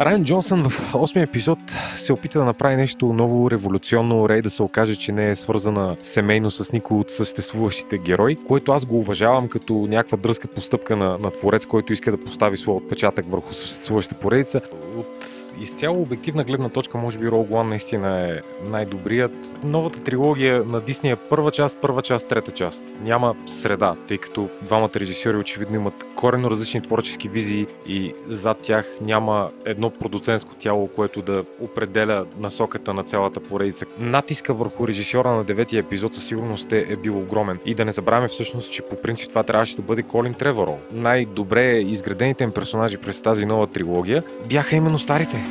Райан Джонсън в 8 епизод се опита да направи нещо ново, революционно, Рей да се окаже, че не е свързана семейно с никой от съществуващите герои, което аз го уважавам като някаква дръзка постъпка на, на творец, който иска да постави своя отпечатък върху съществуващата поредица. От изцяло обективна гледна точка, може би Rogue One наистина е най-добрият. Новата трилогия на Дисни е първа част, първа част, трета част. Няма среда, тъй като двамата режисьори очевидно имат коренно различни творчески визии и зад тях няма едно продуцентско тяло, което да определя насоката на цялата поредица. Натиска върху режисьора на деветия епизод със сигурност е, е бил огромен. И да не забравяме всъщност, че по принцип това трябваше да бъде Колин Треворо. Най-добре изградените им персонажи през тази нова трилогия бяха именно старите.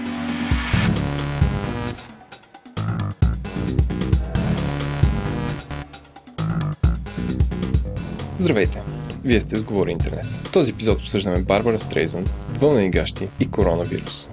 Здравейте! Вие сте с Говори Интернет. В този епизод обсъждаме Барбара Стрейзънд, вълнени гащи и коронавирус.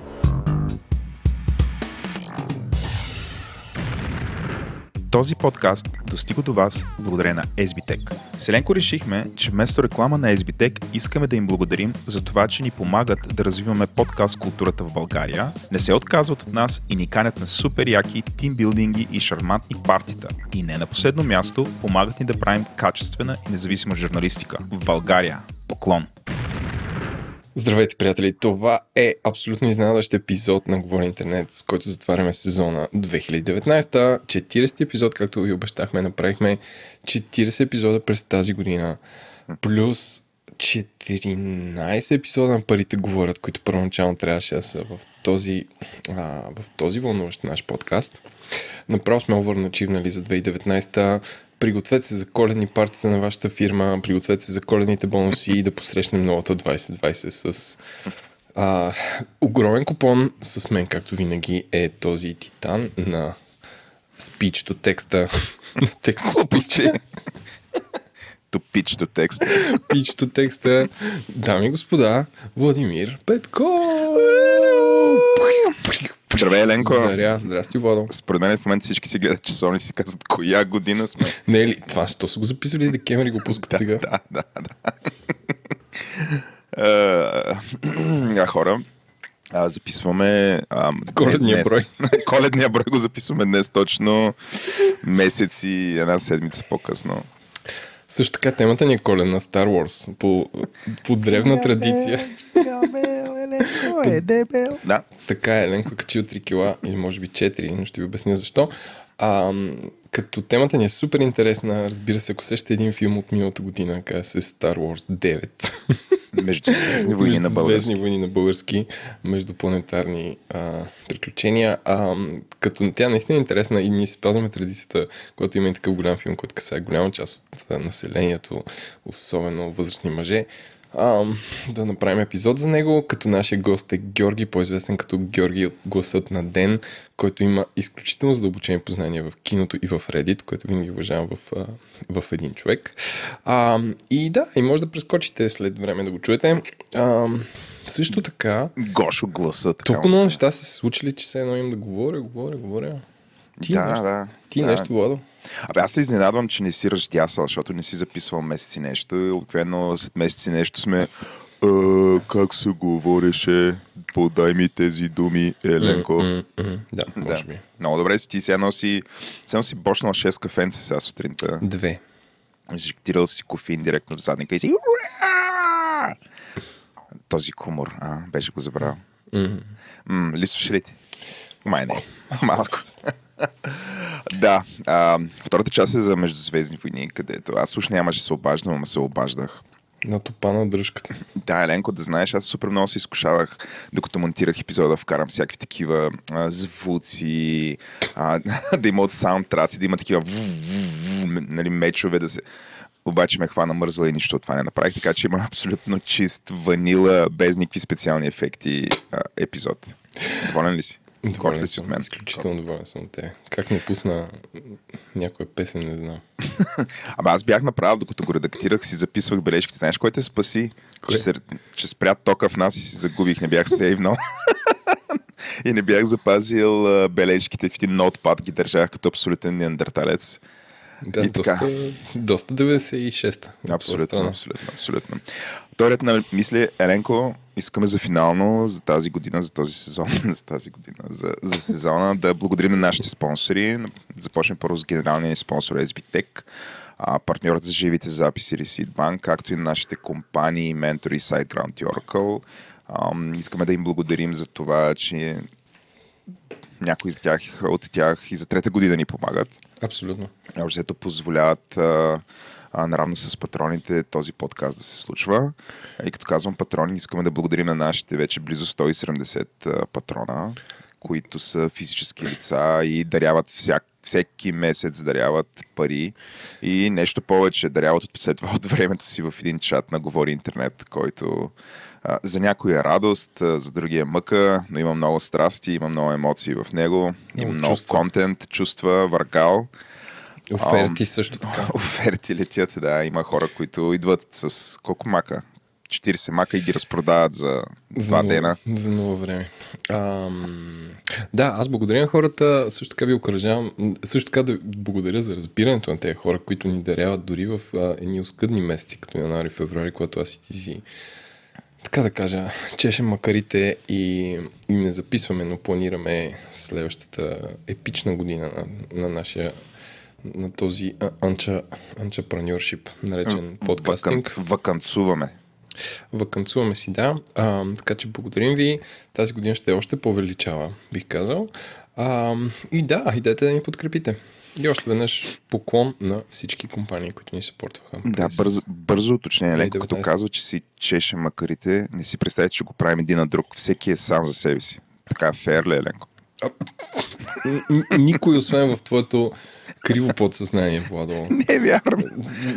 Този подкаст достига до вас благодарение на SBTech. Селенко решихме, че вместо реклама на SBTech искаме да им благодарим за това, че ни помагат да развиваме подкаст културата в България, не се отказват от нас и ни канят на супер яки тимбилдинги и шармантни партита. И не на последно място, помагат ни да правим качествена и независима журналистика в България. Поклон! Здравейте, приятели! Това е абсолютно изненадащ епизод на Говори Интернет, с който затваряме сезона 2019. 40 епизод, както ви обещахме, направихме 40 епизода през тази година, плюс 14 епизода на Парите говорят, които първоначално трябваше да са в този, а, в този вълнуващ наш подкаст. Направо сме овърначивнали за 2019 пригответе се за коледни партите на вашата фирма, пригответе се за коледните бонуси и да посрещнем новата 2020 с а, огромен купон с мен, както винаги, е този титан на спич до текста. на текста пиче. To pitch to текста. Pitch to текста. Дами и господа, Владимир Петко! Здравей, Еленко. Заря, здрасти, Владо. Според мен в момента всички си гледат часовници и си казват коя година сме. Не е ли? Това то са го записали и декември го пускат сега. Да, да, да. а, хора, а, записваме а, коледния днес, брой. коледния брой го записваме днес точно месец и една седмица по-късно. Също така темата ни е коледна Star Wars по, по древна традиция. Е дебел. Да. Така е, Еленко е качил 3 кила или може би 4, но ще ви обясня защо. А, като темата ни е супер интересна, разбира се, ако сещате един филм от миналата година, казва се Star Wars 9. Между звездни войни на български. войни на български, междупланетарни а, приключения. А, като тя наистина е интересна и ние спазваме традицията, когато има и такъв голям филм, който касае голяма част от населението, особено възрастни мъже, а, да направим епизод за него, като нашия гост е Георги, по-известен като Георги от Гласът на Ден, който има изключително задълбочени познания в киното и в Reddit, което винаги уважавам в, в един човек. А, и да, и може да прескочите след време да го чуете. А, също така... Гошо гласът. Толкова много неща са се случили, че се едно им да говоря, говоря, говоря. Ти да, нещо, да. Ти да. нещо, Владо? Абе, аз се изненадвам, че не си ръждясал, защото не си записвал месеци нещо и обикновено след месеци нещо сме а, как се говореше, подай ми тези думи, Еленко. Mm, mm, mm, да, може да. би. Много добре си, ти сега носи, сега си бошнал 6 кафенца сега сутринта. Две. Инжектирал си кофеин директно в задника и си... Този хумор, а, беше го забрал. Mm-hmm. М, липсваше ли ти? Май не. Малко. Да. А, втората част е за Междузвездни войни, където аз уж нямаше се обаждам, ама се обаждах. На топана дръжката. Да, Еленко, да знаеш, аз супер много се изкушавах, докато монтирах епизода, вкарам всякакви такива а, звуци, а, да има от саундтраци, да има такива нали, мечове, да се... Обаче ме хвана мързала и нищо от това не направих, така че има абсолютно чист ванила, без никакви специални ефекти а, епизод. Доволен ли си? Доволен си от мен. Изключително доволен съм от те. Как не пусна някоя песен, не знам. Абе аз бях направил, докато го редактирах, си записвах бележките. Знаеш кой те спаси? Кое? Че, се, че спря тока в нас и си загубих. Не бях сейвнал. и не бях запазил бележките в един ноутпад, ги държах като абсолютен неандерталец. Да, И доста, така. доста 96-та. от твоя Абсолютно, абсолютно, абсолютно. Вторият на мисли, Еленко, искаме за финално, за тази година, за този сезон, за тази година, за, за сезона, да благодарим на нашите спонсори. Започнем първо с генералния ни спонсор SBTech, а, партньорът за живите записи Bank, както и на нашите компании, ментори SiteGround и Oracle. Ам, искаме да им благодарим за това, че някои от тях, от тях и за трета година ни помагат Абсолютно. общо позволяват а, а, наравно с патроните този подкаст да се случва. И като казвам патрони, искаме да благодарим на нашите вече близо 170 а, патрона, които са физически лица и даряват всяк, всеки месец даряват пари и нещо повече даряват от след това от времето си в един чат на Говори Интернет, който за някой е радост, за други е мъка, но има много страсти, има много емоции в него, има Много чувства. контент, чувства, въркал. Оферти също така. Оферти летят, да. Има хора, които идват с колко мака? 40 мака и ги разпродават за два дена. За много време. Ам, да, аз благодаря на хората, също така ви окоръжавам, м, също така да благодаря за разбирането на тези хора, които ни даряват дори в а, едни оскъдни месеци, като януари и февруари, когато аз и ти си така да кажа, чешем макарите и, и не записваме, но планираме следващата епична година на, на нашия на този анча, анчапраньоршип, наречен подкастинг. Вакан, ваканцуваме. Ваканцуваме си, да. А, така че благодарим ви. Тази година ще е още по-величава, бих казал. А, и да, идете да ни подкрепите. И още веднъж поклон на всички компании, които ни съпортваха. Да, бързо, бързо уточнение. Ленко, като 2019. казва, че си чеше макарите, не си представете, че го правим един на друг. Всеки е сам за себе си. Така фер ли е, Ленко? Н- н- Никой, освен в твоето криво подсъзнание, Владо. Не е вярно.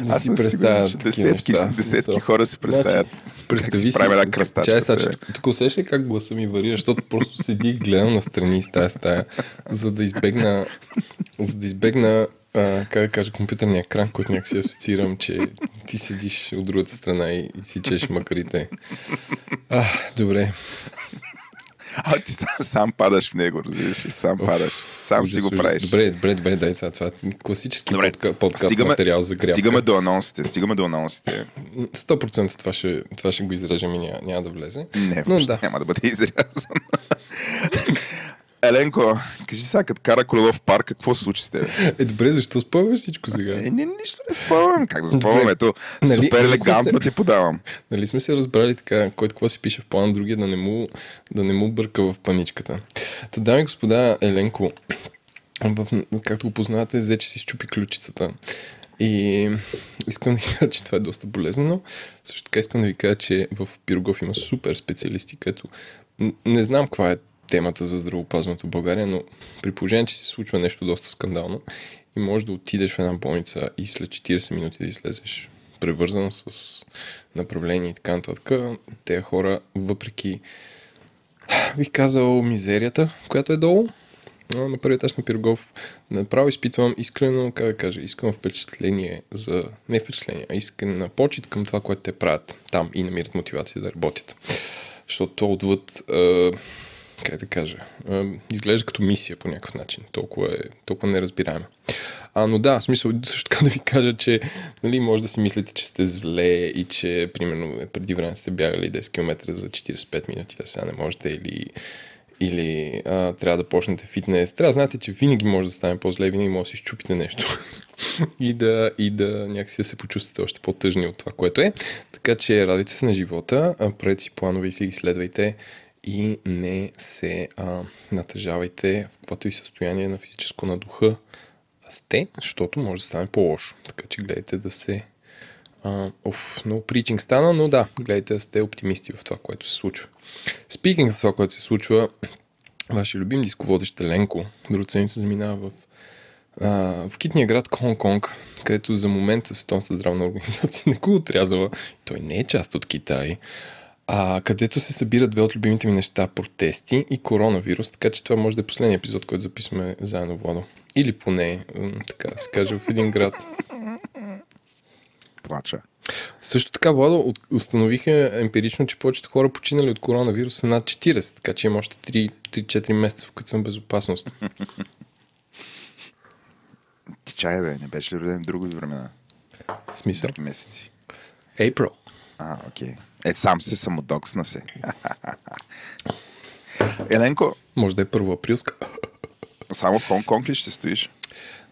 Аз съм сигурен, че десетки, неща. десетки хора си представят. Значи, представи си правим една кръстачка Чай, сега, тук усещаш ли как гласа ми варира, защото просто седи и гледам настрани с тази стая, за да избегна, за да избегна а, как да кажа, компютърния екран, който някакси асоциирам, че ти седиш от другата страна и, и си чеш макарите. А, добре. А ти сам, сам падаш в него, разбираш? Сам падаш. Сам си го ужас. правиш. Добре, добре, добре, дай сега това. е Класически Добре. подка, подкаст Стигаме- материал за грябка. Стигаме до анонсите. Стигаме до анонсите. 100% това ще, това ще го изрежем и няма, няма да влезе. Не, Но въобще да. няма да бъде изрязан. Еленко, кажи сега, като кара колело в парк, какво се случи с теб? Е, добре, защо спъваш всичко сега? Е, не, нищо не спомням. Как да спомням? Ето, Нали- супер нали сме елегантно ти подавам. Нали сме се разбрали така, който какво си пише в план, другия да не му, да не му бърка в паничката. Та, дами и господа, Еленко, в, както го познавате, взе, че си щупи ключицата. И искам да ви кажа, че това е доста болезнено. Също така искам да ви кажа, че в Пирогов има супер специалисти, като не знам каква е темата за здравеопазването в България, но при положение, че се случва нещо доста скандално и можеш да отидеш в една болница и след 40 минути да излезеш превързан с направление и така нататък, тези хора, въпреки бих казал мизерията, която е долу, на първият етаж на Пирогов направо изпитвам искрено, как да кажа, искрено впечатление за, не впечатление, а искрена почет към това, което те правят там и намират мотивация да работят. Защото то отвъд, а, как да кажа, изглежда като мисия по някакъв начин. Толкова е, толкова неразбираема. А, но да, в смисъл също така да ви кажа, че нали, може да си мислите, че сте зле и че, примерно, преди време сте бягали 10 км за 45 минути, а сега не можете или или а, трябва да почнете фитнес. Трябва да знаете, че винаги може да стане по-зле, винаги може да си щупите нещо и, да, и да някакси да се почувствате още по-тъжни от това, което е. Така че радвайте се на живота, правете си планове и си ги следвайте и не се а, натъжавайте в каквото и състояние на физическо на духа сте, защото може да стане по-лошо. Така че гледайте да се Uh, оф, много причинг стана, но да, гледайте да сте оптимисти в това, което се случва. Спикинг в това, което се случва, вашия любим дисководещ Еленко, другата седмица заминава в, uh, в китния град Хонг-Конг, където за момента Световната здравна организация не го отрязала. Той не е част от Китай. А, където се събират две от любимите ми неща протести и коронавирус, така че това може да е последния епизод, който записваме заедно, Владо. Или поне, така да се каже, в един град. Плача. Също така, Владо, установиха емпирично, че повечето хора починали от коронавирус са над 40, така че има още 3 3-4 месеца, в които съм безопасност. Ти чай, бе, не беше ли роден в други времена? Смисъл? Други месеци. April. А, окей. Е, сам се самодоксна се. Еленко, Може да е първо априлска. само в Хонг-Конг ли ще стоиш?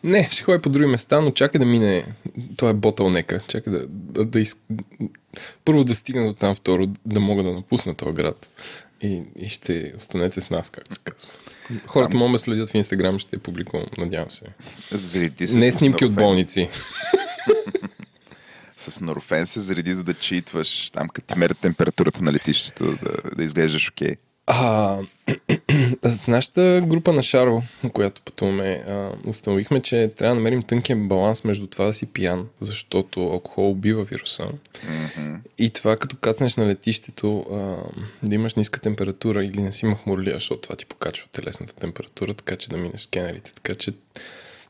Не, ще ходя по други места, но чакай да мине. Това е ботълнека. Чакай да, да, да из... Първо да стигна до там, второ да мога да напусна този град. И, и ще останете с нас, както се казва. Хората могат да следят в Инстаграм, ще я публикувам, надявам се. Зареди се Не снимки от болници. С Норофен се зареди, за да читваш там, като ти мерят температурата на летището, да, да изглеждаш окей. А, с нашата група на Шаро, на която пътуваме, а, установихме, че трябва да намерим тънкия баланс между това да си пиян, защото алкохол убива вируса. И това като кацнеш на летището, а, да имаш ниска температура или не си махмурлия, защото това ти покачва телесната температура, така че да минеш скенерите. Така че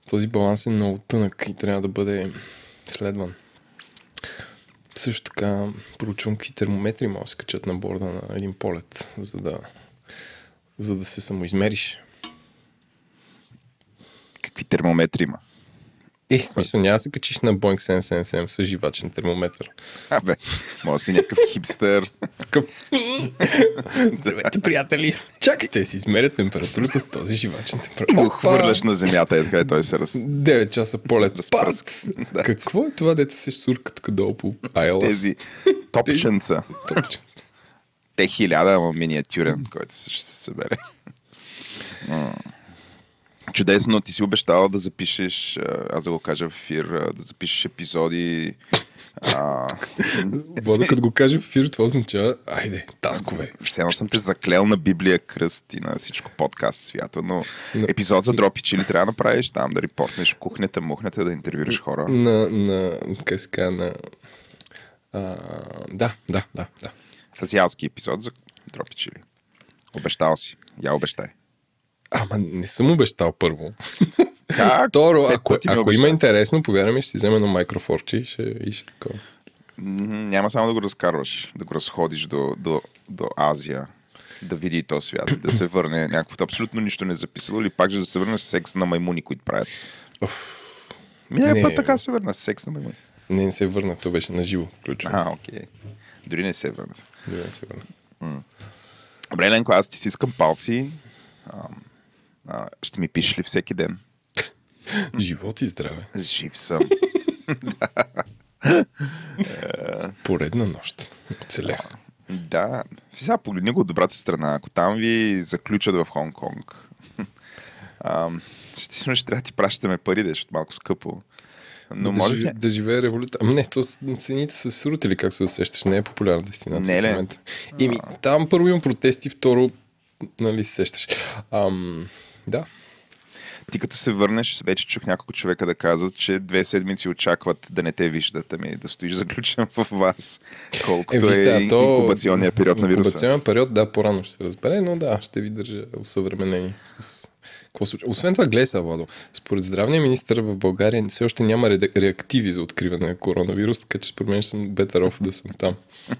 този баланс е много тънък и трябва да бъде следван. Също така проучвам какви термометри могат да се качат на борда на един полет, за да, за да се самоизмериш. Какви термометри има? Е, в смисъл, няма да се качиш на Boeing 777 с живачен термометър. Абе, може да си някакъв хипстър. Такъв... Здравейте, приятели! Чакайте си измеря температурата с този живачен температура. го хвърляш на земята, е така той се раз... 9 часа полет. Разпръск. Да. Какво е това, дето се сурка тук долу по айла? Тези топченца. Топче. Те хиляда, ама миниатюрен, който ще се събере. Чудесно, ти си обещала да запишеш, аз да го кажа в ефир, да запишеш епизоди. А, Водо, като го каже в ефир, това означава, айде, таскове. все едно съм те заклел на Библия, кръст и на всичко подкаст свято, но епизод за дропи, че ли трябва да направиш там, да репортнеш кухнята, мухнята, да интервюраш хора. На, на, казва, на... А, да, да, да, да. Азиатски епизод за дропи, че ли. Обещал си. Я обещай. Ама не съм обещал първо. Как? Второ, Пет ако, ако има интересно, повярвай ми, ще си взема едно микрофорче и ще, и ще такова. Няма само да го разкарваш, да го разходиш до, до, до Азия, да види и то свят, да се върне някакво абсолютно нищо не е записало или пак ще да се върне с секс на маймуни, които правят. Оф, Миналия път така се върна секс на маймуни. не, не се върна, то беше на живо включено. А, окей. Дори не се върна. Дори не се върна. Добре, Ленко, аз ти стискам палци. А, а, ще ми пишеш ли всеки ден? Живот и здраве. Жив съм. Поредна нощ. Оцелях. Да. Сега погледни го от добрата страна. Ако там ви заключат в Хонг-Конг, ще, ще трябва да ти пращаме пари, да, защото малко скъпо. Но да, може ли? да живее революция. Ами не, то цените са срутили, как се усещаш. Не е популярна дестинация. Не, в момента. Ими, там първо има протести, второ, нали се сещаш. Ам, да. Ти като се върнеш, вече чух няколко човека да казват, че две седмици очакват да не те виждат, ами да стоиш заключен в вас, колкото е, виж сега, е инкубационния период на вируса. Инкубационен период, да, по-рано ще се разбере, но да, ще ви държа усъвременени с какво случва. Освен това, гледай сега, Владо, според здравния министр в България все още няма ре- реактиви за откриване на коронавирус, така че според мен съм better off да съм там.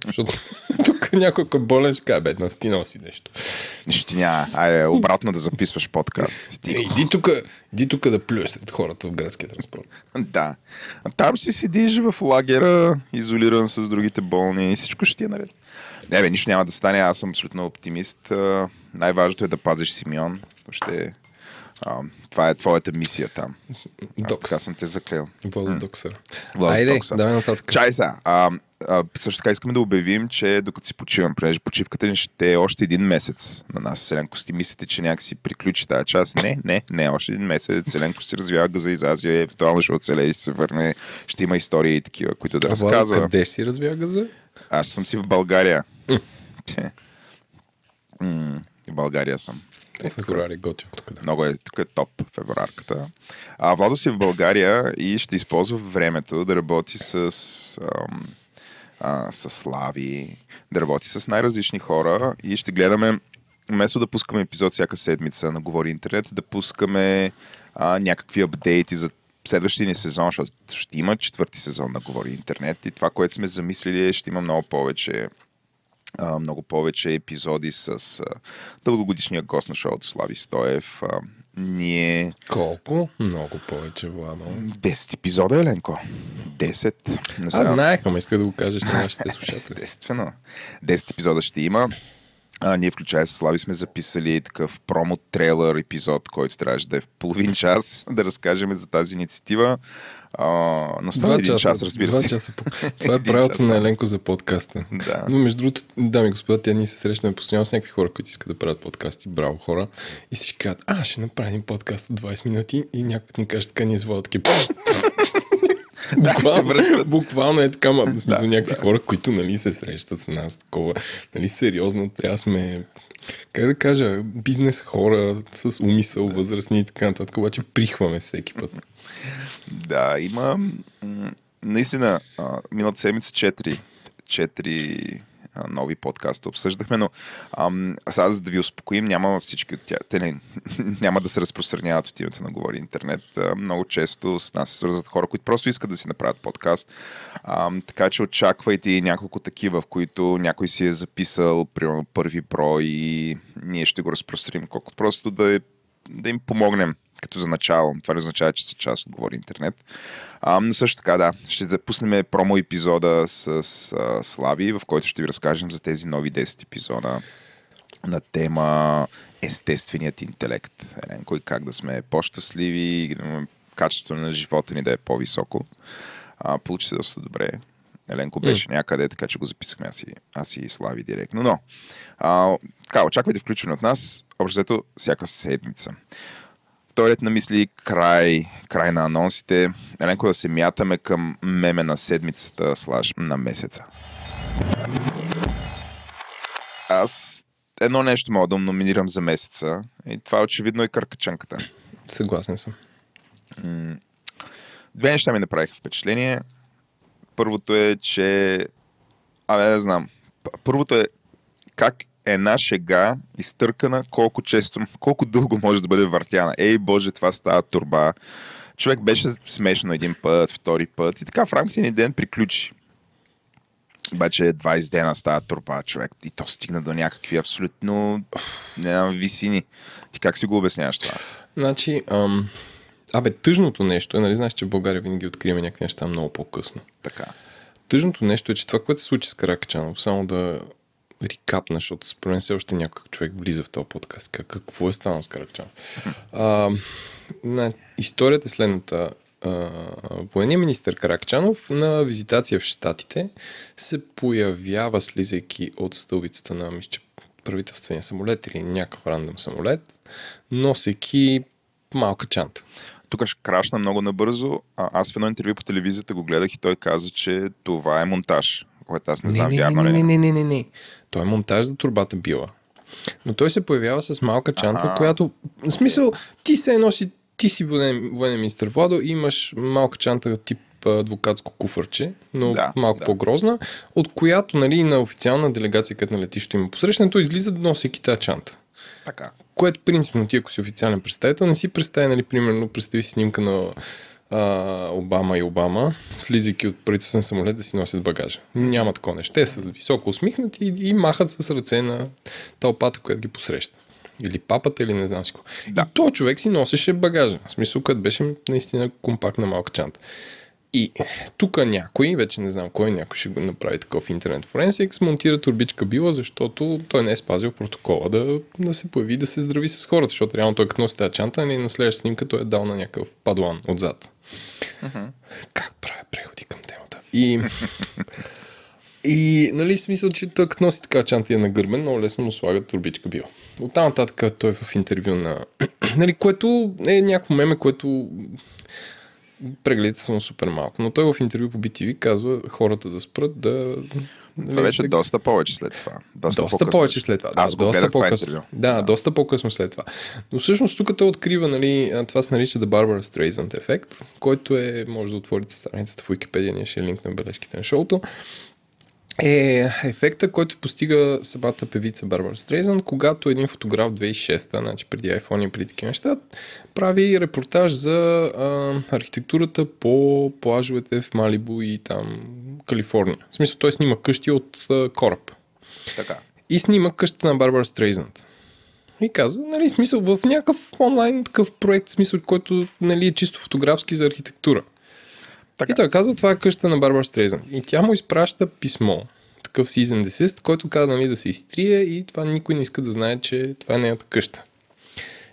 Защото тук някой е болен ще каже, бе, нас ти носи нещо. Нищо ти няма. Айде, обратно да записваш подкаст. Ти... Е, иди тук, иди тук да плюеш сред хората в градския транспорт. Да. А там си седиш в лагера, изолиран с другите болни и всичко ще ти е наред. Не, бе, нищо няма да стане. Аз съм абсолютно оптимист. Най-важното е да пазиш Симеон. Ще... А, това е твоята мисия там. Аз Докс. така съм те заклел. Владо Доксър. Владо Айде, давай нататък. Чай сега. А, а, също така искаме да обявим, че докато си почивам, понеже почивката ни ще е още един месец на нас. Селенко, си мислите, че някакси приключи тази част. Не, не, не, още един месец. Селенко си развява газа из Азия, евентуално ще оцелее и ще се върне. Ще има истории и такива, които да А, разказва. къде ще си развя газа? Аз съм си в България. В България съм. Е, февруари готино тук. Да. Много е, тук е топ февруарката. А Владо си в България и ще използва времето да работи с, ам, а, с слави, да работи с най-различни хора и ще гледаме, вместо да пускаме епизод всяка седмица на Говори Интернет, да пускаме а, някакви апдейти за следващия ни сезон, защото ще има четвърти сезон на Говори Интернет и това, което сме замислили е, ще има много повече а, много повече епизоди с а, дългогодишния гост на шоуто Слави Стоев. А, ние... Колко? Много повече, Владо. 10 епизода, Еленко. 10. Не Аз знаех, ама иска да го кажеш на нашите слушатели. Естествено. 10 епизода ще има. А, ние включая с Слави сме записали такъв промо трейлър епизод, който трябваше да е в половин час, да разкажем за тази инициатива. А, но стана един час, разбира се. Часа. Това е правилото на. Еленко за подкаста. Да. Но между другото, дами и господа, тя ние се срещаме постоянно с някакви хора, които искат да правят подкасти. Браво хора. И всички казват, а, ще направим подкаст от 20 минути и някой ни каже така, ние звъдат такива. Да, се Буквално, връщат. буквално е така, ма, в смисъл Да, някакви да. хора, които нали, се срещат с нас такова. Нали, сериозно, трябва сме, как да кажа, бизнес хора с умисъл, възрастни и така нататък, обаче прихваме всеки път. Да, има наистина миналата седмица 4, 4 а, нови подкаста обсъждахме, но ам, сега за да ви успокоим, няма всички от тях. Те не, няма да се разпространяват от името на Говори Интернет. А, много често с нас се свързват хора, които просто искат да си направят подкаст. Ам, така че очаквайте и няколко такива, в които някой си е записал, примерно първи брой и ние ще го разпространим, колкото просто да, е, да им помогнем като за начало. Това не означава, че са част от Говори Интернет. А, но също така, да, ще запуснем промо епизода с, а, Слави, в който ще ви разкажем за тези нови 10 епизода на тема естественият интелект. Еленко, и как да сме по-щастливи, и качеството на живота ни да е по-високо. А, получи се доста добре. Еленко беше mm. някъде, така че го записахме аз и, аз и Слави директно. Но, а, така, очаквайте включване от нас, общо взето, всяка седмица. Вторият на мисли край, край на анонсите. Еленко да се мятаме към меме на седмицата, слаж на месеца. Аз едно нещо мога да номинирам за месеца. И това очевидно е къркачанката. Съгласен съм. Две неща ми направиха впечатление. Първото е, че... Абе, не знам. Първото е как една шега изтъркана, колко често, колко дълго може да бъде въртяна. Ей, боже, това става турба. Човек беше смешно един път, втори път и така в рамките на ден приключи. Обаче 20 дена става турба човек и то стигна до някакви абсолютно не знам, висини. Ти как си го обясняваш това? Значи, ам, абе, тъжното нещо е, нали знаеш, че в България винаги откриваме някакви неща много по-късно. Така. Тъжното нещо е, че това, което се случи с Каракачанов, само да рекапна, защото според мен все още някой човек влиза в този подкаст. Как, какво е станало с на, историята е следната. Военният министр Каракачанов на визитация в Штатите се появява, слизайки от стълбицата на мисля, че правителствения самолет или някакъв рандъм самолет, носейки малка чанта. Тук ще крашна много набързо. А, аз в едно интервю по телевизията го гледах и той каза, че това е монтаж. Което аз не знам не, вярно не, ли. не, е. не, не, не, не. Той е монтаж за турбата била. Но той се появява с малка чанта, Аха. която... В смисъл, ти се носи, ти си военен, военен министр Владо имаш малка чанта тип адвокатско куфърче, но Да, малко да. по-грозна, от която нали, на официална делегация, като на летището има посрещането, излиза носейки тази чанта. Така. Което принципно ти, ако си официален представител, не си представи, нали, примерно, представи снимка на а, Обама и Обама, слизайки от правителствен самолет да си носят багажа. Няма такова нещо. Те са високо усмихнати и, и махат с ръце на тълпата, която ги посреща. Или папата, или не знам си какво. Да. И то човек си носеше багажа. В смисъл, като беше наистина компактна малка чанта. И тук някой, вече не знам кой, някой ще го направи такъв интернет форенсик, смонтира турбичка била, защото той не е спазил протокола да, да се появи, да се здрави с хората, защото реално той като носи тази чанта, нали, на следващата снимка той е дал на някакъв падуан отзад. Как правя преходи към темата? И, и нали, смисъл, че той като носи така чанта е нагърбен, много лесно му слагат турбичка била. От там нататък той е в интервю на... нали, което е някакво меме, което прегледите са му супер малко. Но той в интервю по BTV казва хората да спрат да... Това беше доста повече след това. Доста, Доста по-късно. повече след това. Да, Аз го доста гледах това по-късно. интервю. Да, да, доста по-късно след това. Но всъщност тук той открива, нали, това се нарича The Barbara Streisand ефект, който е, може да отворите страницата в Wikipedia, ние ще е линк на бележките на шоуто. Е ефекта, който постига самата певица Барбара Стрейзън, когато един фотограф 2006, значи преди iPhone и преди такива неща, прави репортаж за а, архитектурата по плажовете в Малибу и там Калифорния. В смисъл, той снима къщи от а, кораб. Така. И снима къщата на Барбара Стрейзанд. И казва, нали, смисъл в някакъв онлайн такъв проект, смисъл, който нали, е чисто фотографски за архитектура. Така. И той казва, това е къщата на Барбара Стрейзанд. И тя му изпраща писмо, такъв season desist, който казва нали, да се изтрие и това никой не иска да знае, че това е нейната къща.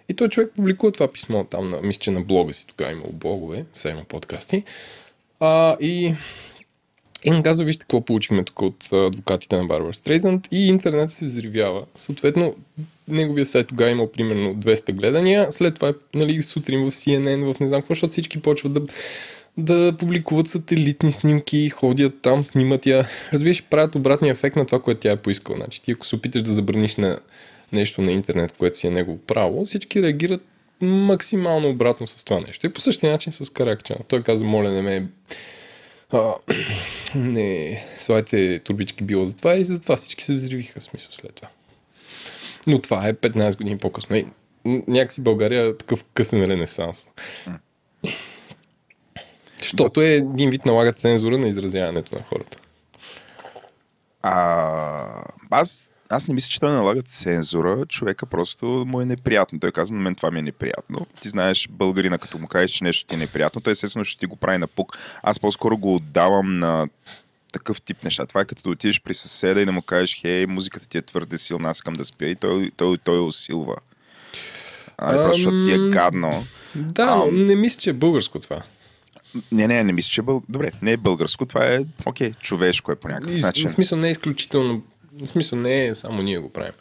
И той човек публикува това писмо там, на, мисля, че на блога си, тогава имал блогове, сега има подкасти. А, и и му казва, вижте какво получихме тук от адвокатите на Барбара Стрейзанд и интернет се взривява. Съответно, неговия сайт тогава е имал примерно 200 гледания, след това нали, сутрин в CNN, в не знам какво, защото всички почват да, да публикуват сателитни снимки, ходят там, снимат я. Разбираш, правят обратния ефект на това, което тя е поискала. Значи, ти ако се опиташ да забраниш на нещо на интернет, което си е негово право, всички реагират максимално обратно с това нещо. И по същия начин с Каракчана. Той каза, моля, не ме а, не, слайте турбички било за това и затова всички се взривиха смисъл след това. Но това е 15 години по-късно. Е, някакси България е такъв късен ренесанс. Защото е един вид налага цензура на изразяването на хората. А, аз, аз не мисля, че той налага цензура. Човека просто му е неприятно. Той каза, на мен това ми е неприятно. Ти знаеш, българина, като му кажеш, че нещо ти е неприятно, той естествено ще ти го прави на пук. Аз по-скоро го отдавам на такъв тип неща. Това е като да отидеш при съседа и да му кажеш, хей, музиката ти е твърде силна, аз искам да спя и той, той, той усилва. А, просто защото ти е гадно. Да, но Ам. не мисля, че е българско това. Не, не, не мисля, че е бъл... Добре, не е българско, това е, окей, човешко е по някакъв И, начин. в смисъл не е изключително. В смисъл не е само ние го правим.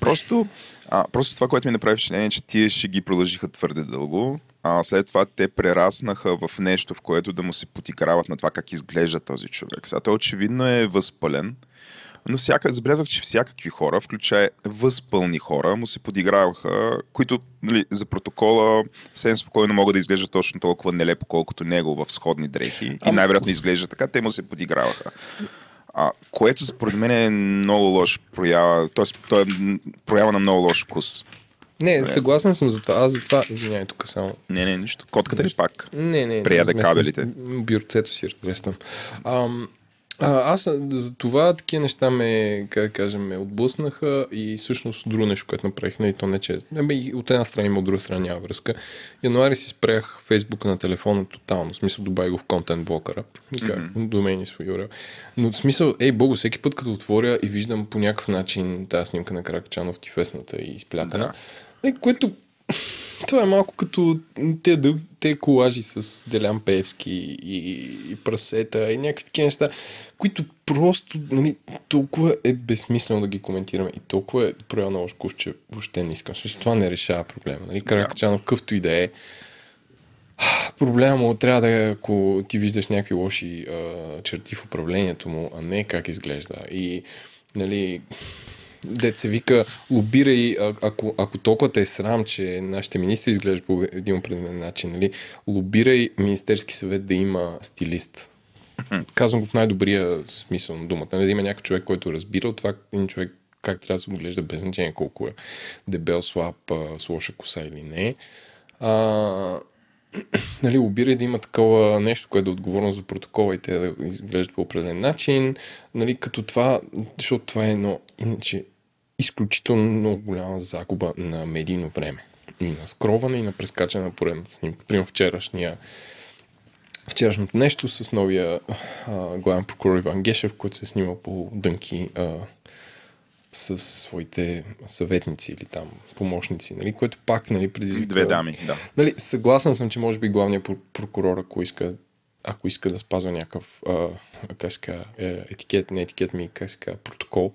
Просто, а, просто това, което ми направи впечатление, е, че тия ще ги продължиха твърде дълго. А след това те прераснаха в нещо, в което да му се потиграват на това как изглежда този човек. Сега той очевидно е възпален, но всяка, забелязах, че всякакви хора, включая възпълни хора, му се подиграваха, които нали, за протокола съвсем спокойно могат да изглеждат точно толкова нелепо, колкото него в сходни дрехи. И Ама- най-вероятно изглежда така, те му се подиграваха. А, което според мен е много лош проява, т.е. той е проява на много лош вкус. Не, съгласен съм за това. Аз за това, извинявай тук само. Не, не, нищо. Котката ли пак? Не, не. Прияде кабелите. Бюрцето си размествам. Ам, а, аз за това такива неща ме, как да кажем, ме отблъснаха и всъщност друго нещо, което направих, нали, то не че... Абе, и от една страна има, от друга страна няма връзка. Януари си спрях Фейсбук на телефона тотално, в смисъл добавих го в контент блокъра, как, mm-hmm. домейни свой URL. Но в смисъл, ей, Бого, всеки път като отворя и виждам по някакъв начин тази снимка на Кракачанов тифесната и изплякана, да. което това е малко като те, дъл- те колажи с Делян Певски и, и прасета и някакви такива неща, които просто нали, толкова е безсмислено да ги коментираме и толкова е проява на лош вкус, че въобще не искам. Също това не решава проблема. Нали? Каракачанов, къвто и да е, проблема му трябва да е, ако ти виждаш някакви лоши а, черти в управлението му, а не как изглежда. И, нали, дет се вика, лобирай, а- ако, ако толкова те е срам, че нашите министри изглеждат по един определен начин, нали, лобирай Министерски съвет да има стилист. Казвам го в най-добрия смисъл на думата. Нали, да има някакъв човек, който разбира от това един човек как трябва да се отглежда без значение колко е дебел, слаб, с лоша коса или не. А, нали, обирай да има такова нещо, което е отговорно за протокола и те да изглеждат по определен начин. Нали, като това, защото това е едно, иначе, изключително много голяма загуба на медийно време. И на скроване, и на прескачане на поредната снимка. Примерно вчерашния вчерашното нещо с новия а, главен прокурор Иван Гешев, който се е снимал по дънки а, с своите съветници или там помощници, нали, което пак нали, предизвика... Две дами, да. Нали, съгласен съм, че може би главният про- прокурор, ако иска, ако иска да спазва някакъв а, как казва, е, етикет, не етикет ми, как казва, протокол,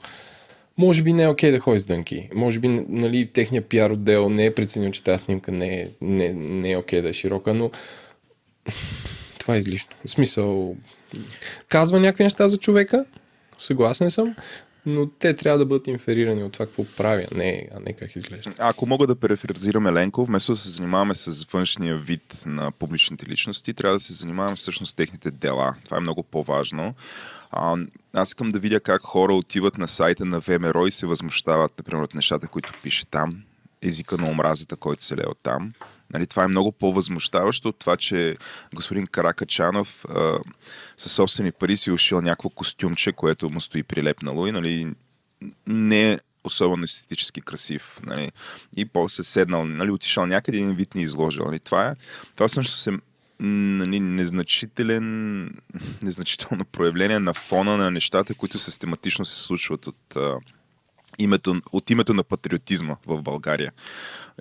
може би не е окей да ходи с дънки. Може би нали, техният пиар отдел не е преценил, че тази снимка не е, не, не е окей да е широка, но това е излишно. В смисъл, казва някакви неща за човека, съгласен съм, но те трябва да бъдат инферирани от това, какво прави, а не, а не как изглежда. Ако мога да перефразирам Еленко, вместо да се занимаваме с външния вид на публичните личности, трябва да се занимаваме всъщност с техните дела. Това е много по-важно. А, аз искам да видя как хора отиват на сайта на ВМРО и се възмущават, например, от нещата, които пише там. езика на омразата, който се лее от там. Нали, това е много по-възмущаващо от това, че господин Каракачанов със собствени пари си ушил някакво костюмче, което му стои прилепнало и нали, не е особено естетически красив. Нали. И после седнал, нали, отишъл някъде и един вид ни изложил. Нали. Това, е, това също се нали, незначителен, незначително проявление на фона на нещата, които систематично се случват от, а, името, от името на патриотизма в България.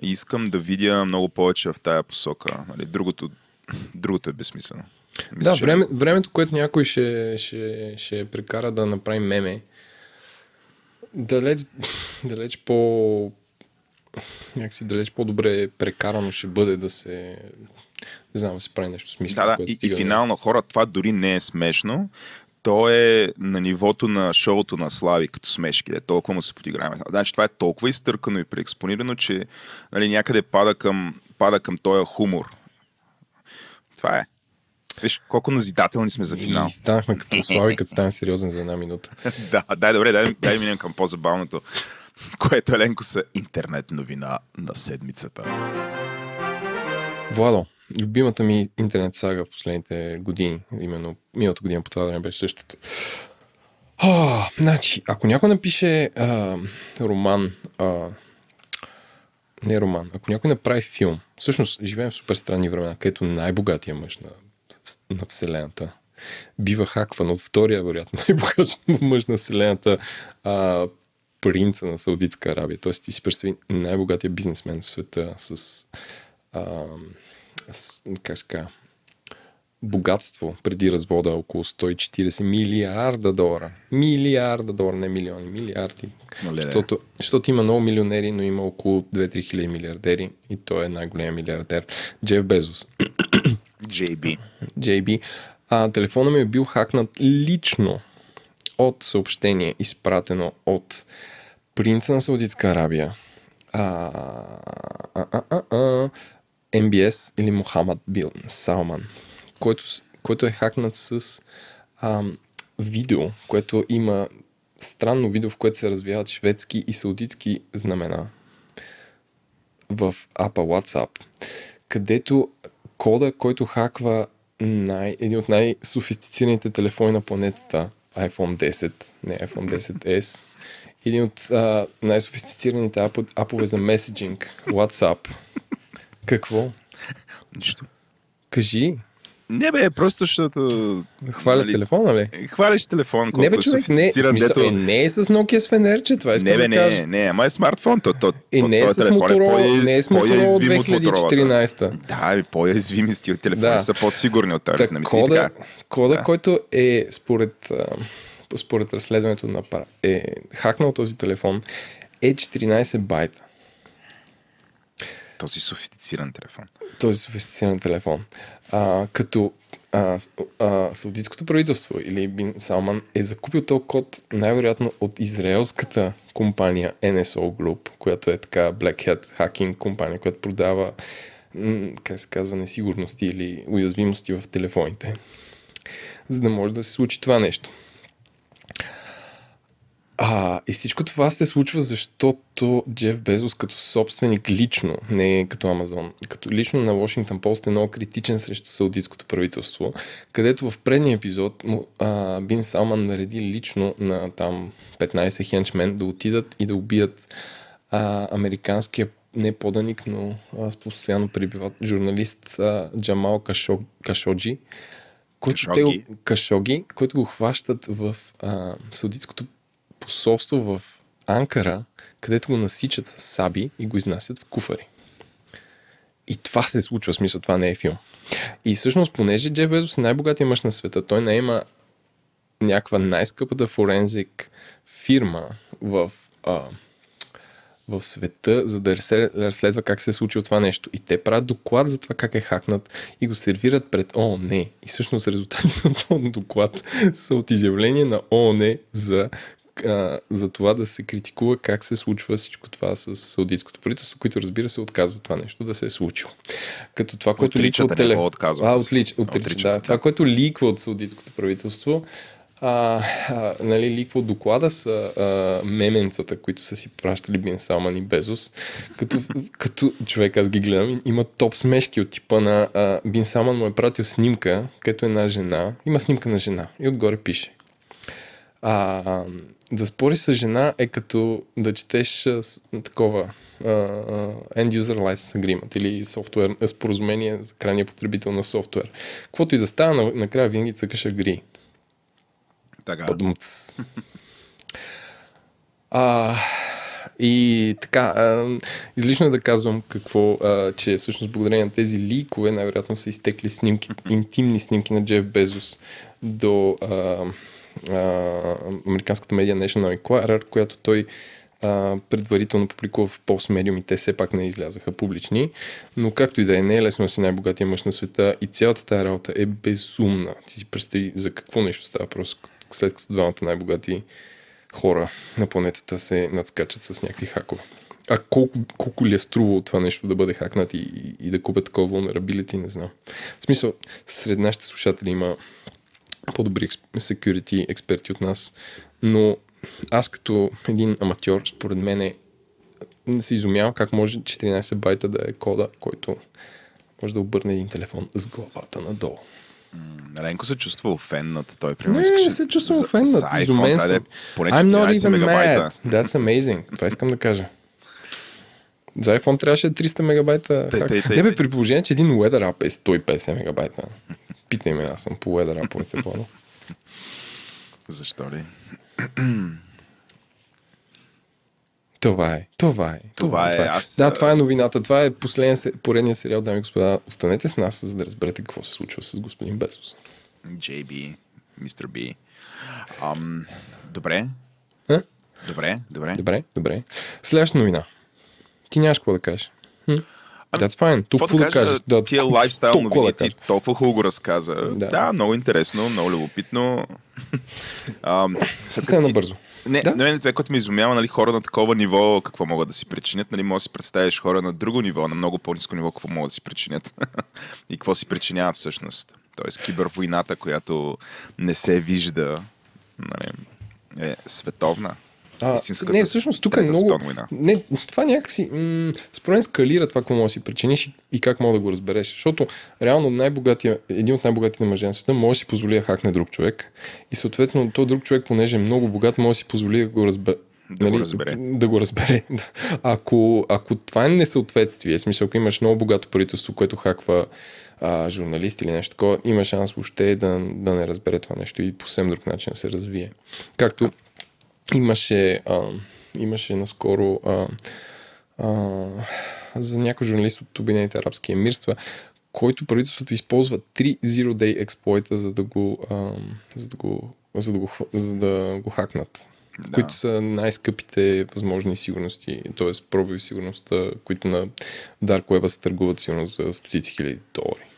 Искам да видя много повече в тая посока. Нали, другото, другото е безсмислено. Мисля, да, че... време, времето, което някой ще, ще, ще прекара да направи меме, далеч, далеч по някакси далеч по-добре прекарано ще бъде да се не знам, да се прави нещо смислено. Да, да, и, и финално хора, това дори не е смешно. То е на нивото на шоуто на Слави, като смешки. Е, толкова му се подиграваме. Значи това е толкова изтъркано и преекспонирано, че нали, някъде пада към, пада към този хумор. Това е. Виж, колко назидателни сме за финал. И станахме като Слави, като стане сериозен за една минута. да, дай, добре, дай, дай минем към по-забавното, което Еленко са интернет новина на седмицата. Владо, любимата ми интернет сага в последните години, именно миналата година по това време беше същото. О, значи, ако някой напише а, роман, а, не роман, ако някой направи филм, всъщност живеем в супер странни времена, където най-богатия мъж на, на Вселената бива хакван от втория, вероятно, най-богат мъж на Вселената, а, принца на Саудитска Арабия. Тоест ти си представи най-богатия бизнесмен в света с а, как ска, богатство преди развода около 140 милиарда долара. Милиарда долара, не милиони, милиарди. Защото, защото има много милионери, но има около 2-3 хиляди милиардери и той е най-големият милиардер. Джеф Безос. JB. JB. А, телефона ми е бил хакнат лично от съобщение, изпратено от принца на Саудитска Арабия. А, а, а, а, а, MBS или Мохамад Бил Салман, който, който е хакнат с ам, видео, което има странно видео, в което се развиват шведски и саудитски знамена в апа WhatsApp, където кода, който хаква най, един от най-софистицираните телефони на планетата, iPhone 10, не iPhone 10S, един от а, най-софистицираните апове за меседжинг, WhatsApp, какво? Нищо. Кажи. Не бе, просто защото... Хваля нали, телефона, ли? Хваляш телефон, Не бе, човек, не, смисъл, дето... е, не е с Nokia с фенерче, това е Не бе, да не, кажа. не, ама е смартфон, то, то, и не е, с Motorola, не е с Motorola 2014. Да, и по-язвими стил телефони да. са по-сигурни от тази. Так, кода, кода да. който е според, според разследването на е хакнал този телефон е 14 байта. Този софистициран телефон. Този софистициран телефон. А, като а, а, Саудитското правителство или Бин Салман е закупил този код най-вероятно от израелската компания NSO Group, която е така Black Hat хакинг компания, която продава как се казва, несигурности или уязвимости в телефоните, за да може да се случи това нещо. А, и всичко това се случва, защото Джеф Безос като собственик лично, не като Амазон, като лично на Washington Post е много критичен срещу саудитското правителство, където в предния епизод му, а, Бин Салман нареди лично на там 15 хенчмен да отидат и да убият а, американския не поданик, но а, с постоянно прибиват журналист а, Джамал Кашо, Кашоджи, който Кашоги. Те, Кашоги, който го хващат в а, саудитското посолство в Анкара, където го насичат с саби и го изнасят в куфари. И това се случва, в смисъл, това не е филм. И всъщност, понеже Джеф Безос е най-богатия мъж на света, той не има някаква най-скъпата форензик фирма в, а, в света, за да разследва как се е случило това нещо. И те правят доклад за това как е хакнат и го сервират пред ООН. И всъщност резултатите на този доклад са от изявление на ООН за а, за това да се критикува как се случва всичко това с саудитското правителство, които разбира се отказват това нещо да се е случило. Като това, което ликва от телефон. А, отлич, отрича, да. Това, което ликва от саудитското правителство, а, а, нали, ликво доклада са а, меменцата, които са си пращали Бин Салман и Безос. Като, като човек, аз ги гледам, има топ смешки от типа на а, Бин Салман му е пратил снимка, като една жена. Има снимка на жена и отгоре пише. А, да спориш с жена е като да четеш а, такова а, End User License Agreement или софтуер, споразумение за крайния потребител на софтуер. Каквото и да става, накрая винаги цъкаш агри. Така. Падумц. А, и така, а, излишно е да казвам какво, а, че всъщност благодарение на тези ликове най-вероятно са изтекли снимки, интимни снимки на Джеф Безос до а, американската медия National Enquirer, която той а, предварително публикува в Post Medium и те все пак не излязаха публични. Но както и да е, не е лесно да си най-богатия мъж на света и цялата тази работа е безумна. Ти си представи за какво нещо става просто след като двамата най-богати хора на планетата се надскачат с някакви хакове. А колко, колко ли е струвало това нещо да бъде хакнат и, и, и да купят такова vulnerability, не знам. В смисъл, сред нашите слушатели има по-добри security експерти от нас, но аз като един аматьор, според мен е, не се изумявам как може 14 байта да е кода, който може да обърне един телефон с главата надолу. Ленко се чувства офеннат. Той Не, примерно не искаше се чувствам за- офеннат. за iPhone Изумен трябва да е съм. Поне I'm not 14 even мегабайта. mad. That's amazing. Това искам да кажа. За iPhone трябваше 300 мегабайта. Тъй, хак. тъй, тъй, Не бе, при положение, че един Weather App е 150 мегабайта. Питай ме, аз съм по Weather App-овете по Защо ли? Това е, това е. Това е, аз, Да, това е новината. Това е последния, поредния сериал, дами и господа. Останете с нас, за да разберете какво се случва с господин Безос. JB, Mr. B. Ам, добре. А? Добре, добре. Добре, добре. Следваща новина. Ти нямаш какво да кажеш. That's fine. Тук Какво да кажа, Да, тия лайфстайл толкова новини, да ти толкова хубаво го разказа. Да. Да, много интересно, много любопитно. Съвсем набързо. Не, да? не, това, което ме изумява, нали, хора на такова ниво, какво могат да си причинят, нали, може да си представиш хора на друго ниво, на много по-низко ниво, какво могат да си причинят и какво си причиняват всъщност. Тоест, кибервойната, която не се вижда, нали, е световна. А, Истинската не, всъщност тук е много... Не, това някакси... М- според мен скалира това, какво може да си причиниш и- как мога да го разбереш. Защото реално най-богатия, един от най-богатите мъже на света може да си позволи да хакне друг човек. И съответно, то друг човек, понеже е много богат, може да си позволи да го разбере. Да го разбере. Да го разбере. ако, ако това е несъответствие, смисъл, ако имаш много богато правителство, което хаква а, журналист или нещо такова, има шанс въобще да, да не разбере това нещо и по съвсем друг начин да се развие. Както имаше, а, имаше наскоро а, а, за някой журналист от Обединените арабски емирства, който правителството използва три Zero Day експлойта, за да го, а, за да го, за да го, за да го хакнат. Да. Които са най-скъпите възможни сигурности, т.е. пробови сигурността, които на Dark Web се търгуват сигурно за стотици хиляди долари.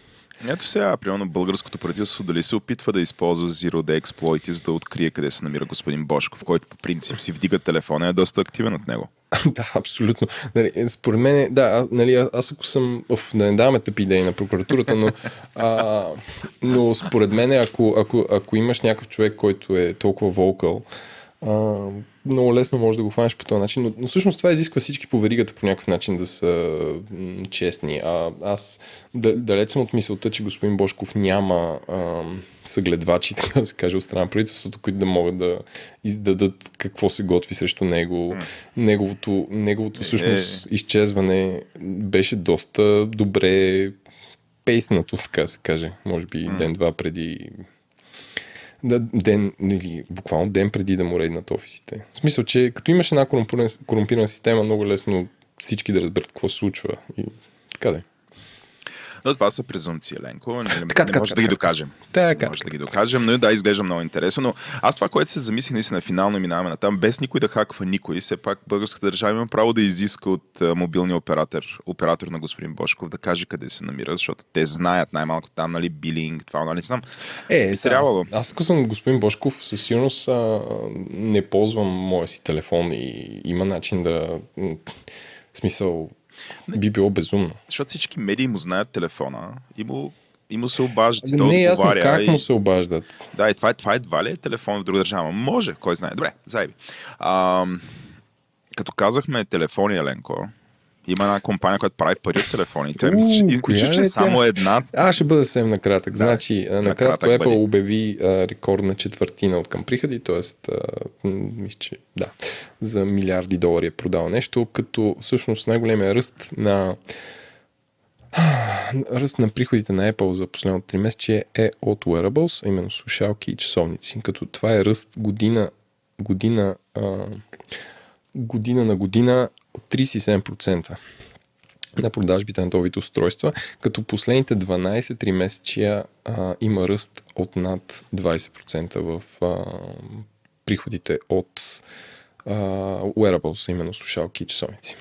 Ето сега, примерно българското правителство дали се опитва да използва Zero Day експлойти, за да открие къде се намира господин Бошков, който по принцип си вдига телефона и е доста активен от него. да, абсолютно. Нали, е, според мен, да, а, нали, а- аз ако съм, оф, да не даваме тъпи идеи на прокуратурата, но, а, но според мен, ако, ако, ако имаш някакъв човек, който е толкова волкъл, а, много лесно можеш да го хванеш по този начин, но, но всъщност това изисква всички по веригата по някакъв начин да са м, честни. А, аз да, далеч съм от мисълта, че господин Бошков няма а, съгледвачи, така да се каже, от страна на правителството, които да могат да издадат какво се готви срещу него. Неговото, неговото всъщност изчезване беше доста добре пейснато, така се каже. Може би ден-два преди ден, или буквално ден преди да му рейднат офисите. В смисъл, че като имаш една корумпирана, корумпирана система, много лесно всички да разберат какво се случва. И така да е. Но това са презумпции, Ленко. Не, Така, не така, може така, да ги докажем. Така. Може да ги докажем, но да, изглежда много интересно. Но аз това, което се замислих наистина финално и минаваме на там, без никой да хаква никой, все пак българската държава има право да изиска от мобилния оператор, оператор на господин Бошков да каже къде се намира, защото те знаят най-малко там, нали, билинг, това, нали, знам. Е, сега, аз, аз ако съм господин Бошков, със сигурност а, не ползвам моя си телефон и има начин да... В смисъл, би било безумно. Защото всички медии му знаят телефона и му и му се обаждат. и той Не е ясно как и... му се обаждат. Да, и това, е- това едва ли е телефон в друга държава. Може, кой знае. Добре, заеби. А, като казахме телефони, Еленко, има една компания, която прави пари от телефоните. Мисля, че, коя мисля, че е само една. Аз ще бъда съвсем накратък. Да, значи, накратко Apple бъди. обяви а, рекордна четвъртина от към приходи, т.е. мисля, че да, за милиарди долари е продал нещо, като всъщност най-големия ръст на ръст на приходите на Apple за последното 3 месече е от wearables, именно слушалки и часовници. Като това е ръст година, година, а, година на година 37% на продажбите на този устройства, като последните 12-3 месечия а, има ръст от над 20% в а, приходите от а, wearables, именно слушалки и часовници.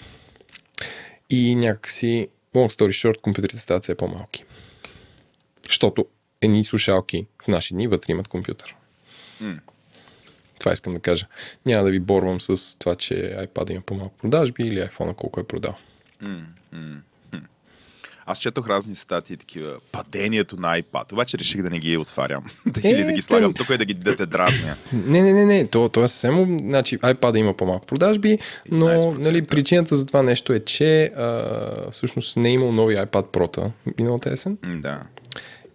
И някакси, long story short, компютрите стават все по-малки. Защото едни слушалки в наши дни вътре имат компютър. М. Това искам да кажа. Няма да ви борвам с това, че iPad има по-малко продажби или iPhone колко е продал. Аз четох разни статии, такива падението на iPad, обаче реших да не ги отварям. Е, Или да ги слагам те- тук и да ги да те дразня. Не, не, не, не. То, то е съвсем. Значи, iPad има по-малко продажби, но 11%. нали, причината за това нещо е, че а, всъщност не е имал нови iPad Pro миналата есен Да.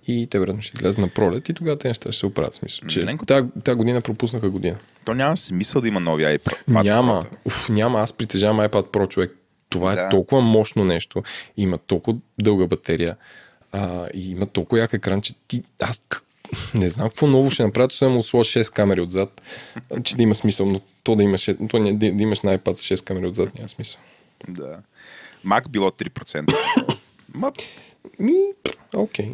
И те вероятно ще излязат на пролет и тогава те неща ще се оправят. Смисъл, че Ленко- тази, тази година пропуснаха година. То няма смисъл да има нови iPad. няма. Уф, няма. Аз притежавам iPad Pro, човек. Това е Да. толкова мощно нещо. Има толкова дълга батерия а, и има толкова як екран, че ти... Аз не знам какво ново ще направя, освен му сложа 6 камери отзад, че да има смисъл, но то да имаш, то не, да, да имаш на iPad с 6 камери отзад няма смисъл. Да. Mac било 3%. Ма, Ми, окей.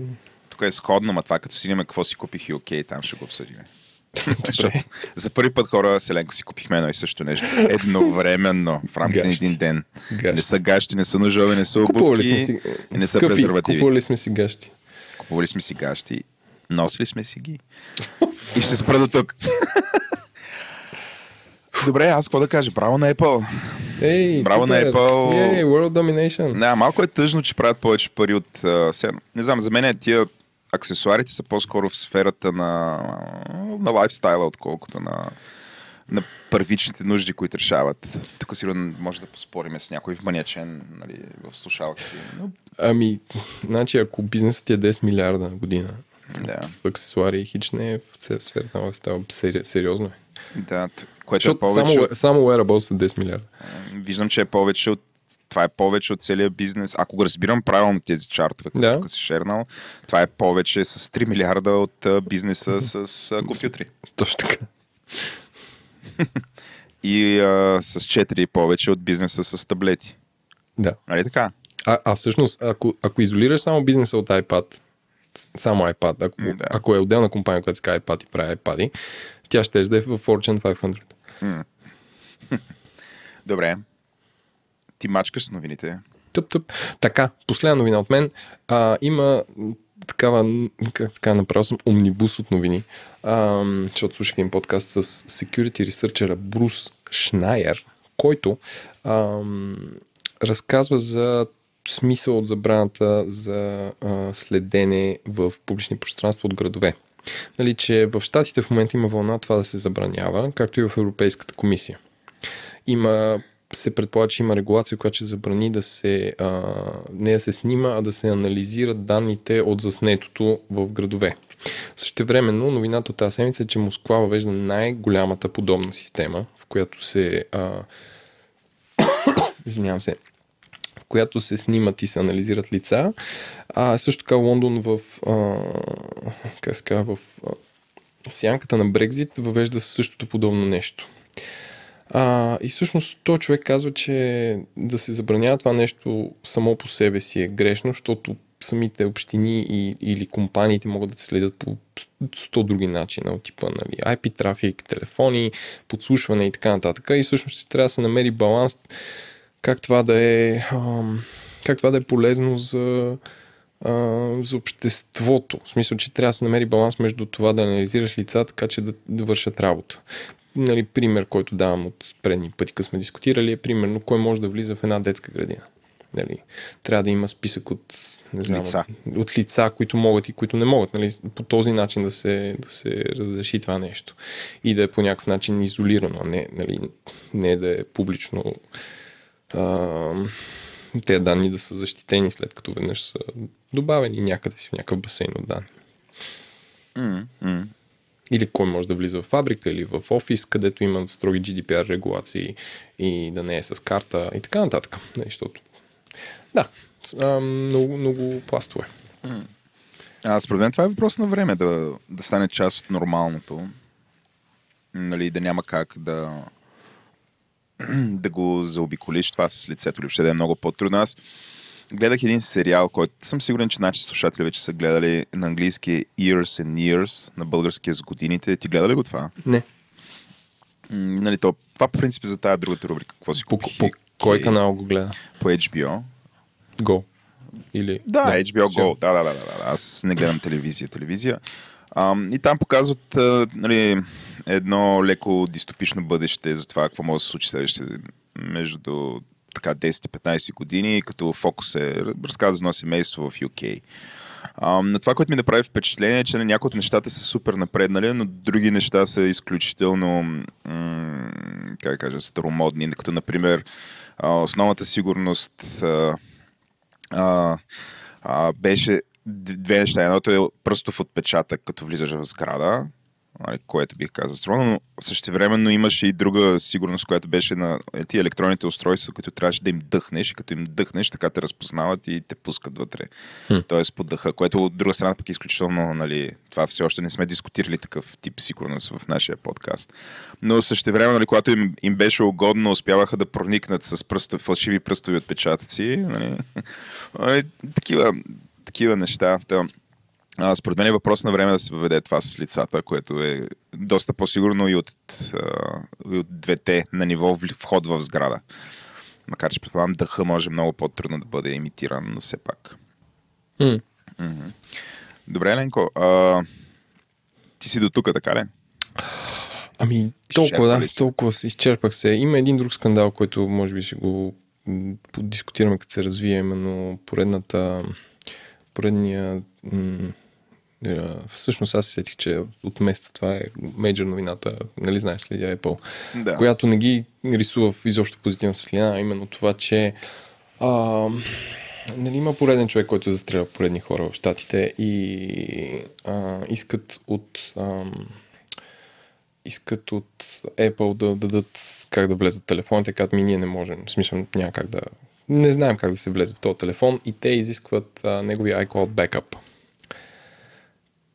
Тук е сходно, ма това като си имаме какво си купих и окей, там ще го обсъдим. Защото за първи път хора Селенко си купихме едно и също нещо. Едновременно, в рамките на един ден. Гащи. Не са гащи, не са ножове, не са обувки сме си не са скъпи, презервативи. Купували сме си гащи. Купували сме си гащи, носили сме си ги. И ще спра до тук. Добре, аз какво да кажа? Браво на Apple. Ей, Браво на супер. Apple. Ей, World Domination. Не, малко е тъжно, че правят повече пари от... Сега, не знам, за мен е тия аксесуарите са по-скоро в сферата на, на лайфстайла, отколкото на, на първичните нужди, които решават. Тук сигурно може да поспориме с някой вманячен нали, в слушалки. Но, Ами, значи ако бизнесът е 10 милиарда на година, да, в аксесуари хич не е в сферата на лайфстайл. Сери, сериозно е. да, което е повече... само, само wearables са 10 милиарда. Виждам, че е повече от това е повече от целия бизнес. Ако го разбирам правилно тези чартове, които Да. тук си шернал, това е повече с 3 милиарда от бизнеса с компютри. Точно така. И а, с 4 повече от бизнеса с таблети. Да. Нали така? А, а всъщност, ако, ако изолираш само бизнеса от iPad, само iPad, ако, М, да. ако е отделна компания, която казва iPad и прави iPad, тя ще е в Fortune 500. Добре. Ти мачкаш с новините. Тъп, тъп. Така, последна новина от мен. А, има такава, как така направил съм, омнибус от новини, а, защото слушах един подкаст с security researcher Брус Шнайер, който а, разказва за смисъл от забраната за а, следене в публични пространства от градове. Нали, че в Штатите в момента има вълна това да се забранява, както и в Европейската комисия. Има се предполага, че има регулация, която ще забрани да се а, не да се снима, а да се анализират данните от заснетото в градове. Същевременно, новината от тази седмица е, че Москва въвежда най-голямата подобна система, в която се а, извинявам се, в която се снимат и се анализират лица. А също така Лондон в а, как казва, в а, сянката на Брекзит въвежда същото подобно нещо. А, и всъщност той човек казва, че да се забранява това нещо само по себе си е грешно, защото самите общини и, или компаниите могат да те следят по 100 други начина, от типа нали, IP трафик, телефони, подслушване и така нататък. И всъщност ще трябва да се намери баланс как това да е, ам, как това да е полезно за, а, за обществото. В смисъл, че трябва да се намери баланс между това да анализираш лица, така че да, да вършат работа. Нали, пример, който давам от предни пъти, като сме дискутирали, е примерно кой може да влиза в една детска градина. Нали, трябва да има списък от, не знам, Лица. От, от лица, които могат и които не могат. Нали, по този начин да се, да се разреши това нещо. И да е по някакъв начин изолирано, а не, нали, не да е публично а, тези данни да са защитени след като веднъж са добавени някъде си в някакъв басейн от данни. М. Или кой може да влиза в фабрика или в офис, където има строги GDPR регулации и да не е с карта и така нататък. Защото... Да, много, много пластове. А, според мен това е въпрос на време да, да стане част от нормалното. Нали, да няма как да да го заобиколиш това с лицето или въобще да е много по-трудно. Аз гледах един сериал, който съм сигурен, че нашите слушатели вече са гледали на английски Years and Years, на българския с годините. Ти гледа ли го това? Не. М, нали, то, това по принцип е за тази другата рубрика. Какво си По, купих? по кой канал го гледа? По HBO. Go. Или... Да, да HBO. Go. Да, да, да, да, да. Аз не гледам телевизия. телевизия. Ам, и там показват а, нали, едно леко дистопично бъдеще за това какво може да се случи следващите между така 10 и 15 години, като фокус е разказва за едно семейство в UK. Но това, което ми направи впечатление е, че на някои от нещата са супер напреднали, но други неща са изключително, м- как кажа, старомодни, като например основната сигурност а, а, а, беше две неща. Едното е пръстов отпечатък, като влизаш в сграда, което бих казал строго, но същевременно имаше и друга сигурност, която беше на ти електронните устройства, които трябваше да им дъхнеш и като им дъхнеш, така те разпознават и те пускат вътре. Хм. Тоест по дъха, което от друга страна пък е изключително, нали, това все още не сме дискутирали такъв тип сигурност в нашия подкаст. Но същевременно, нали, когато им, им беше угодно, успяваха да проникнат с пръсто, фалшиви пръстови отпечатъци. Нали. Ай, такива, такива неща. А, според мен е въпрос на време да се въведе това с лицата, което е доста по-сигурно и от, а, и от двете на ниво вход в сграда. Макар че предполагам дъха може много по-трудно да бъде имитиран, но все пак. М. Добре, Еленко, а, ти си до тук, така ли? Ами, толкова, Изчерпали да, се. толкова се изчерпах се. Има един друг скандал, който може би ще го подискутираме като се развие, именно поредната, поредния м, всъщност аз се сетих, че от месец това е мейджор новината, нали знаеш, следя Apple, Да. която не ги рисува в изобщо позитивна светлина, а именно това, че а, нали, има пореден човек, който е застрелял поредни хора в Штатите и а, искат от ам, искат от Apple да дадат как да влезат телефоните, казват ми ние не можем. В смисъл няма как да... Не знаем как да се влезе в този телефон и те изискват а, неговия iCloud Backup,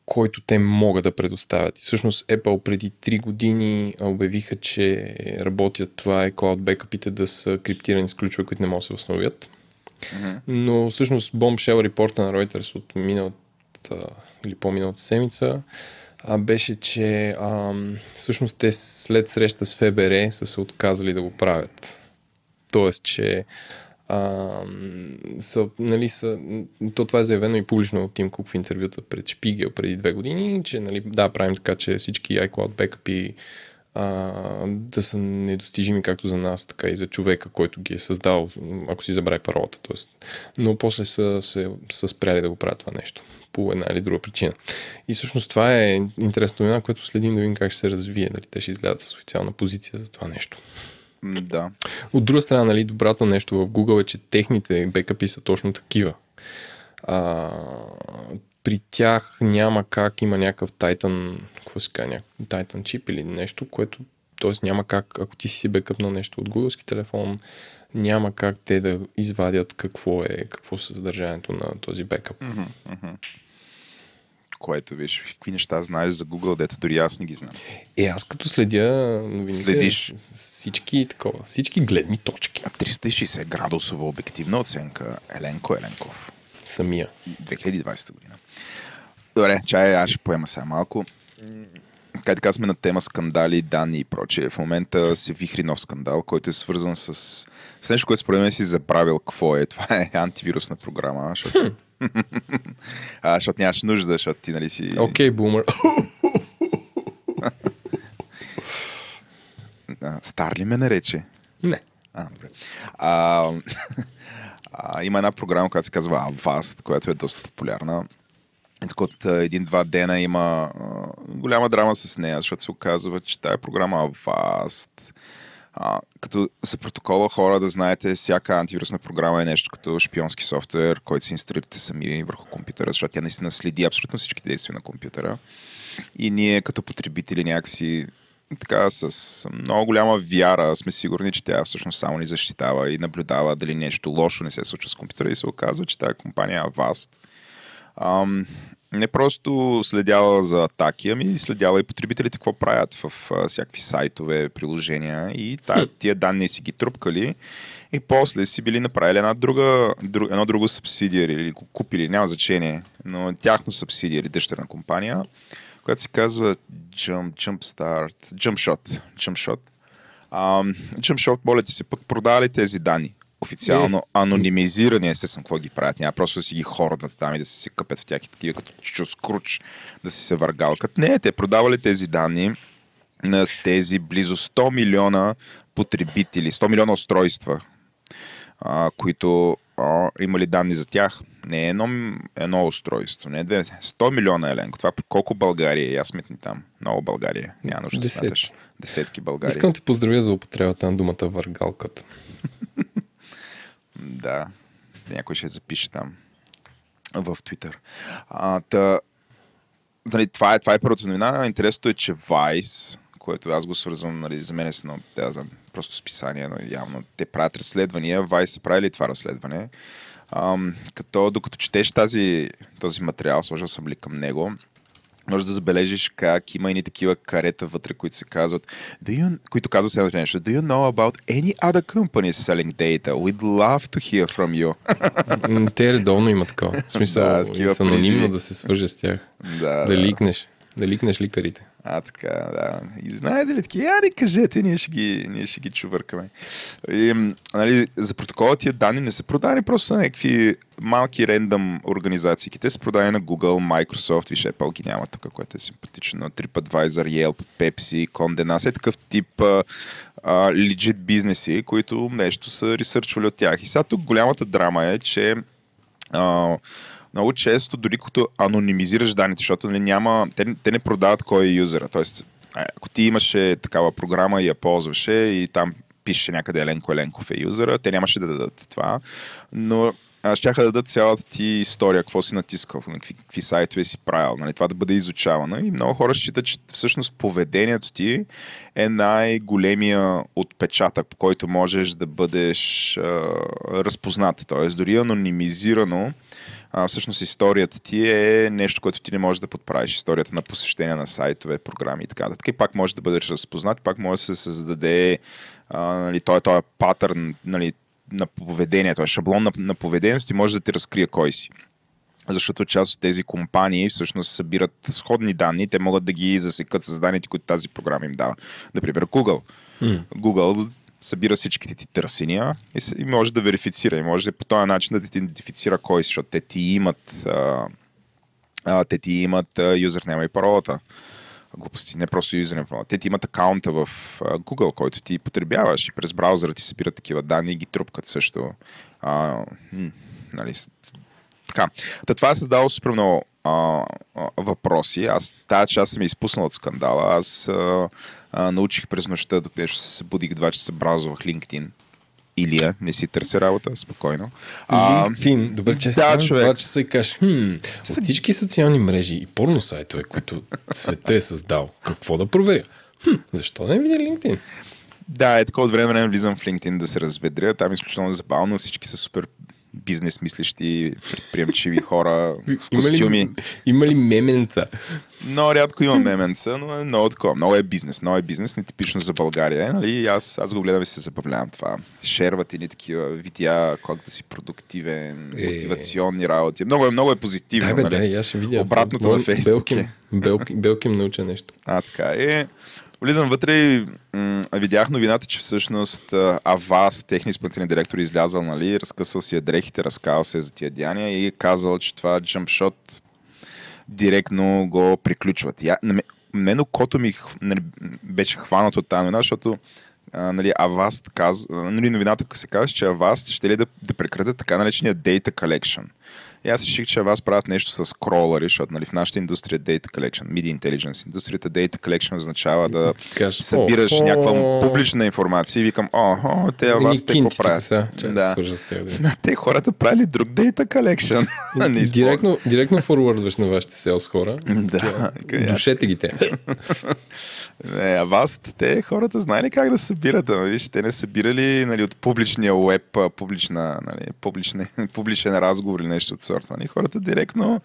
който те могат да предоставят. И всъщност Apple преди 3 години а, обявиха, че работят това iCloud Backupите да са криптирани с ключове, които не могат да се възстановят. Но всъщност Bombshell репорта на Reuters от миналата или по-миналата седмица а, беше, че ам, всъщност те след среща с ФБР са се отказали да го правят. Тоест, че ам, са, нали, са, то това е заявено и публично от Тим Кук в интервюта пред Шпигел преди две години, че нали, да, правим така, че всички iCloud бекъпи а, да са недостижими както за нас, така и за човека, който ги е създал, ако си забрави паролата. Тоест. Но после са, са, са спряли да го правят това нещо по една или друга причина. И всъщност това е интересна новина, което следим да видим как ще се развие. Дали те ще излязат с официална позиция за това нещо. Да. От друга страна, нали, доброто нещо в Google е, че техните бекъпи са точно такива. А, при тях няма как има някакъв Titan, какво се казва, Titan чип или нещо, което, т.е. няма как, ако ти си бекъпнал нещо от гугълски телефон, няма как те да извадят какво е, какво е съдържанието на този бекъп. Което, виж, какви неща знаеш за Google, дето дори аз не ги знам. Е, аз като следя новините, Следиш. всички такова, всички гледни точки. 360 градусова обективна оценка Еленко Еленков. Самия. 2020 година. Добре, чай, аз ще поема сега малко. Как така сме на тема скандали, данни и прочее. В момента се вихри нов скандал, който е свързан с, с нещо, което според мен си забравил какво е. Това е антивирусна програма, защото, а, защото нямаш нужда, защото ти нали си... Окей, бумър. А, стар ли ме нарече? Не. А, добре. А, А, има една програма, която се казва Avast, която е доста популярна. И тук от един-два дена има а, голяма драма с нея, защото се оказва, че тая програма Avast а, като за протокола хора да знаете, всяка антивирусна програма е нещо като шпионски софтуер, който си инсталирате сами върху компютъра, защото тя наистина следи абсолютно всички действия на компютъра. И ние като потребители някакси така с много голяма вяра сме сигурни, че тя всъщност само ни защитава и наблюдава дали нещо лошо не се случва с компютъра и се оказва, че тази компания Avast ам, не просто следяла за атаки, ами следяла и потребителите какво правят в а, всякакви сайтове, приложения и тая, тия данни си ги трупкали и после си били направили една друга, друг, едно друго субсидиари или го купили, няма значение, но тяхно субсидиари, дъщерна компания, която се казва Jump, Jumpstart, Jumpshot. Jumpshot. Um, Jumpshot, моля ти се, пък продавали тези данни официално анонимизирани, естествено, какво ги правят. Няма просто да си ги хордат там и да се къпят в тях и такива като чускруч да си се въргалкат. Не, те продавали тези данни на тези близо 100 милиона потребители, 100 милиона устройства, а, които а, имали данни за тях. Не е едно, едно устройство, не е две. 100 милиона, Еленко. Това колко България е? Я сметни там. Много България. Няма нужда да смяташ. Десетки България. Искам ти поздравя за употребата на думата въргалката. Да, някой ще запише там в. А, та, нали, това, е, това е първата новина. Интересното е, че Vice, което аз го свързвам, нали, за мен е едно, да, знам, просто списание, но явно те правят разследвания. Vice са правили това разследване. Ам, като докато четеш тази, този материал, сложил съм ли към него, може да забележиш как има и такива карета вътре, които се казват, Do you, които казват следното нещо. Do you know about any other companies selling data? We'd love to hear from you. Те редовно имат такова. В смисъл, да, с анонимно да се свържа с тях. Да, да, да. ликнеш. Да ликнеш ликарите. А, така, да. И знаете ли таки, ари кажете, ние ще ги, ние ще ги чувъркаме. И, нали, за протокола тия данни не са продани просто на някакви малки рендъм организации. Те са продани на Google, Microsoft, виж, Apple ги няма тук, което е симпатично. TripAdvisor, Yelp, Pepsi, Condé е такъв тип а, легит бизнеси, които нещо са ресърчвали от тях. И сега тук голямата драма е, че а, много често, дори като анонимизираш данните, защото нали, няма, те, те не продават кой е юзера. Тоест, ако ти имаше такава програма и я ползваше и там пише някъде Еленко Еленков е юзера, те нямаше да дадат това, но ще да дадат цялата ти история, какво си натискал, какви, какви сайтове си правил, нали, това да бъде изучавано. И много хора считат, че всъщност поведението ти е най-големия отпечатък, по който можеш да бъдеш а, разпознат. Тоест, дори анонимизирано, а, всъщност историята ти е нещо, което ти не можеш да подправиш. Историята на посещение на сайтове, програми и така нататък. И пак може да бъдеш разпознат, пак може да се създаде а, нали, този, този патърн нали, на поведението, шаблон на, на поведението ти може да ти разкрие кой си защото част от тези компании всъщност събират сходни данни, те могат да ги засекат с данните, които тази програма им дава. Например, Google. Mm. Google събира всичките ти търсения и, и може да верифицира. И може по този начин да ти идентифицира кой си, защото те ти имат а, а, те ти имат а, юзернема и паролата. Глупости, не просто юзернема и паролата. Те ти имат акаунта в а, Google, който ти потребяваш и през браузъра ти събират такива данни и ги трупкат също. А, м- нали, така. Та това е създало супер много а, а, въпроси. Аз тази част съм изпуснал от скандала. Аз а, а, научих през нощта, докато се събудих два часа, бразвах LinkedIn. Илия, не си търси работа, спокойно. LinkedIn, добре, че да, човек. това часа и кажеш, хм, от всички социални мрежи и порно сайтове, които света е създал, какво да проверя? Хм, защо не видя LinkedIn? Да, е така от време време влизам в LinkedIn да се разведря. Там е изключително забавно. Всички са супер бизнес мислещи, предприемчиви хора костюми. Има ли, има ли меменца? Много рядко има меменца, но е много такова. Много е бизнес. Много е бизнес, нетипично за България. Нали? Аз, аз го гледам и се забавлявам това. Шерват ни такива видеа, как да си продуктивен, е... мотивационни работи. Много е, много е позитивно. Да, бе, нали? да, аз ще видя. Обратното на Фейсбук. Белким, Белким, Белким науча нещо. А, така е. Влизам вътре и м- видях новината, че всъщност Авас, техни изпълнителен директор, излязал, нали, разкъсал си дрехите, разказал се за тия деяния и е казал, че това джампшот директно го приключват. Я, на мен окото ми нали, беше хванато от тази новина, защото а, нали, Avast каз... нали, новината се казва, че Avast ще ли да, да прекратят така наречения Data Collection. И аз реших, че вас правят нещо с кролъри, защото нали, в нашата индустрия Data Collection, Media Intelligence, индустрията Data Collection означава да Кажеш, събираш о, някаква публична информация и викам, о, о те вас те какво правят. Са, Да. да. те хората правили друг Data Collection. Директно, директно форвардваш на вашите селс хора. Да, Душете ги те. Не, а вас, те хората знаели как да събират. Виж, те не събирали нали, от публичния веб, публична, нали, публични, публичен разговор или нещо от сорта. Нали. Хората директно,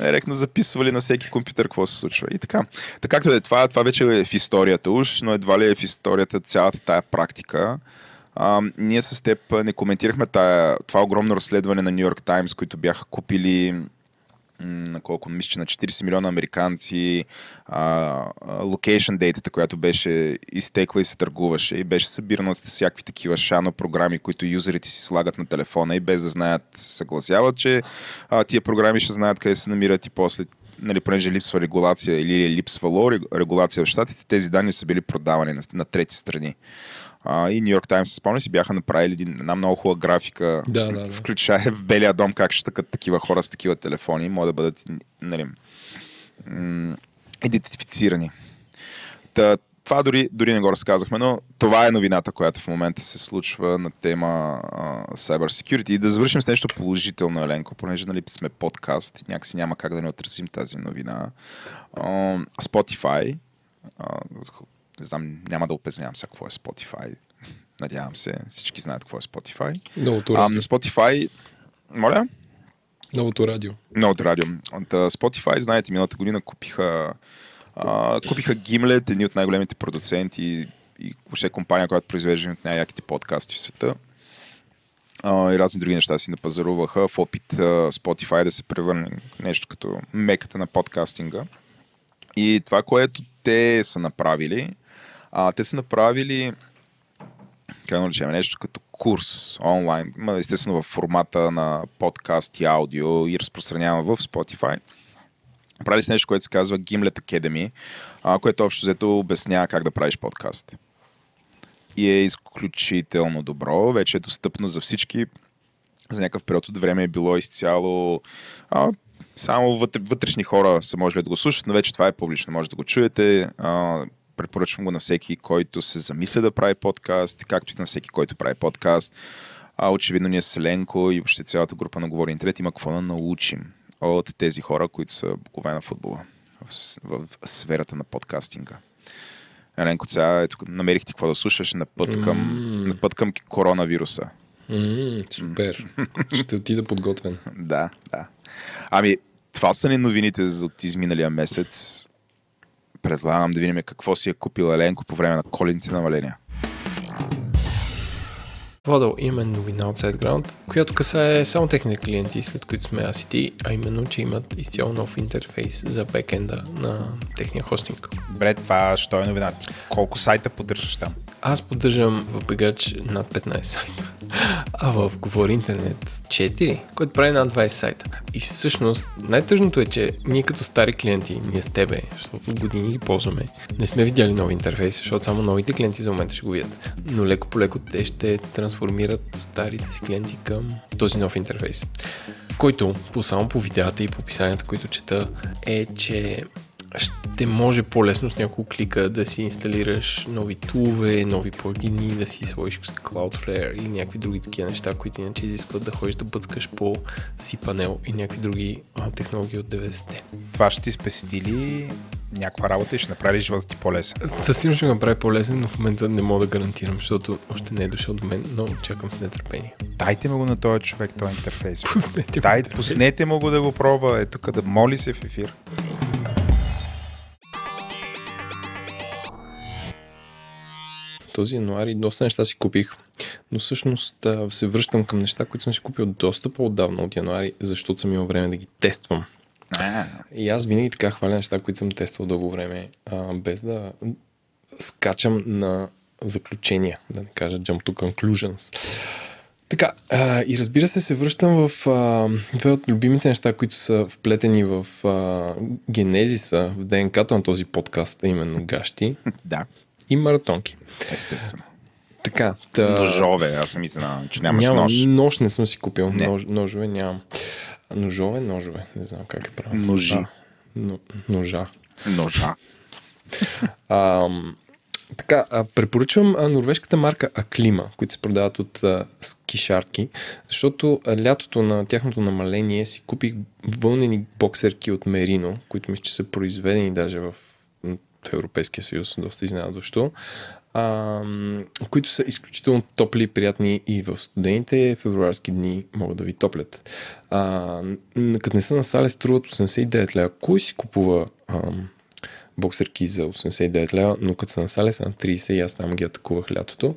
директно записвали на всеки компютър какво се случва. И така. Така както е, това, това вече е в историята уж, но едва ли е в историята цялата тая практика. А, ние с теб не коментирахме тая, това огромно разследване на Нью Йорк Таймс, които бяха купили на колко, мисля, че на 40 милиона американци, локейшн дейтата, която беше изтекла и се търгуваше и беше събирана от всякакви такива шано програми, които юзерите си слагат на телефона и без да знаят, съгласяват, че а, тия програми ще знаят къде се намират и после нали, понеже липсва регулация или липсвало рег- регулация в щатите, тези данни са били продавани на, на трети страни. А, и Нью Йорк Таймс, спомня си, бяха направили един, една много хубава графика, Да, да, да. включая в Белия дом как ще тъкат такива хора с такива телефони, могат да бъдат нали, м- идентифицирани. Та, това дори, дори не го разказахме, но това е новината, която в момента се случва на тема а, Cyber Security. И да завършим с нещо положително, Еленко, понеже нали, сме подкаст и някакси няма как да не отразим тази новина. А, Spotify, а, не знам, няма да опезнявам сега какво е Spotify. Надявам се, всички знаят какво е Spotify. Новото А, радио. на Spotify, моля? Новото радио. Новото радио. От а, Spotify, знаете, миналата година купиха, а, купиха Gimlet, едни от най-големите продуценти и въобще компания, която произвежда от най-яките подкасти в света. А, и разни други неща си напазаруваха в опит а, Spotify да се превърне нещо като меката на подкастинга. И това, което те са направили, а, те са направили как наречем, нещо като курс онлайн, естествено в формата на подкаст и аудио и разпространява в Spotify. Правили се нещо, което се казва Gimlet Academy, а, което общо взето обяснява как да правиш подкаст. И е изключително добро, вече е достъпно за всички. За някакъв период от време е било изцяло а, само вътре, вътрешни хора са можели да го слушат, но вече това е публично, може да го чуете. А, препоръчвам го на всеки, който се замисля да прави подкаст, както и на всеки, който прави подкаст. А, очевидно ние с Еленко и въобще цялата група на Говори Интернет има какво да научим от тези хора, които са богове на футбола в, в, в сферата на подкастинга. Еленко, сега ето, намерих ти какво да слушаш на път към, М. на път към коронавируса. М, супер. Ще отида подготвен. Да, да. Ами, това са ни новините от изминалия месец. Предлагам да видим какво си е купил Еленко по време на коледните намаления. Владо, имаме новина от SiteGround, която касае само техните клиенти, след които сме аз и ти, а именно, че имат изцяло нов интерфейс за бекенда на техния хостинг. Добре, това що е новина? Колко сайта поддържаш там? Аз поддържам в бегач над 15 сайта, а в Говори Интернет 4, което прави над 20 сайта. И всъщност най-тъжното е, че ние като стари клиенти, ние с тебе, защото от години ги ползваме, не сме видяли нови интерфейси, защото само новите клиенти за момента ще го видят. Но леко по леко те ще трансформират старите си клиенти към този нов интерфейс. Който, по само по видеята и по описанията, които чета, е, че ще може по-лесно с няколко клика да си инсталираш нови тулове, нови плагини, да си сложиш Cloudflare и някакви други такива неща, които иначе изискват да ходиш да бъцкаш по cPanel и някакви други а, технологии от 90-те. Това ще ти спести ли някаква работа и ще направи живота ти по-лесен? Със сигурност ще го направи по-лесен, но в момента не мога да гарантирам, защото още не е дошъл до мен, но чакам с нетърпение. Дайте му го на този човек, този интерфейс. Пуснете му Дайте, интерфейс. пуснете му го да го пробва. Ето тук да моли се в ефир. Този януари доста неща си купих, но всъщност се връщам към неща, които съм си купил доста по-отдавна от януари, защото съм имал време да ги тествам. А, И аз винаги така хваля неща, които съм тествал дълго време, а, без да скачам на заключения, да не кажа jump to conclusions. Така, а, и разбира се, се връщам в а, две от любимите неща, които са вплетени в а, генезиса, в ДНК-то на този подкаст, а именно гащи да, и маратонки. естествено. Така, та... Ножове, аз съм изненадан, че нямаш Няма, нож. нож не съм си купил. Не. Нож, ножове нямам. Ножове, ножове. Не знам как е правилно. Ножи. Но, ножа. Ножа. А, така, а, препоръчвам а, норвежката марка Аклима, които се продават от а, скишарки, защото а, лятото на тяхното намаление си купих вълнени боксерки от Мерино, които мисля, че са произведени даже в, Европейския съюз, доста изненадващо, а, които са изключително топли приятни и в студените февруарски дни могат да ви топлят. А, като не са на сале, струват 89 лева. Кой си купува ам, боксерки за 89 лева, но като са на сале са на 30 и аз там ги атакувах лятото.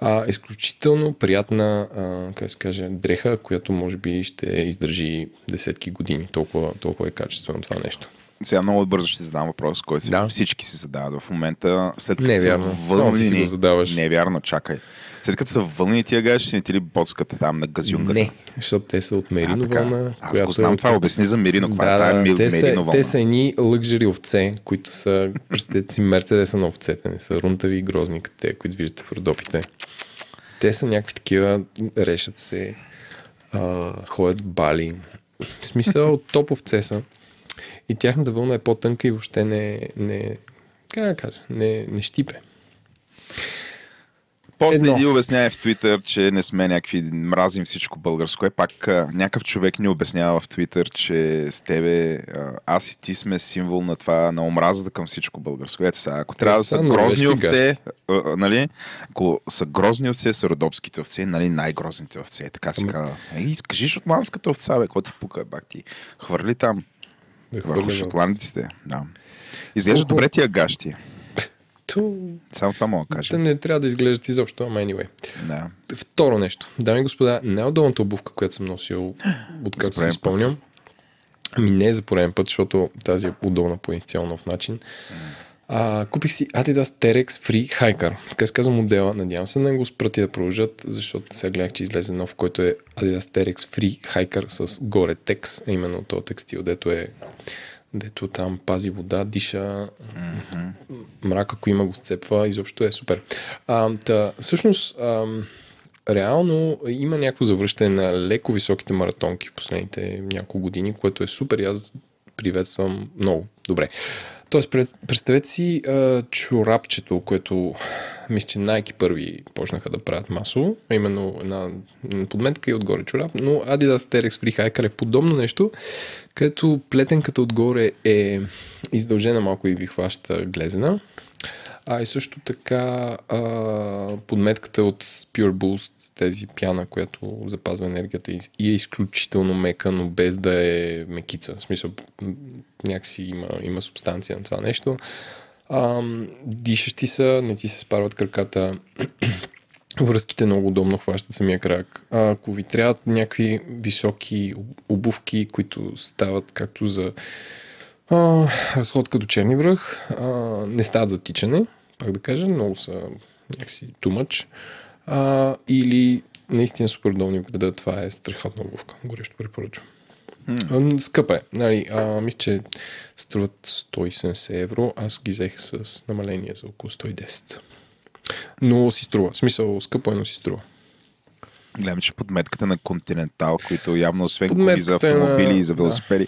А, изключително приятна, а, как се каже, дреха, която може би ще издържи десетки години. Толкова, толкова е качествено това нещо. Сега много бързо ще задам въпрос, който Да. да. всички си задават в момента. След като Не е са вярно. Ти си го задаваш. Не е вярно, чакай. След като са вълнени тия гаш, ще не ти ли боцката там на газюнгата? Не, защото те са от Мерино А, така. вълна. Аз го знам това. Обясни за Мерино. Каква е да, тая да, мил, те, са, Мерино вълна? те са едни лъкжери овце, които са, представете си, мерцедеса на овцете, не са рунтави и грозни, като те, които виждате в родопите. Те са някакви такива, решат се, а, ходят в бали. В смисъл, топ овце са. И тяхната вълна е по-тънка и въобще не, не как да кажа, не, не щипе. После Едно. обяснява в Твитър, че не сме някакви мразим всичко българско. Е пак някакъв човек ни обяснява в Твитър, че с тебе аз и ти сме символ на това, на омразата към всичко българско. Ето сега, ако трябва да са грозни овце, а, нали, ако са грозни овце, са родопските овце, нали, най-грозните овце. Е, Така се Ама- казва. Ей, кажи шотландската овца, бе, какво ти пука, бак ти. Хвърли там, Да върху шотландците. Да. Изглежда добре тия гащи. Ту, Само това мога да кажа. Те не трябва да изглеждат изобщо, ама anyway. Да. Второ нещо. Дами и господа, най-удобната обувка, която съм носил, откакто си спомням. Ами не за пореден път, защото тази е удобна по изцяло нов начин. А, купих си Adidas Terex Free Hiker. Така се казва модела. Надявам се да го спрати да продължат, защото сега гледах, че излезе нов, който е Adidas Terex Free Hiker с горе текс, а именно този текстил, дето е дето там пази вода, диша, мрак, ако има го сцепва, изобщо е супер. А, та, всъщност, ам, реално има някакво завръщане на леко високите маратонки в последните няколко години, което е супер и аз приветствам много. Добре. Тоест, пред- представете си а, чорапчето, което мисля, че Nike първи почнаха да правят масово, а именно една подметка и отгоре чорап, но Adidas Terex Free Hiker е подобно нещо, където плетенката отгоре е издължена малко и ви хваща глезена, а и също така а, подметката от Pure Boost, тези пяна, която запазва енергията и, е изключително мека, но без да е мекица. В смисъл, някакси има, има субстанция на това нещо. А, дишащи са, не ти се спарват краката, връзките много удобно хващат самия крак. А, ако ви трябват някакви високи обувки, които стават както за а, разходка до черни връх, а, не стават за тичане, пак да кажа, много са някакси too much. А, или наистина супер удобни в града, това е страхотна обувка. Горещо препоръчвам. А, Скъпа е. Нали, а, мисля, че струват 170 евро. Аз ги взех с намаление за около 110. Но си струва. В смисъл, скъпо е, но си струва. Гледам, че подметката на Континентал, които явно освен коли за на- автомобили и за да. велосипеди,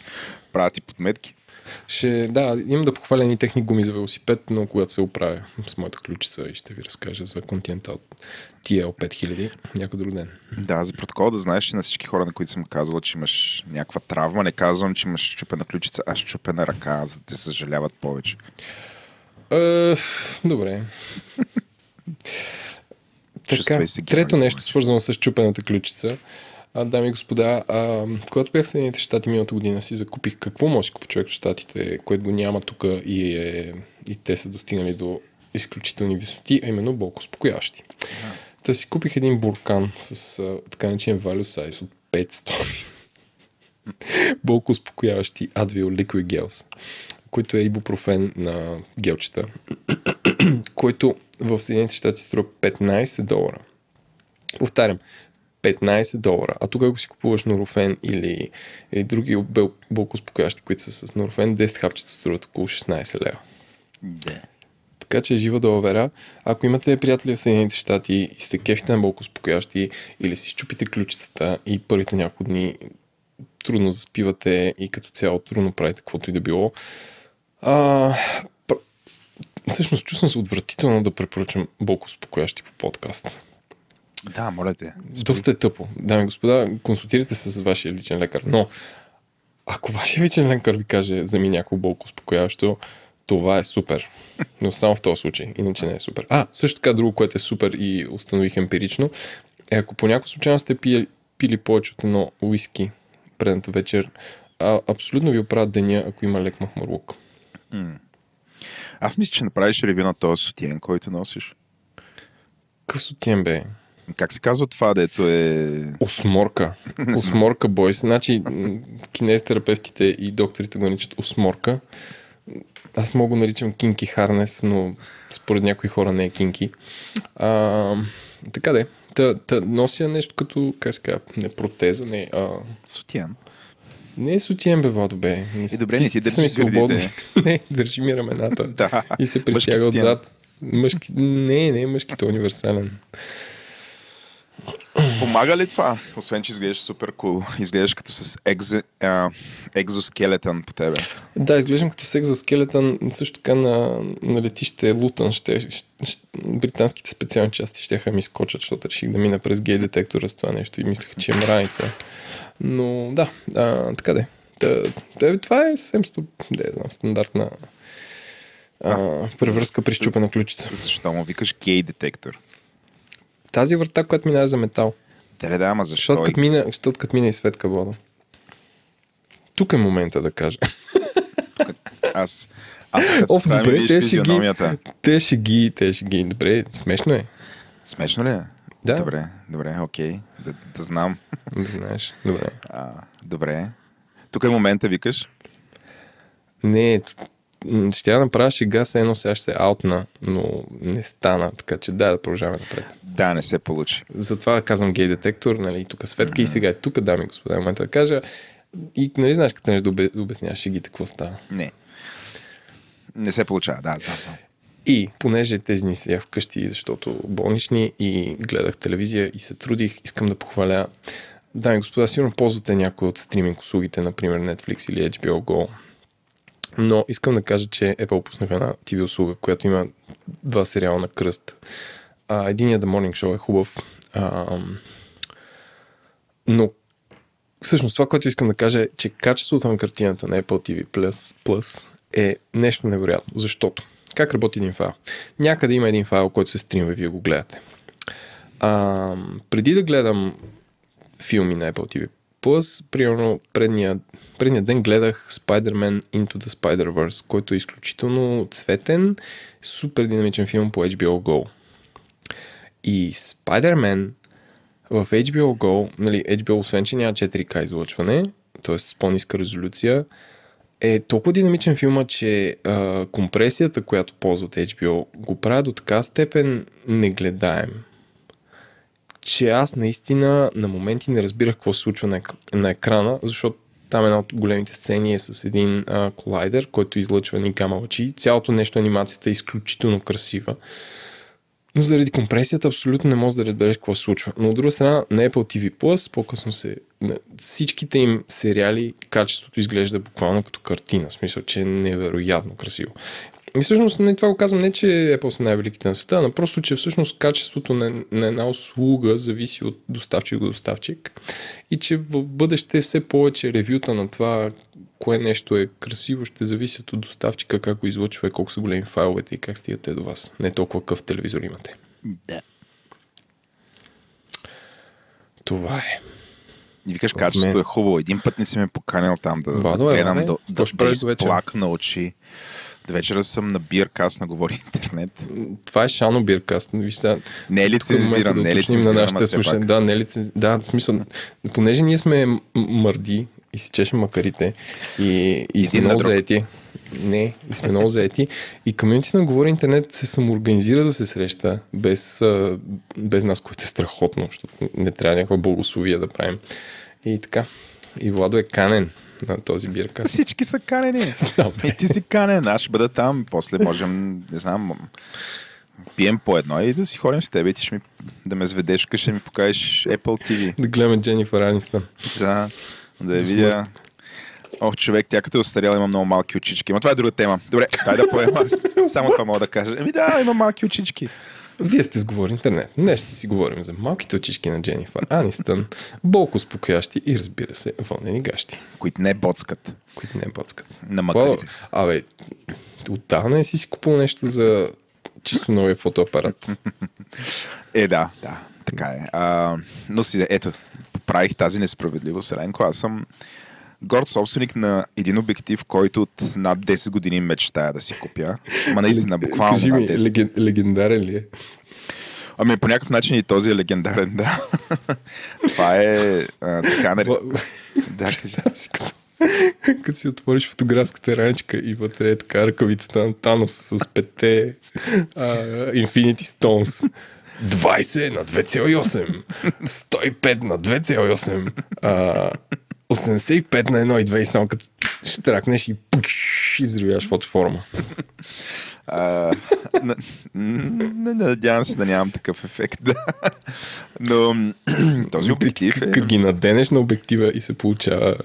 правят и подметки. Ще, да, имам да похваля ни техни гуми за велосипед, но когато се оправя с моята ключица и ще ви разкажа за Continental TL 5000 някой друг ден. Да, за протокол да знаеш, че на всички хора, на които съм казал, че имаш някаква травма, не казвам, че имаш чупена ключица, а чупена ръка, за да те съжаляват повече. Е, добре. така, трето нещо, свързано с чупената ключица. А, дами и господа, а, когато бях в Съединените щати миналата година си закупих какво може да купи човек в щатите, което го няма тук и, е, и те са достигнали до изключителни висоти, а именно болко успокояващи. Та си купих един буркан с а, така начин value size от 500 болко успокояващи Advil Liquid Gels, който е ибупрофен на гелчета, който в Съединените щати струва 15 долара. Повтарям, 15 долара. А тук ако си купуваш норофен или, или други бел- които са с норофен, 10 хапчета струват около 16 лева. Да. Така че жива долавера. Ако имате приятели в Съединените щати и сте кефите на болко успокоящи или си щупите ключицата и първите няколко дни трудно заспивате и като цяло трудно правите каквото и да било, а, всъщност чувствам се отвратително да препоръчам болко успокоящи по подкаст. Да, моля те. Доста е тъпо. Дами и господа, консултирайте се с вашия личен лекар. Но ако вашия личен лекар ви каже за ми някакво болко успокояващо, това е супер. Но само в този случай. Иначе не е супер. А, също така друго, което е супер и установих емпирично, е ако по някакъв случай сте пили, пили повече от едно уиски предната вечер, а, абсолютно ви оправят деня, ако има лек махмурлук. Аз мисля, че направиш ревю на този сутиен, който носиш. Късотиен бе. Как се казва това, дето е... Осморка. Осморка, бойс. Значи, м, кинезитерапевтите и докторите го наричат осморка. Аз мога го наричам кинки харнес, но според някои хора не е кинки. А, така де. Та, та, нося нещо като, как се казва, не протеза, не, а, Сутиен. не е сутиен бе, Владо, бе. Не, И добре, не си държи гърдите. не, държи ми рамената. Да. И се Мъжки притяга отзад. Мъжки... Не, не, е универсален. Помага ли това? Освен, че изглеждаш супер кул. Изглеждаш като с екзе, а, екзоскелетън по тебе. Да, изглеждам като секс за скелетън. Също така на, на летище Лутън ще, ще, ще, британските специални части ще ми скочат, защото реших да мина през гей детектора с това нещо и мислех, че е мраница. Но да, а, така де. Та, да, това е съвсем да, знам, стандартна а, превръзка при щупена ключица. Защо му викаш гей детектор? Тази врата, която минава за метал. Те да, ама защо? Защото като мина, защото като мина и Светка вода. Тук е момента да кажа. Аз, аз като Оф, добре, те ще ги, те ще ги, те ще ги. Добре, смешно е. Смешно ли е? Да. Добре, добре, окей. Да, да знам. Да знаеш. Добре. А, добре. Тук е момента, викаш. Не, ще я направя шега, се едно сега ще се аутна, но не стана, така че да, да продължаваме напред. Да, не се получи. Затова казвам гей детектор, нали, тук Светка и сега е тук, дами и господа, момента да кажа. И нали знаеш, като нещо да обясняваш шегите, какво става. Не. Не се получава, да, знам, знам. И понеже тези дни седях вкъщи, защото болнични и гледах телевизия и се трудих, искам да похваля. Дами и господа, сигурно ползвате някои от стриминг услугите, например Netflix или HBO Go. Но искам да кажа, че Apple пуснаха една TV услуга, която има два сериала на кръст. А, единият The Morning Show е хубав. А, но всъщност това, което искам да кажа е, че качеството на картината на Apple TV Plus, Plus е нещо невероятно. Защото как работи един файл? Някъде има един файл, който се стримва и вие го гледате. А, преди да гледам филми на Apple TV Plus, примерно предния, предния ден гледах Spider-Man Into the Spider-Verse, който е изключително цветен, супер динамичен филм по HBO Go. И Spider-Man в HBO Go, нали, HBO освен, че няма 4K излъчване, т.е. с по-ниска резолюция, е толкова динамичен филма, че а, компресията, която ползват HBO, го правят до така степен негледаем, че аз наистина на моменти не разбирах какво се случва на, ек- на екрана, защото там една от големите сцени е с един а, колайдер, който излъчва ни гама лъчи. Цялото нещо, анимацията е изключително красива. Но заради компресията абсолютно не можеш да разбереш какво се случва. Но от друга страна, на Apple TV Plus по-късно се... всичките им сериали качеството изглежда буквално като картина. В смисъл, че е невероятно красиво. И всъщност не, това го казвам не, че Apple са най-великите на света, но просто, че всъщност качеството на, на една услуга зависи от доставчик до доставчик и че в бъдеще все повече ревюта на това кое нещо е красиво ще зависят от доставчика, как го излъчва, и колко са големи файловете и как стигате до вас. Не толкова какъв телевизор имате. Да. Това е. И викаш, От качеството е хубаво. Един път не си ме поканил там да, Владо, да е, гледам, бе. да, да, да изплакна очи. До вечера съм на биркаст на Говори Интернет. Това е Шано Биркаст. Виж сега, Не е е лицензиран, да не е лицензиран, на нашите пак. Да, не е лиценз... Да, в смисъл, понеже ние сме мърди и си чешем макарите и, и сме Един на много заети. Не, и сме много заети. И комьюнити на Говори Интернет се самоорганизира да се среща без, без нас, което е страхотно, защото не трябва някаква благословия да правим. И така. И Владо е канен. на този бирка. Всички са канени. И ти си канен, аз ще бъда там, после можем, не знам, пием по едно и да си ходим с теб и ти ще ми, да ме заведеш вкъщи, ще ми покажеш Apple TV. Да гледаме Дженнифър Анистън. За да я видя. Ох, човек, тя като е остаряла има много малки очички. Но това е друга тема. Добре, дай да поема. Само това мога да кажа. Еми да, има малки очички. Вие сте сговори интернет. Днес ще си говорим за малките очички на Дженнифър Анистън, болко спокоящи и разбира се, вълнени гащи, Които не боцкат които не боцкат. на Какво? макарите. Абе, отдавна не си си купил нещо за чисто новия фотоапарат. Е, да, да, така е. А, но си, ето, поправих тази несправедливост, Ренко. Аз съм горд собственик на един обектив, който от над 10 години мечтая да си купя. Ма наистина, буквално Кажи над ми, 10. леген, легендарен ли е? Ами по някакъв начин и този е легендарен, да. Това е а, така наречен. Да, кажи. Представя си като, като си отвориш фотографската раничка и вътре е така ръкавицата на Танос с пете uh, Infinity Stones. 20 на 2,8. 105 на 2,8. Uh, 85 на 1,2 и само като ще тракнеш и пуш, изривяваш фотоформа. А, н- н- надявам се да нямам такъв ефект. Да. Но този обектив е... Като ги наденеш на обектива и се получава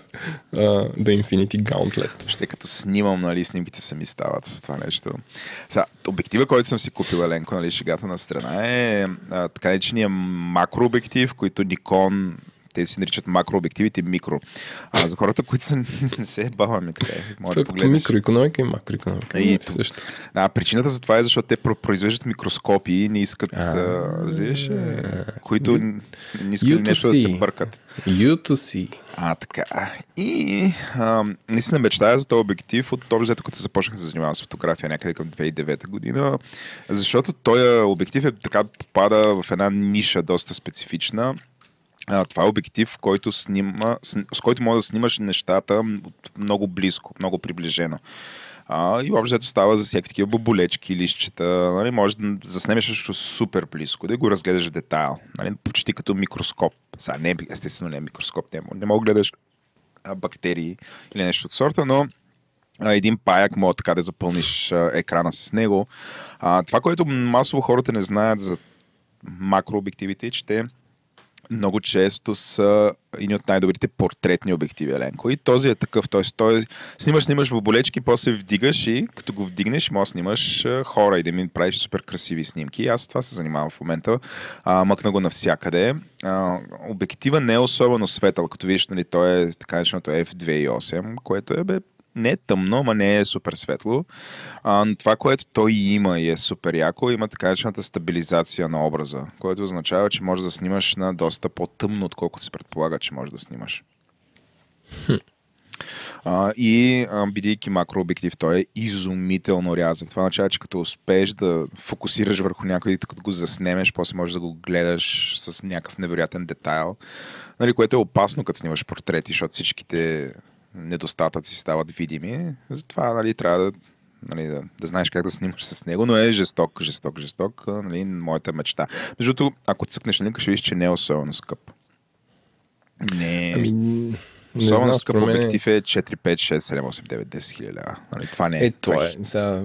uh, The Infinity Gauntlet. Ще като снимам, нали, снимките се ми стават с това нещо. Сега, обектива, който съм си купил, Еленко, нали, шегата на страна е а, така наречения макрообектив, който Nikon те си наричат макрообективите микро. А за хората, които са, не се баваме така, е, може да е погледнеш. микроекономика и макроекономика. И И то- също. Да, причината за това е, защото те про- произвеждат микроскопи и не искат, А, а, разбираш, е, които не искат нещо да се U2C. бъркат. U2C. А, така. И а, наистина мечтая за този обектив от този, взето като започнах да се занимавам с фотография някъде към 2009 година, защото този обектив е така попада в една ниша доста специфична. А, това е обектив, който снима, с, с който може да снимаш нещата много близко, много приближено. А, и общо става за всякакви такива боболечки, лищчета. Нали, може да заснемеш нещо супер близко, да го разгледаш в детайл. Нали, почти като микроскоп. Сега, не, естествено не е микроскоп, не, не мога да гледаш а, бактерии или нещо от сорта, но а, един паяк може така да запълниш а, екрана с него. А, това, което масово хората не знаят за макрообективите е, че те много често са едни от най-добрите портретни обективи, Еленко. И този е такъв. Т.е. той снимаш, снимаш в болечки, после вдигаш и като го вдигнеш, може снимаш хора и да ми правиш супер красиви снимки. Аз това се занимавам в момента. А, мъкна го навсякъде. А, обектива не е особено светъл, като видиш, нали, той е така нареченото F2.8, което е бе, не е тъмно, ма не е супер светло. А, но това, което той има и е супер яко, има така наречената стабилизация на образа, което означава, че можеш да снимаш на доста по-тъмно, отколкото се предполага, че можеш да снимаш. А, и а, бидейки макрообектив, той е изумително рязък. Това означава, че като успееш да фокусираш върху някой и като го заснемеш, после можеш да го гледаш с някакъв невероятен детайл, нали, което е опасно, като снимаш портрети, защото всичките недостатъци стават видими. Затова нали, трябва да, нали, да, да знаеш как да снимаш с него, но е жесток, жесток, жесток. Нали, моята мечта. Между другото, ако цъкнеш линка, ще видиш, че не е особено скъп. Не. Ами, не Особено знам, скъп мен... обектив е 4, 5, 6, 7, 8, 9, 10 хиляди. Нали, това не е. Е, това е. Сега,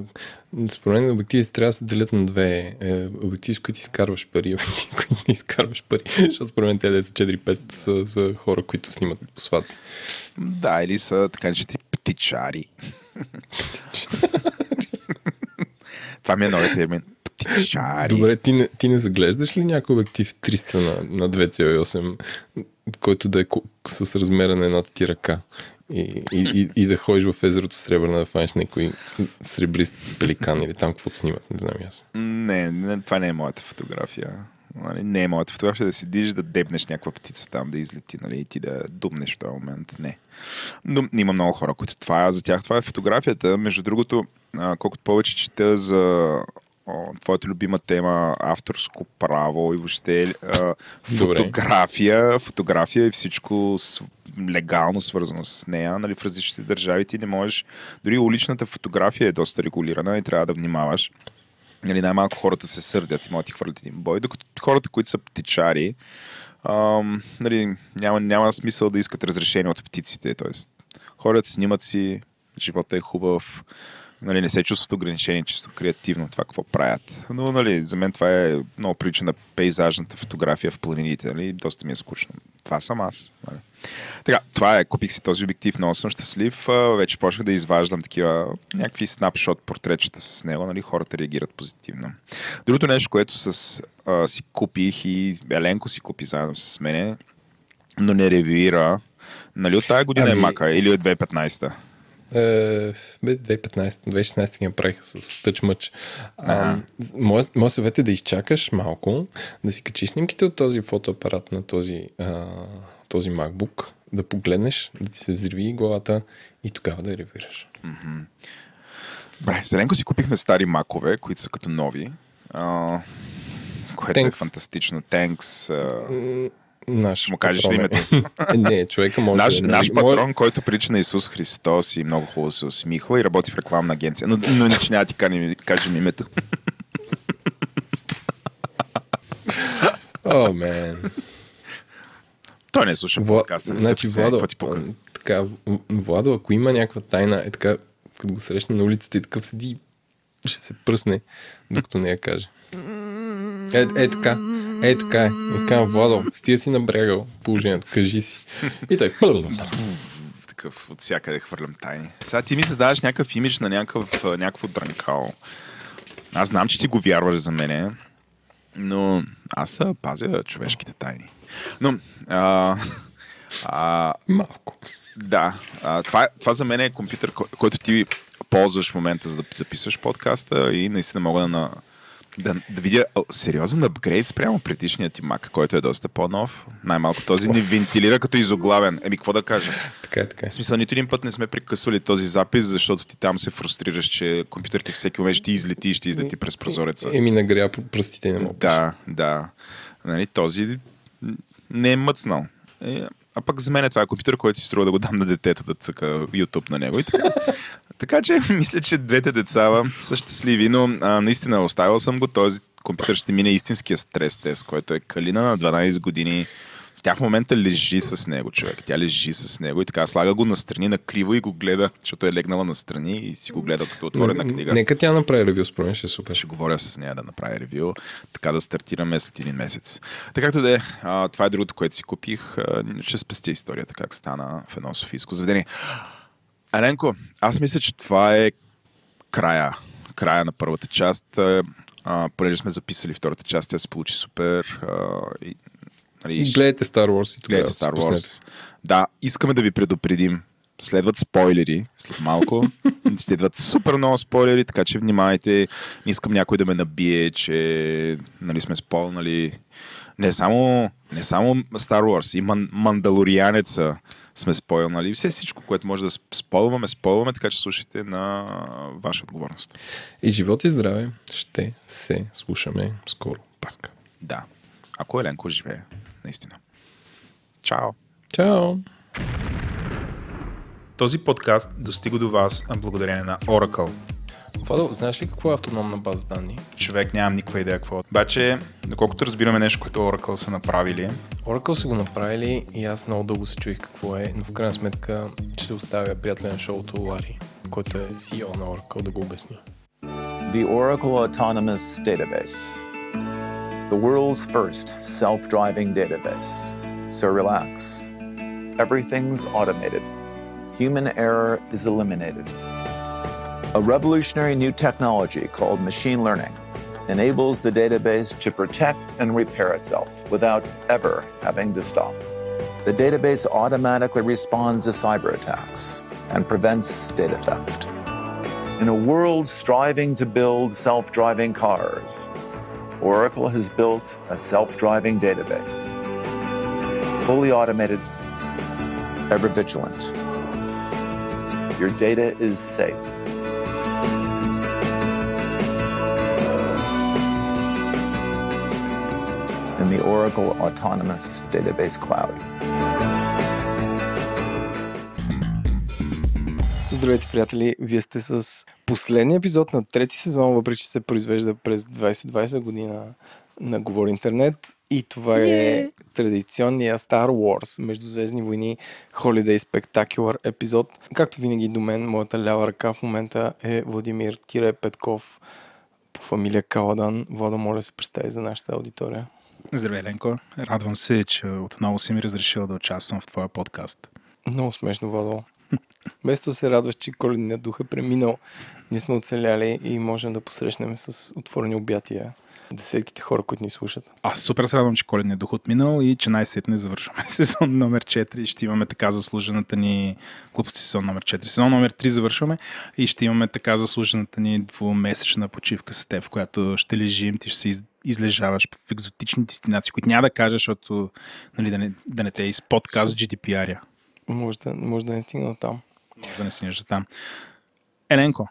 според мен обективите трябва да се делят на две. Е, обективи, с които изкарваш пари, и обективи, които не изкарваш пари. Защото според мен те да са 4-5 са, са хора, които снимат по сватби. Да, или са така наречените птичари. това ми е новия термин. Птичари. Добре, ти не, ти не заглеждаш ли някой обектив 300 на, на 2,8, който да е с размера на едната ти ръка? И, и, и, и да ходиш в езерото Сребърна да фанеш някой сребрист пеликан или там каквото снимат, не знам аз. Не, не, това не е моята фотография. Нали, не е моята фотография да седиш, да дебнеш някаква птица там, да излети, нали, и ти да думнеш в този момент. Не. Но има много хора, които това е за тях. Това е фотографията. Между другото, колкото повече чета за твоята любима тема авторско право и въобще а, Добре. фотография, фотография и всичко с, легално свързано с нея. Нали, в различните държави ти не можеш. Дори уличната фотография е доста регулирана и трябва да внимаваш. Нали, най-малко хората се сърдят и могат да ти хвърлят един бой, докато хората, които са птичари, ам, нали, няма, няма смисъл да искат разрешение от птиците. Тоест, Ходят, снимат си, живота е хубав, нали, не се чувстват ограничени чисто креативно това какво правят. Но нали, за мен това е много прилича на пейзажната фотография в планините. Нали, доста ми е скучно. Това съм аз. Нали. Така, това е. Купих си този обектив, много съм щастлив. Вече почнах да изваждам такива някакви снапшот портретчета с него. Нали, хората реагират позитивно. Другото нещо, което с, а, си купих и Еленко си купи заедно с мене, но не ревюира. Нали от тази година ами... Ами- е мака или от 2015-та? Е, бе, 2015, 2016 ги направиха с тъчмъч. Моят мой съвет е да изчакаш малко, да си качиш снимките от този фотоапарат на този, а, този MacBook, да погледнеш, да ти се взриви главата и тогава да ревираш. Бре, с Еленко си купихме стари макове, които са като нови. А, което е Thanks. фантастично. Тенкс. А, Наш му кажеш ли е. името? Не, човека може Наш, да... наш може- патрон, който прилича на Исус Христос и много хубаво се усмихва и работи в рекламна агенция. Но, но иначе няма ти кажем, кажем името. О, мен. Той не слуша Вла... подкаста. Не Значи, Владо, ти пука. така, Владо, ако има някаква тайна, е така, като го срещна на улицата и такъв седи, ще се пръсне, докато не я каже. Е, е така, е така е. И така, Владо, стига си набрягал положението, кажи си. И той, Такъв от всякъде хвърлям тайни. Сега ти ми създаваш някакъв имидж на някакъв, някакво дрънкал. Аз знам, че ти го вярваш за мене, но аз пазя човешките тайни. Но, а, а, малко. Да, а, това, това за мен е компютър, кой- който ти ползваш в момента, за да записваш подкаста и наистина мога да, на, да, да видя о, сериозен апгрейд спрямо предишния ти Mac, който е доста по-нов. Най-малко този не вентилира като изоглавен. Еми, какво да кажа? Така е, така е. В смисъл, нито един път не сме прекъсвали този запис, защото ти там се фрустрираш, че компютърът ти всеки момент ще ти излети и ще излети през прозореца. Еми нагря по пръстите не мога. Да, да. Нали, този не е мъцнал. Е, а пък за мен е това е компютър, който си струва да го дам на детето да цъка YouTube на него. И така. така че мисля, че двете деца са щастливи, но а, наистина оставил съм го. Този компютър ще мине истинския стрес тест, който е Калина на 12 години. Тя в момента лежи с него, човек. Тя лежи с него и така слага го настрани на криво и го гледа, защото е легнала настрани и си го гледа като отворена книга. Нека тя направи ревю, според мен ще е супер. Ще говоря с нея да направи ревю, така да стартираме след един месец. Така както да е, това е другото, което си купих. Ще спестя историята, как стана в едно софийско заведение. Аленко, аз мисля, че това е края, края на първата част. А, понеже сме записали втората част, тя се получи супер. А, и, нали, И гледайте Star Wars и тогава. гледате Star. Wars. Да, искаме да ви предупредим. Следват спойлери след малко. Ще идват супер много спойлери, така че внимайте. Не искам някой да ме набие, че нали, сме спойнали. Не само, не само Star Wars, и Ман, Мандалорианеца сме спойнали. Все всичко, което може да спойваме, спойваме, така че слушайте на ваша отговорност. И живот и здраве ще се слушаме скоро пак. Да. Ако Еленко живее, наистина. Чао! Чао! Този подкаст достига до вас благодарение на Oracle. Владо, знаеш ли какво е автономна база данни? Човек нямам никаква идея какво. е. Обаче, доколкото разбираме нещо, което Oracle са направили, Oracle са го направили и аз много дълго се чуих какво е, но в крайна сметка ще оставя приятеля на шоуто Лари, който е CEO на Oracle да го обясни. The Oracle Autonomous Database, the world's first self driving database. So relax. Everything's automated. Human error is eliminated. A revolutionary new technology called machine learning enables the database to protect and repair itself without ever having to stop. The database automatically responds to cyber attacks and prevents data theft. In a world striving to build self driving cars, Oracle has built a self driving database. Fully automated, ever vigilant. Your data is safe. In the Oracle Autonomous Database Cloud. Здравейте, приятели! Вие сте с последния епизод на трети сезон, въпреки че се произвежда през 2020 година на Говори Интернет. И това е традиционния Star Wars Междузвездни войни Holiday Spectacular епизод. Както винаги до мен, моята лява ръка в момента е Владимир Тире Петков по фамилия Каладан. Вода, моля се представи за нашата аудитория. Здравей, Ленко. Радвам се, че отново си ми разрешил да участвам в твоя подкаст. Много смешно, Владо. Вместо се радваш, че коледният дух е преминал, ние сме оцеляли и можем да посрещнем с отворени обятия десетките хора, които ни слушат. Аз супер се радвам, че коледният дух отминал и че най-сетне завършваме сезон номер 4 и ще имаме така заслужената ни глупости сезон номер 4. Сезон номер 3 завършваме и ще имаме така заслужената ни двумесечна почивка с теб, в която ще лежим, ти ще се из, излежаваш в екзотични дестинации, които няма да кажеш, защото нали, да, не, да не те изподказ GDPR-я. Може да, може да не стигна там. Може да не стигнеш до там. Еленко.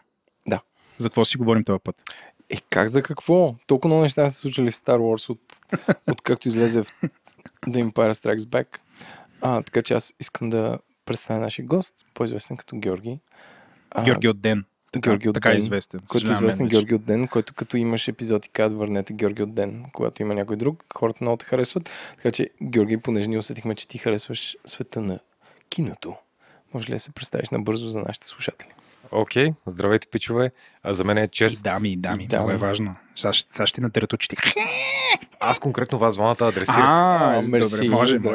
За какво си говорим този път? Е, как за какво? Толкова много неща се случили в Star Wars от, от както излезе в The Empire Strikes Back. А, така че аз искам да представя нашия гост, по-известен като Георги. А, Георги от Ден. Така, Георги от така Ден, известен. който е известен. Георги от Ден, който като имаш епизод и казват върнете Георги от Ден, когато има някой друг, хората много те харесват. Така че, Георги, понеже ние усетихме, че ти харесваш света на киното, може ли да се представиш набързо за нашите слушатели? Окей, okay, здравейте, пичове. А за мен е И чест. дами, и дами, И много е дами. важно. Сега, ще- сега ще ти натерят очите. Аз конкретно вас двамата адресирах. А, А, мерси, добре, може, добре.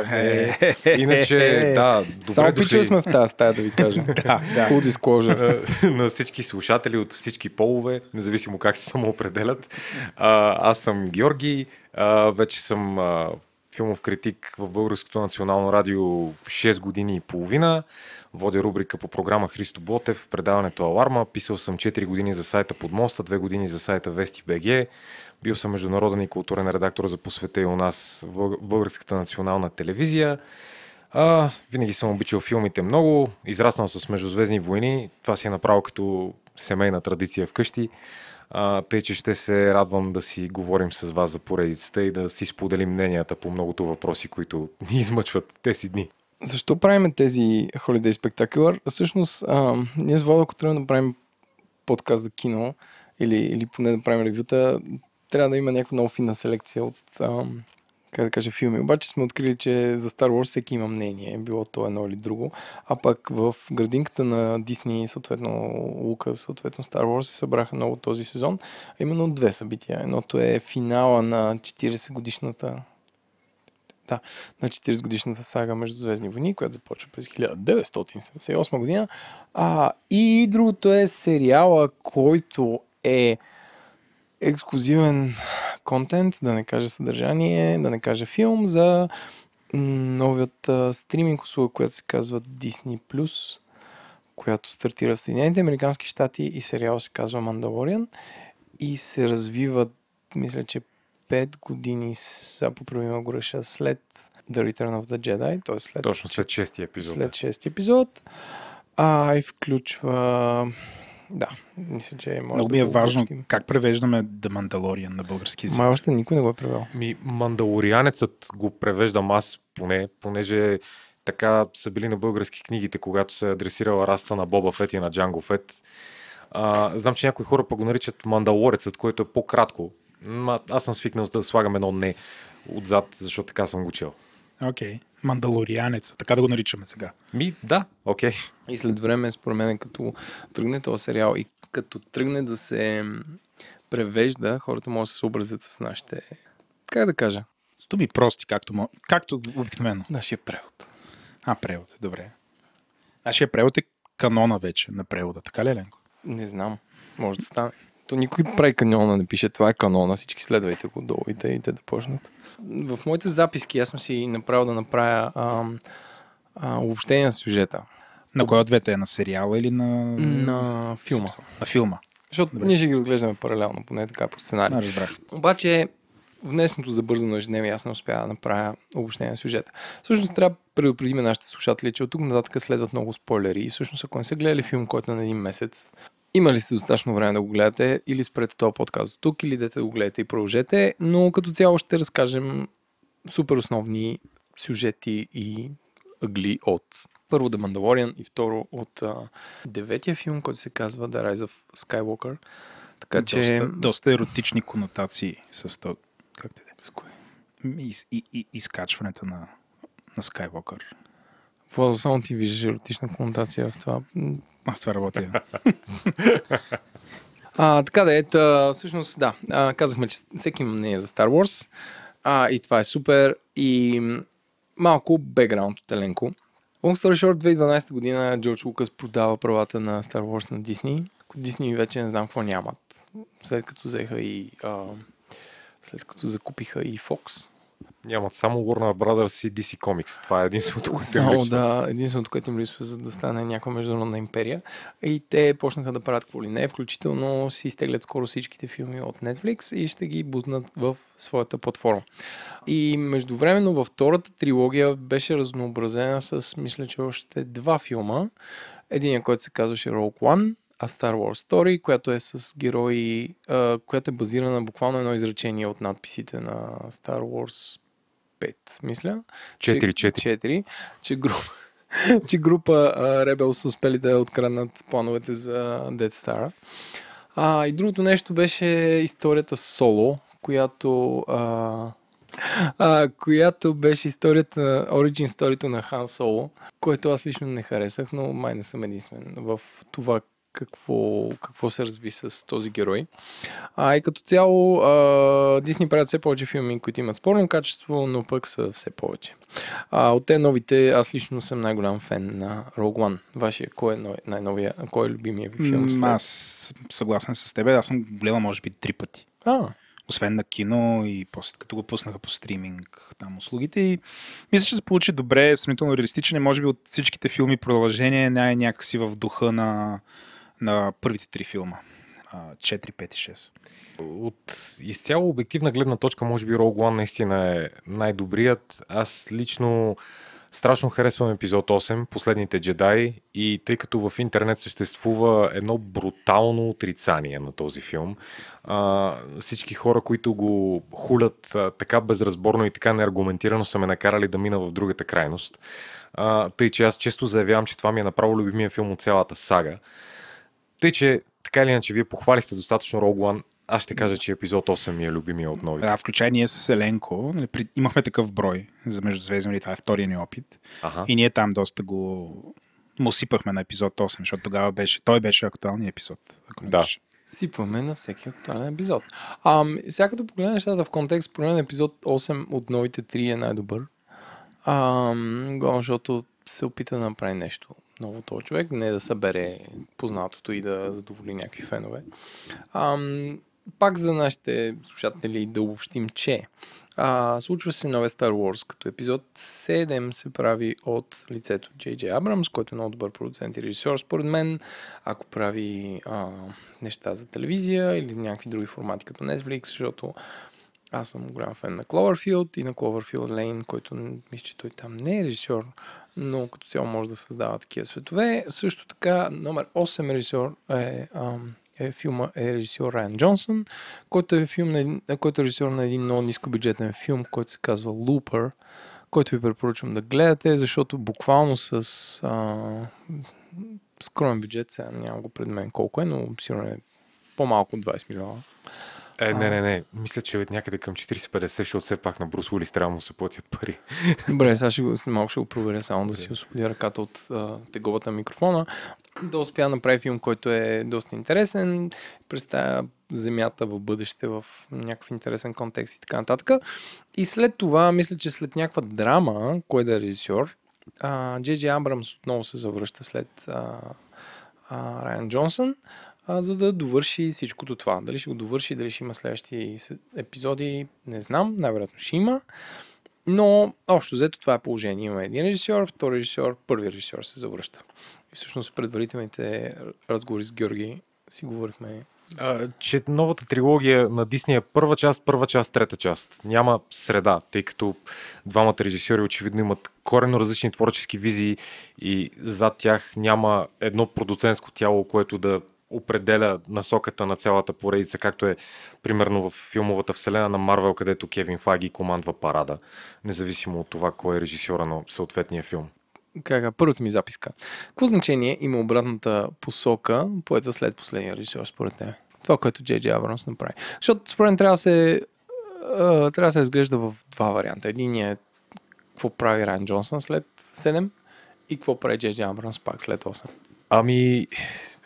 може. Иначе, да, добре Само пичове сме в тази стая, да ви кажа. Да, да. Full disclosure. на- на всички слушатели от всички полове, независимо как се самоопределят. А, аз съм Георги, а, вече съм а, филмов критик в Българското национално радио 6 години и половина. Водя рубрика по програма Христо Ботев, в предаването Аларма. Писал съм 4 години за сайта Под моста, 2 години за сайта Вести БГ. Бил съм международен и културен редактор за посвета и у нас в Бълг- в Българската национална телевизия. А, винаги съм обичал филмите много. Израснал с Междузвездни войни. Това си е направо като семейна традиция вкъщи. А, тъй, че ще се радвам да си говорим с вас за поредицата и да си споделим мненията по многото въпроси, които ни измъчват тези дни. Защо правим тези Holiday Spectacular? Всъщност, а, ние с Владо, ако трябва да правим подкаст за кино или, или поне да правим ревюта, трябва да има някаква много финна селекция от, а, как да кажа, филми. Обаче сме открили, че за Star Wars всеки има мнение, било то едно или друго. А пък в градинката на Дисни, съответно Лука, съответно Star Wars, се събраха много този сезон. Именно две събития. Едното е финала на 40 годишната да, на 40 годишната сага Между Звездни войни, която започва през 1978 година. А, и другото е сериала, който е ексклюзивен контент, да не кажа съдържание, да не кажа филм, за новията стриминг услуга, която се казва Disney+, която стартира в Съединените Американски щати и сериал се казва Мандалориан и се развива, мисля, че 5 години, сега поправима го реша, след The Return of the Jedi, т.е. след, Точно след шестия епизод. след 6 епизод. А, и включва... Да, мисля, че може Много да ми е важно обобщим. как превеждаме The Mandalorian на български език. Май още никой не го е превел. Ми, Мандалорианецът го превеждам аз поне, понеже така са били на български книгите, когато се е адресирала раста на Боба Фет и на Джанго Фет. А, знам, че някои хора пък го наричат Мандалорецът, който е по-кратко. Ма, аз съм свикнал да слагам едно не отзад, защото така съм го чел. Окей. Мандалорианец. Така да го наричаме сега. Ми, да, окей. И след време, според мен, като тръгне този сериал и като тръгне да се превежда, хората могат да се съобразят с нашите... Как да кажа? С думи прости, както, мо- както обикновено. Нашия превод. А, превод. Добре. Нашия превод е канона вече на превода. Така ли, Ленко? Не знам. Може да стане. То никой прави канона, не пише това е канона, всички следвайте го долу и те, и те да почнат. В моите записки аз съм си направил да направя ам, а, обобщение на сюжета На кой от двете е? На сериала или на... на филма. На филма. Защото Добре. ние ще ги разглеждаме паралелно, поне така по сценарий. А, разбрах. Обаче в днешното забързано ежедневие аз не успя да направя обобщение на сюжета. Всъщност трябва да предупредим нашите слушатели, че от тук нататък следват много спойлери и всъщност ако не са гледали филм, който е на един месец, имали сте достатъчно време да го гледате или спрете този подкаст до тук, или дете да го гледате и продължете, но като цяло ще разкажем супер основни сюжети и ъгли от първо The Mandalorian и второ от а, деветия филм, който се казва The Rise of Skywalker. Така че... Доста, доста еротични конотации с то. Как те С кое? И, и, и, изкачването на, на Скайвокър. Владо, само ти виждаш еротична конотация в това. Аз това работя. А, така да е, всъщност да, казахме, че всеки има мнение за Star Wars а, и това е супер и малко бекграунд от Еленко. Long story short, 2012 година Джордж Лукас продава правата на Star Wars на Дисни. Дисни вече не знам какво нямат. След като взеха и а, след като закупиха и Fox. Нямат само Warner Brothers и DC Comics. Това е единственото, което им Само липсва. да, единственото, което им липсва, за да стане някаква международна империя. И те почнаха да правят какво ли не, включително си изтеглят скоро всичките филми от Netflix и ще ги бузнат в своята платформа. И междувременно във втората трилогия беше разнообразена с, мисля, че още два филма. Един, който се казваше Rogue One, а Star Wars Story, която е с герои, която е базирана на буквално едно изречение от надписите на Star Wars 5, мисля. Четири, Че- четири. четири, че група, че група а, Rebels са успели да откраднат плановете за Dead Star. А, и другото нещо беше историята Соло, която а, а, която беше историята, origin сторито на Хан Соло, което аз лично не харесах, но май не съм единствен в това какво, какво се разви с този герой. А и като цяло, а, Дисни правят все повече филми, които имат спорно качество, но пък са все повече. А, от те новите, аз лично съм най-голям фен на Rogue One. Вашия, кой е най- най-новия, кой е любимия ви филм? След? Аз съгласен с теб. Аз съм гледал може би три пъти. А, Освен на кино и после като го пуснаха по стриминг там услугите. И мисля, че се получи добре, сравнително реалистичен. и Може би от всичките филми продължение е някакси в духа на, на първите три филма. А, 4, 5 и 6. От изцяло обективна гледна точка, може би Rogue One наистина е най-добрият. Аз лично страшно харесвам епизод 8, Последните джедаи, и тъй като в интернет съществува едно брутално отрицание на този филм, всички хора, които го хулят така безразборно и така неаргументирано, са ме накарали да мина в другата крайност. Тъй, че аз често заявявам, че това ми е направо любимия филм от цялата сага. Тъй, че така или иначе вие похвалихте достатъчно Rogue One, аз ще кажа, че епизод 8 ми е любимия от новите. Да, включая ние с Еленко. Нали, имахме такъв брой за Междузвездни, нали, това е втория ни опит. Ага. И ние там доста го му сипахме на епизод 8, защото тогава беше, той беше актуалният епизод. Ако не Да. беше. сипваме на всеки актуален епизод. А, сега като погледна нещата в контекст, според мен епизод 8 от новите 3 е най-добър. А, главно, защото се опита да направи нещо ново този човек, не да събере познатото и да задоволи някакви фенове. А, пак за нашите слушатели да обобщим, че а, случва се новия Star Wars, като епизод 7 се прави от лицето Джей Абрамс, който е много добър продуцент и режисьор, според мен. Ако прави а, неща за телевизия или някакви други формати като Netflix, защото аз съм голям фен на Cloverfield и на Cloverfield Lane, който мисля, че той там не е режисьор, но като цяло може да създава такива светове. Също така, номер 8 режисьор е, ам, е филма е режисьор Райан Джонсън, който е, филм на, един- който е режисьор на един много нискобюджетен филм, който се казва Looper, който ви препоръчвам да гледате, защото буквално с а, скромен бюджет, сега нямам го пред мен колко е, но сигурно е по-малко от 20 милиона. Е, не, не, не. Мисля, че някъде към 40-50, защото все пак на Брус Уилис трябва му се платят пари. Добре, сега ще го, малко ще го проверя, само да си освободя ръката от а, на микрофона. Да успя да направи филм, който е доста интересен, представя земята в бъдеще в някакъв интересен контекст и така нататък. И след това, мисля, че след някаква драма, кой да е режисьор, Джей Джей Абрамс отново се завръща след а, а, Райан Джонсън, а, за да довърши всичкото това. Дали ще го довърши, дали ще има следващи епизоди, не знам, най-вероятно ще има. Но, общо взето, това е положение. Имаме един режисьор, втори режисьор, първи режисьор се завръща. И всъщност предварителните разговори с Георги си говорихме. А, че новата трилогия на Дисни е първа част, първа част, трета част. Няма среда, тъй като двамата режисьори очевидно имат коренно различни творчески визии и зад тях няма едно продуцентско тяло, което да определя насоката на цялата поредица, както е примерно в филмовата вселена на Марвел, където Кевин Фаги командва парада, независимо от това кой е режисьора на съответния филм. Как, първата ми записка. Какво значение има обратната посока, поета след последния режисьор, според теб? Това, което Джей Джей Абрамс направи. Защото според мен трябва да се трябва да се разглежда в два варианта. Единият е какво прави Райан Джонсън след 7 и какво прави Джей Абрамс пак след 8. Ами,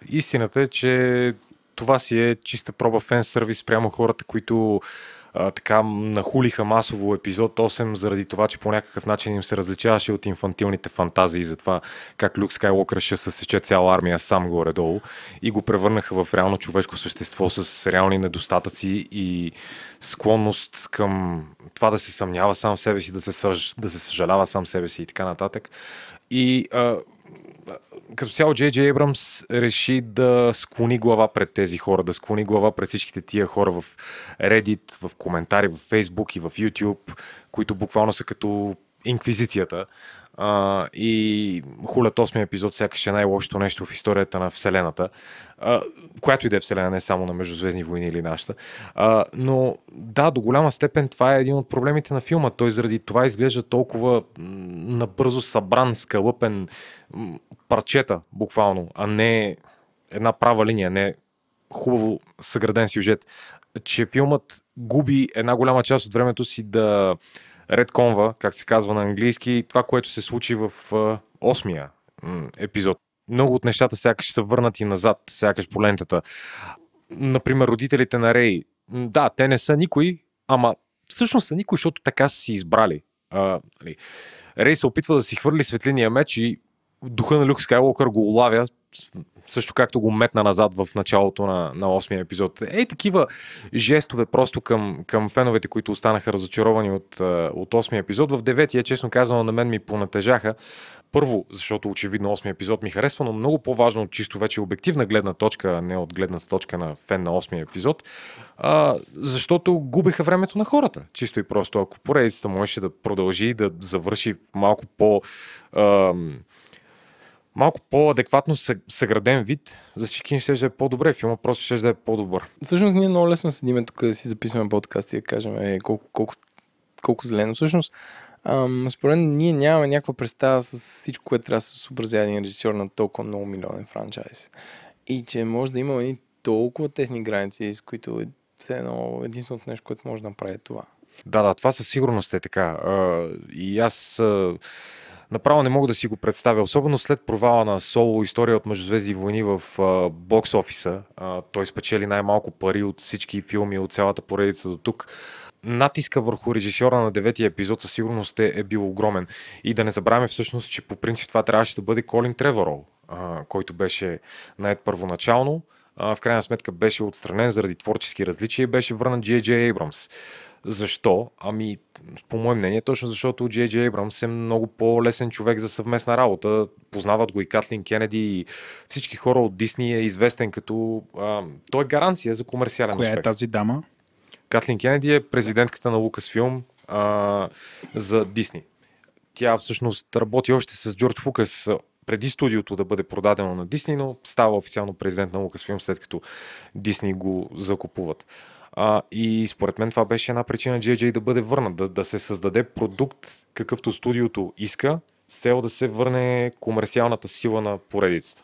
истината е, че това си е чиста проба фен сервис прямо хората, които а, така нахулиха масово епизод 8 заради това, че по някакъв начин им се различаваше от инфантилните фантазии за това как Люк Скайлокър ще съсече цяла армия сам горе-долу и го превърнаха в реално човешко същество с реални недостатъци и склонност към това да се съмнява сам себе си, да се, съж... да се съжалява сам себе си и така нататък. И а, като цяло Джей Джей Абрамс реши да склони глава пред тези хора, да склони глава пред всичките тия хора в Reddit, в коментари, в Facebook и в YouTube, които буквално са като инквизицията. Uh, и хулят 8 епизод сякаш е най-лошото нещо в историята на Вселената, uh, която и да е Вселена, не само на Междузвездни войни или нашата. Uh, но да, до голяма степен това е един от проблемите на филма. Той заради това изглежда толкова набързо събран, скалъпен парчета, буквално, а не една права линия, не хубаво съграден сюжет, че филмът губи една голяма част от времето си да редконва, как се казва на английски, това, което се случи в осмия епизод. Много от нещата сякаш са върнати назад, сякаш по лентата. Например, родителите на Рей. Да, те не са никой, ама всъщност са никой, защото така са си избрали. А, нали. Рей се опитва да си хвърли светлиния меч и духа на Люк Скайлокър го улавя, също както го метна назад в началото на, на 8 епизод. Ей, такива жестове просто към, към феновете, които останаха разочаровани от, от 8 епизод. В 9 честно казано, на мен ми понатежаха. Първо, защото очевидно 8 епизод ми харесва, но много по-важно от чисто вече обективна гледна точка, не от гледната точка на фен на 8 епизод, а, защото губеха времето на хората. Чисто и просто, ако поредицата можеше да продължи да завърши малко по... А, малко по-адекватно съграден вид, за всички ще да е по-добре. Филма просто ще да е по-добър. Всъщност ние много лесно седиме тук да си записваме подкаст и да кажем е, колко, колко, колко зелено. Всъщност, ам, според ние нямаме някаква представа с всичко, което трябва да се съобразява един режисьор на толкова много милионен франчайз. И че може да има и толкова тесни граници, с които е все едно единственото нещо, което може да направи е това. Да, да, това със сигурност е така. И аз направо не мога да си го представя, особено след провала на соло история от Междузвезди войни в бокс офиса. той спечели най-малко пари от всички филми, от цялата поредица до тук натиска върху режисьора на деветия епизод със сигурност е, е бил огромен. И да не забравяме всъщност, че по принцип това трябваше да бъде Колин Треворол, а, който беше най първоначално. А, в крайна сметка беше отстранен заради творчески различия и беше върнат Джей Джей Абрамс. Защо? Ами, по мое мнение, точно защото Джей Абрамс е много по-лесен човек за съвместна работа. Познават го и Катлин Кенеди и всички хора от Дисни е известен като... А, той е гаранция за комерциален Коя успех. е тази дама? Катлин Кенеди е президентката на Лукасфилм а, за Дисни. Тя всъщност работи още с Джордж Лукас преди студиото да бъде продадено на Дисни, но става официално президент на Лукасфилм след като Дисни го закупуват. А, и според мен това беше една причина JJ да бъде върнат, да, да се създаде продукт, какъвто студиото иска, с цел да се върне комерциалната сила на поредицата.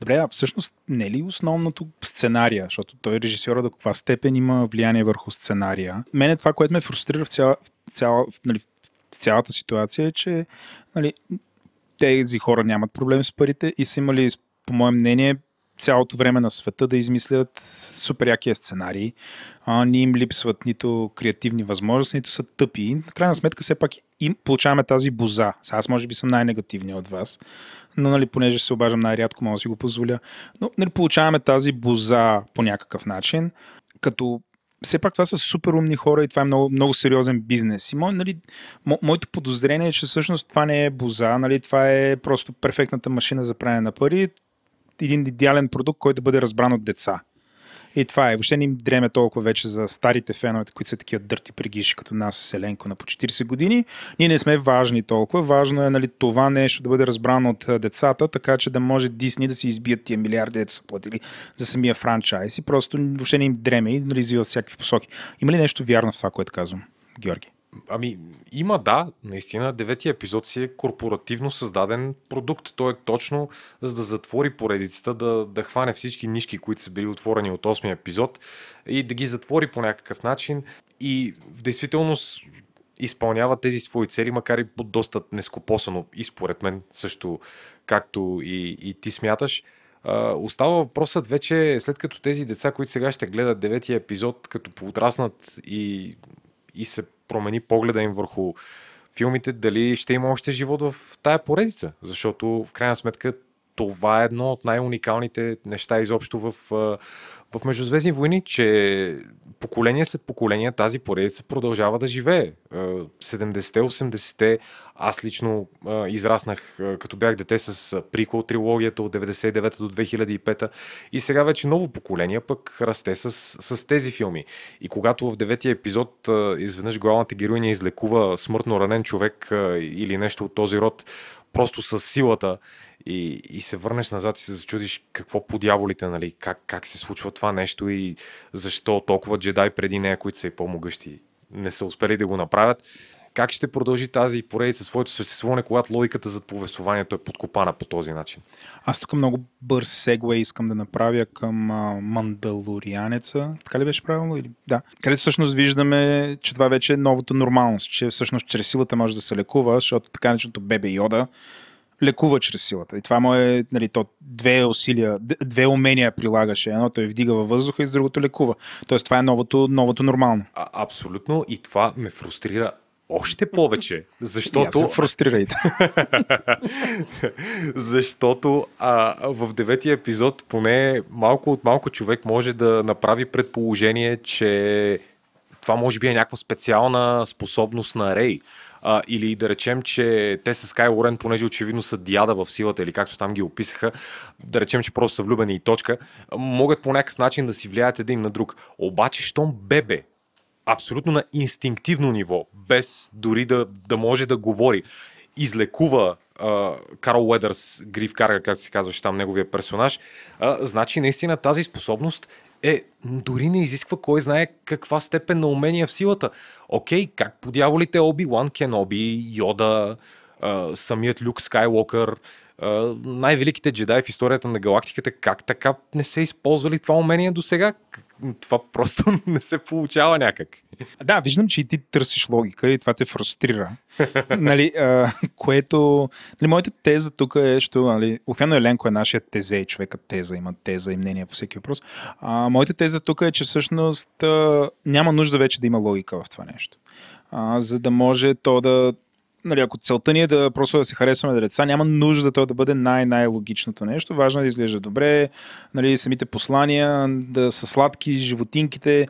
Добре, а всъщност не е ли основното сценария, защото той режисьора до каква степен има влияние върху сценария. Мене това, което ме фрустрира в, цяла, в, цяла, нали, в цялата ситуация е, че нали, тези хора нямат проблем с парите и са имали, по мое мнение, цялото време на света да измислят супер якия сценарии. А, ни им липсват нито креативни възможности, нито са тъпи. На крайна сметка все пак им получаваме тази боза. Сега аз може би съм най-негативният от вас, но нали, понеже се обаждам най-рядко, мога да си го позволя. Но нали, получаваме тази боза по някакъв начин, като все пак това са супер умни хора и това е много, много сериозен бизнес. И мо, нали, мо, моето подозрение е, че всъщност това не е боза, нали, това е просто перфектната машина за правене на пари един идеален продукт, който да бъде разбран от деца. И това е. Въобще не им дреме толкова вече за старите феновете, които са такива дърти прегиши, като нас, Селенко, на по 40 години. Ние не сме важни толкова. Важно е нали, това нещо да бъде разбрано от децата, така че да може Дисни да си избият тия милиарди, ето са платили за самия франчайз. И просто въобще не им дреме и нали, всякакви посоки. Има ли нещо вярно в това, което казвам, Георги? Ами, има да, наистина, деветия епизод си е корпоративно създаден продукт. Той е точно за да затвори поредицата, да, да хване всички нишки, които са били отворени от 8 епизод и да ги затвори по някакъв начин. И в действителност изпълнява тези свои цели, макар и по доста нескопосано и според мен също, както и, и ти смяташ. Uh, остава въпросът вече, след като тези деца, които сега ще гледат деветия епизод, като поотраснат и, и се промени погледа им върху филмите, дали ще има още живот в тая поредица. Защото в крайна сметка това е едно от най-уникалните неща изобщо в, в Междузвездни войни, че поколение след поколение тази поредица продължава да живее. 70-те, 80-те, аз лично израснах, като бях дете с прикол трилогията от 99 до 2005 и сега вече ново поколение пък расте с, с тези филми. И когато в деветия епизод изведнъж главната героиня излекува смъртно ранен човек или нещо от този род, просто с силата и, и се върнеш назад и се зачудиш какво по дяволите, нали, как, как се случва това нещо и защо толкова джедай преди нея, които са и по-могъщи, не са успели да го направят. Как ще продължи тази поредица своето съществуване, когато логиката за повествованието е подкопана по този начин? Аз тук много бърз сегвей искам да направя към а, Мандалорианеца. Така ли беше правилно? Или... Да. Където всъщност виждаме, че това вече е новата нормалност, че всъщност чрез силата може да се лекува, защото така начиното бебе Йода лекува чрез силата. И това му е, нали, то две усилия, две умения прилагаше. Едното е вдига във въздуха и с другото лекува. Тоест това е новото, новото нормално. А, абсолютно и това ме фрустрира още повече, защото... Я фрустрирайте. защото а, в деветия епизод поне малко от малко човек може да направи предположение, че това може би е някаква специална способност на Рей. А, или да речем, че те с Кай Лорен, понеже очевидно са диада в силата, или както там ги описаха, да речем, че просто са влюбени и точка, могат по някакъв начин да си влияят един на друг. Обаче, щом бебе, абсолютно на инстинктивно ниво, без дори да, да може да говори, излекува Карл Уедърс, Гриф Карга, както се казваше там неговия персонаж, а, значи наистина тази способност е, дори не изисква кой знае каква степен на умения в силата. Окей, как по дяволите Оби-Лан Кеноби, Йода, а, самият Люк Скайлокър, а, най-великите джедаи в историята на галактиката, как така не се използвали това умение до сега? Това просто не се получава някак. Да, виждам, че и ти търсиш логика и това те фрустрира. нали, а, което... Нали, моята теза тук е, що... Нали, Обикновено Еленко е нашия тезе, човекът теза, има теза и мнение по всеки въпрос. А, моята теза тук е, че всъщност а, няма нужда вече да има логика в това нещо. А, за да може то да нали, ако целта ни е да просто да се харесваме да деца, няма нужда то да бъде най-най-логичното нещо. Важно е да изглежда добре, нали, самите послания да са сладки, животинките.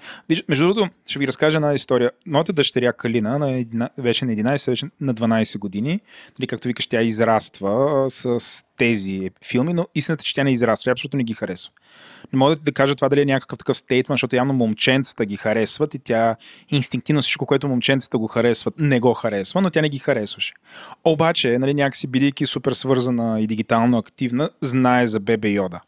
Между другото, ще ви разкажа една история. Моята дъщеря Калина, на, вече на 11, вече на 12 години, нали, както викаш, тя израства с тези филми, но истината, е, че тя не израства. абсолютно не ги харесва. Не мога да кажа това дали е някакъв такъв стейтмент, защото явно момченцата ги харесват и тя инстинктивно всичко, което момченцата го харесват, не го харесва, но тя не ги харесваше. Обаче, нали, някакси бидейки супер свързана и дигитално активна, знае за бебе Йода.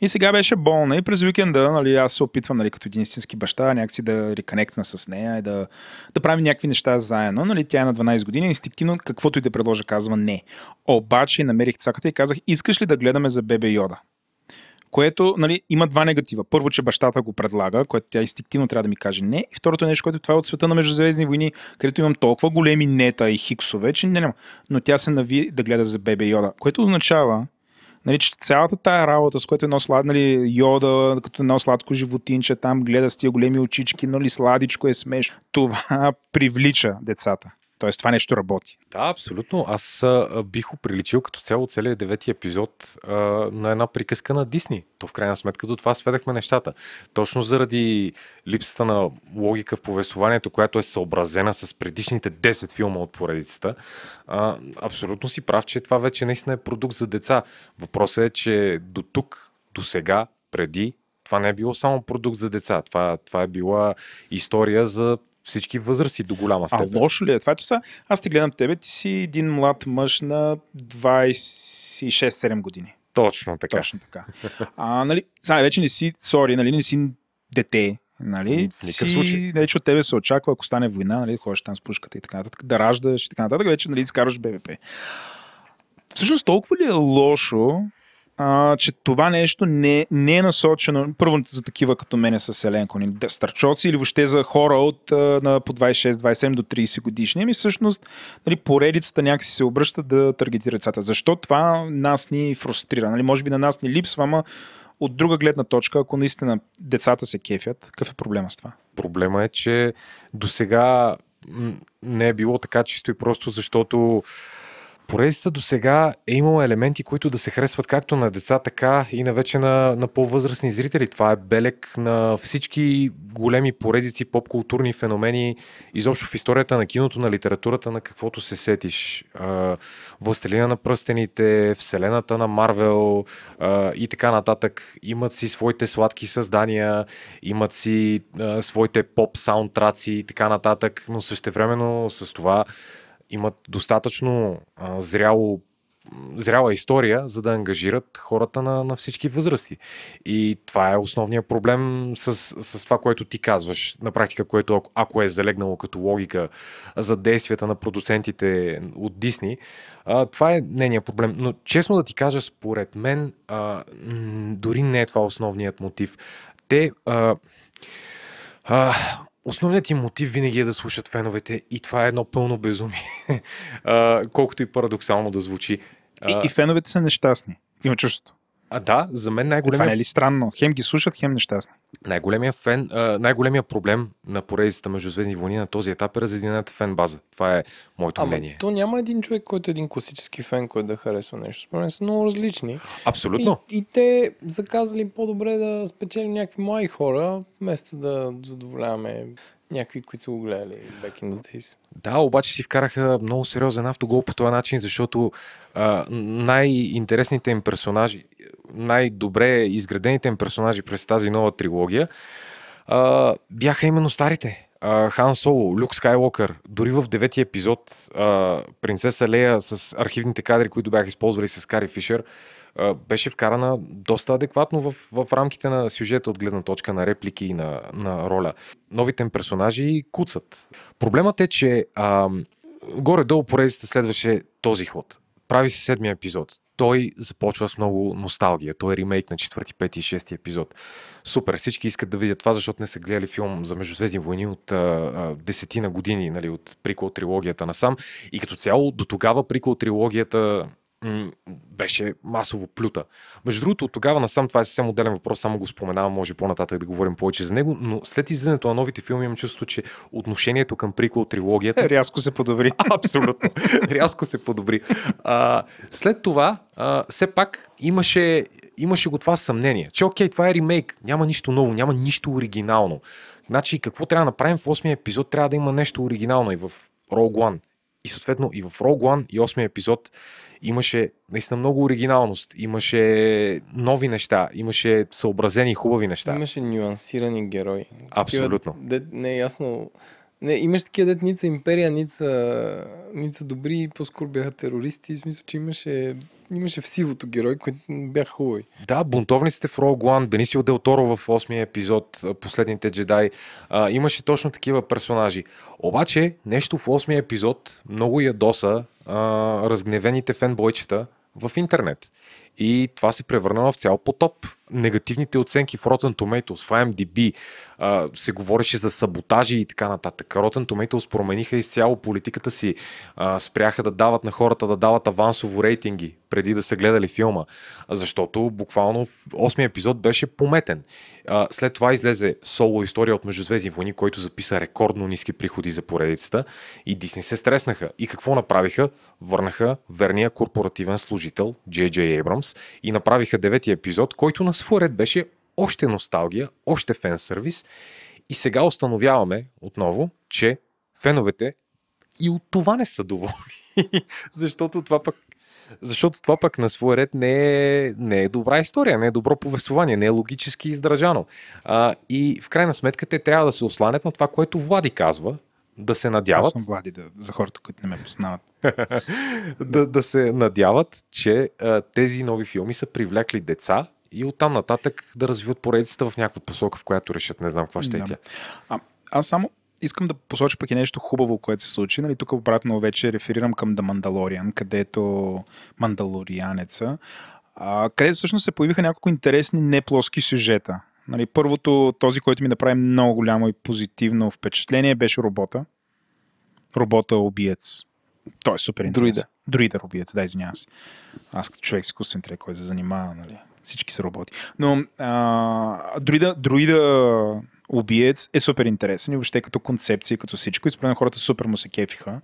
И сега беше болна и през уикенда нали, аз се опитвам нали, като един истински баща някакси да реконектна с нея и да, да правим някакви неща заедно. Нали, тя е на 12 години, инстинктивно каквото и да предложа казва не. Обаче намерих цаката и казах, искаш ли да гледаме за бебе Йода? Което нали, има два негатива. Първо, че бащата го предлага, което тя инстинктивно трябва да ми каже не. И второто нещо, което това е от света на Междузвездни войни, където имам толкова големи нета и хиксове, че не няма. Но тя се нави да гледа за бебе Йода, което означава, Нали, че цялата тая работа, с което едно слад, нали, йода, като едно сладко животинче, там гледа с тия големи очички, нали, сладичко е смешно. Това привлича децата. Тоест това нещо работи. Да, абсолютно. Аз а, бих оприличил като цяло целият девети епизод а, на една приказка на Дисни. То в крайна сметка до това сведахме нещата. Точно заради липсата на логика в повествованието, която е съобразена с предишните 10 филма от поредицата, а, абсолютно си прав, че това вече наистина е продукт за деца. Въпросът е, че до тук, до сега, преди, това не е било само продукт за деца. Това, това е била история за всички възрасти до голяма степен. А лошо ли е? Това, са, аз те гледам тебе, ти си един млад мъж на 26-7 години. Точно така. Точно така. А, нали, сега вече не си, сори, нали, не си дете, Нали? В никакъв си, случай. Вече от тебе се очаква, ако стане война, нали, ходиш там с пушката и така нататък, да раждаш и така нататък, вече нали, изкарваш БВП. Всъщност толкова ли е лошо, а, че това нещо не, не е насочено, първо за такива като мене с Селенко, ни, да, старчоци или въобще за хора от а, на по 26, 27 до 30 годишни. Ами всъщност нали, поредицата някакси се обръща да таргетира децата. Защо това нас ни фрустрира? Нали, може би на нас ни липсва, ама от друга гледна точка, ако наистина децата се кефят, какъв е проблема с това? Проблема е, че до сега не е било така чисто и просто, защото поредицата до сега е имала елементи, които да се харесват както на деца, така и на вече на, на по-възрастни зрители. Това е белег на всички големи поредици, поп-културни феномени, изобщо в историята на киното, на литературата, на каквото се сетиш. Властелина на пръстените, Вселената на Марвел и така нататък. Имат си своите сладки създания, имат си своите поп-саундтраци и така нататък, но същевременно с това имат достатъчно а, зряло зряла история, за да ангажират хората на, на всички възрасти. И това е основният проблем с, с това, което ти казваш. На практика, което ако, ако е залегнало като логика за действията на продуцентите от Дисни, а, това е нейният проблем. Но честно да ти кажа, според мен, а, дори не е това основният мотив. Те. А, а, Основният им мотив винаги е да слушат феновете и това е едно пълно безумие. колкото и парадоксално да звучи. И, и феновете са нещастни. Има чувството. А да, за мен Това не най-големия, е ли странно? Хем ги слушат, хем нещастни. най-големия, фен, а, най-големия проблем на поредицата между Звездни войни на този етап е разединената фен база. Това е моето Ама мнение. то няма един човек, който е един класически фен, който да харесва нещо. Според мен са много различни. Абсолютно. И, и те заказали по-добре да спечелим някакви млади хора, вместо да задоволяваме някакви, които са го гледали back in the days. Да, обаче си вкараха много сериозен автогол по този начин, защото а, най-интересните им персонажи, най-добре изградените им персонажи през тази нова трилогия а, бяха именно старите. Хан Соло, Люк Скайлокър, дори в девети епизод а, принцеса Лея с архивните кадри, които бяха използвали с Кари Фишер, беше вкарана доста адекватно в, в рамките на сюжета от гледна точка на реплики и на, на роля. Новите им персонажи куцат. Проблемът е, че а, горе-долу поредицата следваше този ход. Прави се седмия епизод. Той започва с много носталгия. Той е ремейк на четвърти, пети и шести епизод. Супер, всички искат да видят това, защото не са гледали филм за Междузвездни войни от а, а, десетина години, нали, от прикол трилогията насам. И като цяло до тогава прикол трилогията м- беше масово плюта. Между другото, от тогава насам, това е съвсем отделен въпрос, само го споменавам, може по-нататък да говорим повече за него, но след излизането на новите филми имам чувство, че отношението към прикол трилогията Рязко се подобри. Абсолютно. Рязко се подобри. А, след това, а, все пак имаше, имаше го това съмнение, че окей, това е ремейк, няма нищо ново, няма нищо оригинално. Значи, какво трябва да направим в 8 епизод? Трябва да има нещо оригинално и в Rogue One. И съответно и в Rogue One и 8 епизод имаше наистина много оригиналност, имаше нови неща, имаше съобразени и хубави неща. Имаше нюансирани герои. Абсолютно. Такива, Де, не е ясно. Не, имаш такива, дет ница империя, ница, ница добри, по-скоро бяха терористи. В смисъл, че имаше, имаше в сивото герои, които бяха хубави. Да, бунтовниците в Rogue One, Бенисио Дел Торо в 8 епизод, Последните джедай, а, имаше точно такива персонажи. Обаче, нещо в 8 епизод много ядоса а, разгневените фенбойчета в интернет. И това се превърна в цял потоп. Негативните оценки в Rotten Tomatoes, в IMDb, а, се говореше за саботажи и така нататък. Rotten Tomatoes промениха изцяло политиката си, а, спряха да дават на хората да дават авансово рейтинги преди да са гледали филма, защото буквално 8 епизод беше пометен. А, след това излезе соло история от Междузвездни войни, който записа рекордно ниски приходи за поредицата и Дисни се стреснаха. И какво направиха? Върнаха верния корпоративен служител Джей Джей Абрамс и направиха девети епизод, който на свой ред беше още носталгия, още фен сервис и сега установяваме отново, че феновете и от това не са доволни. Защото това пък защото това пък на свой ред не е, не е добра история, не е добро повествование, не е логически издържано. А, и в крайна сметка те трябва да се осланят на това, което Влади казва, да се Аз надяват, съм Влади, да, за хората, които не ме познават. да, да се надяват, че а, тези нови филми са привлекли деца и оттам нататък да развиват поредицата в някаква посока, в която решат. Не знам каква ще е Да. тя. А, аз само искам да посоча пък и нещо хубаво, което се случи. Нали, тук обратно вече реферирам към The Mandalorian, където Мандалорианеца, а, където всъщност се появиха няколко интересни неплоски сюжета. Нали, първото, този, който ми направи много голямо и позитивно впечатление, беше робота. Робота убиец. Той е супер интересен. Друида. Друида убиец, да, извинявам се. Аз като човек с изкуствен интелект, който се занимава, нали? Всички са роботи. Но а, друида, убиец е супер интересен и въобще като концепция, като всичко. И според хората супер му се кефиха.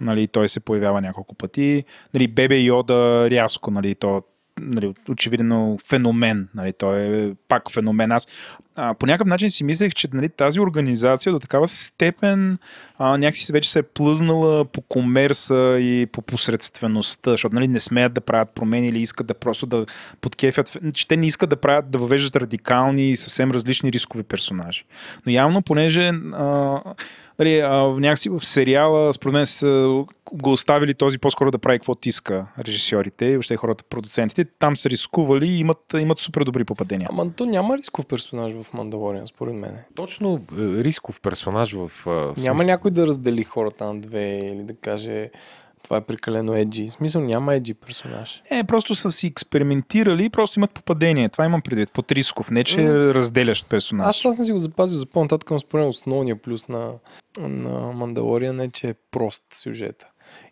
Нали, той се появява няколко пъти. Нали, Бебе Йода рязко, нали, то нали, очевидно феномен. Нали, той е пак феномен. Аз а, по някакъв начин си мислех, че нали, тази организация до такава степен а, някакси се вече се е плъзнала по комерса и по посредствеността, защото нали, не смеят да правят промени или искат да просто да подкефят, че те не искат да правят, да въвеждат радикални и съвсем различни рискови персонажи. Но явно, понеже а, нали, някакси в сериала, според мен са го оставили този по-скоро да прави каквото иска режисьорите и въобще хората, продуцентите, там са рискували и имат, имат супер добри попадения. Ама то няма рисков персонаж в Мандалориан, според мен. Точно е, рисков персонаж в... а, Няма някой да раздели хората на две или да каже това е прекалено еджи. В смисъл няма еджи персонаж. Не, просто са си експериментирали и просто имат попадение. Това имам предвид. Под рисков. Не, че е разделящ персонаж. Аз това съм си го запазил за по-нататък, но според мен основният плюс на, на Мандалориан е, че е прост сюжета.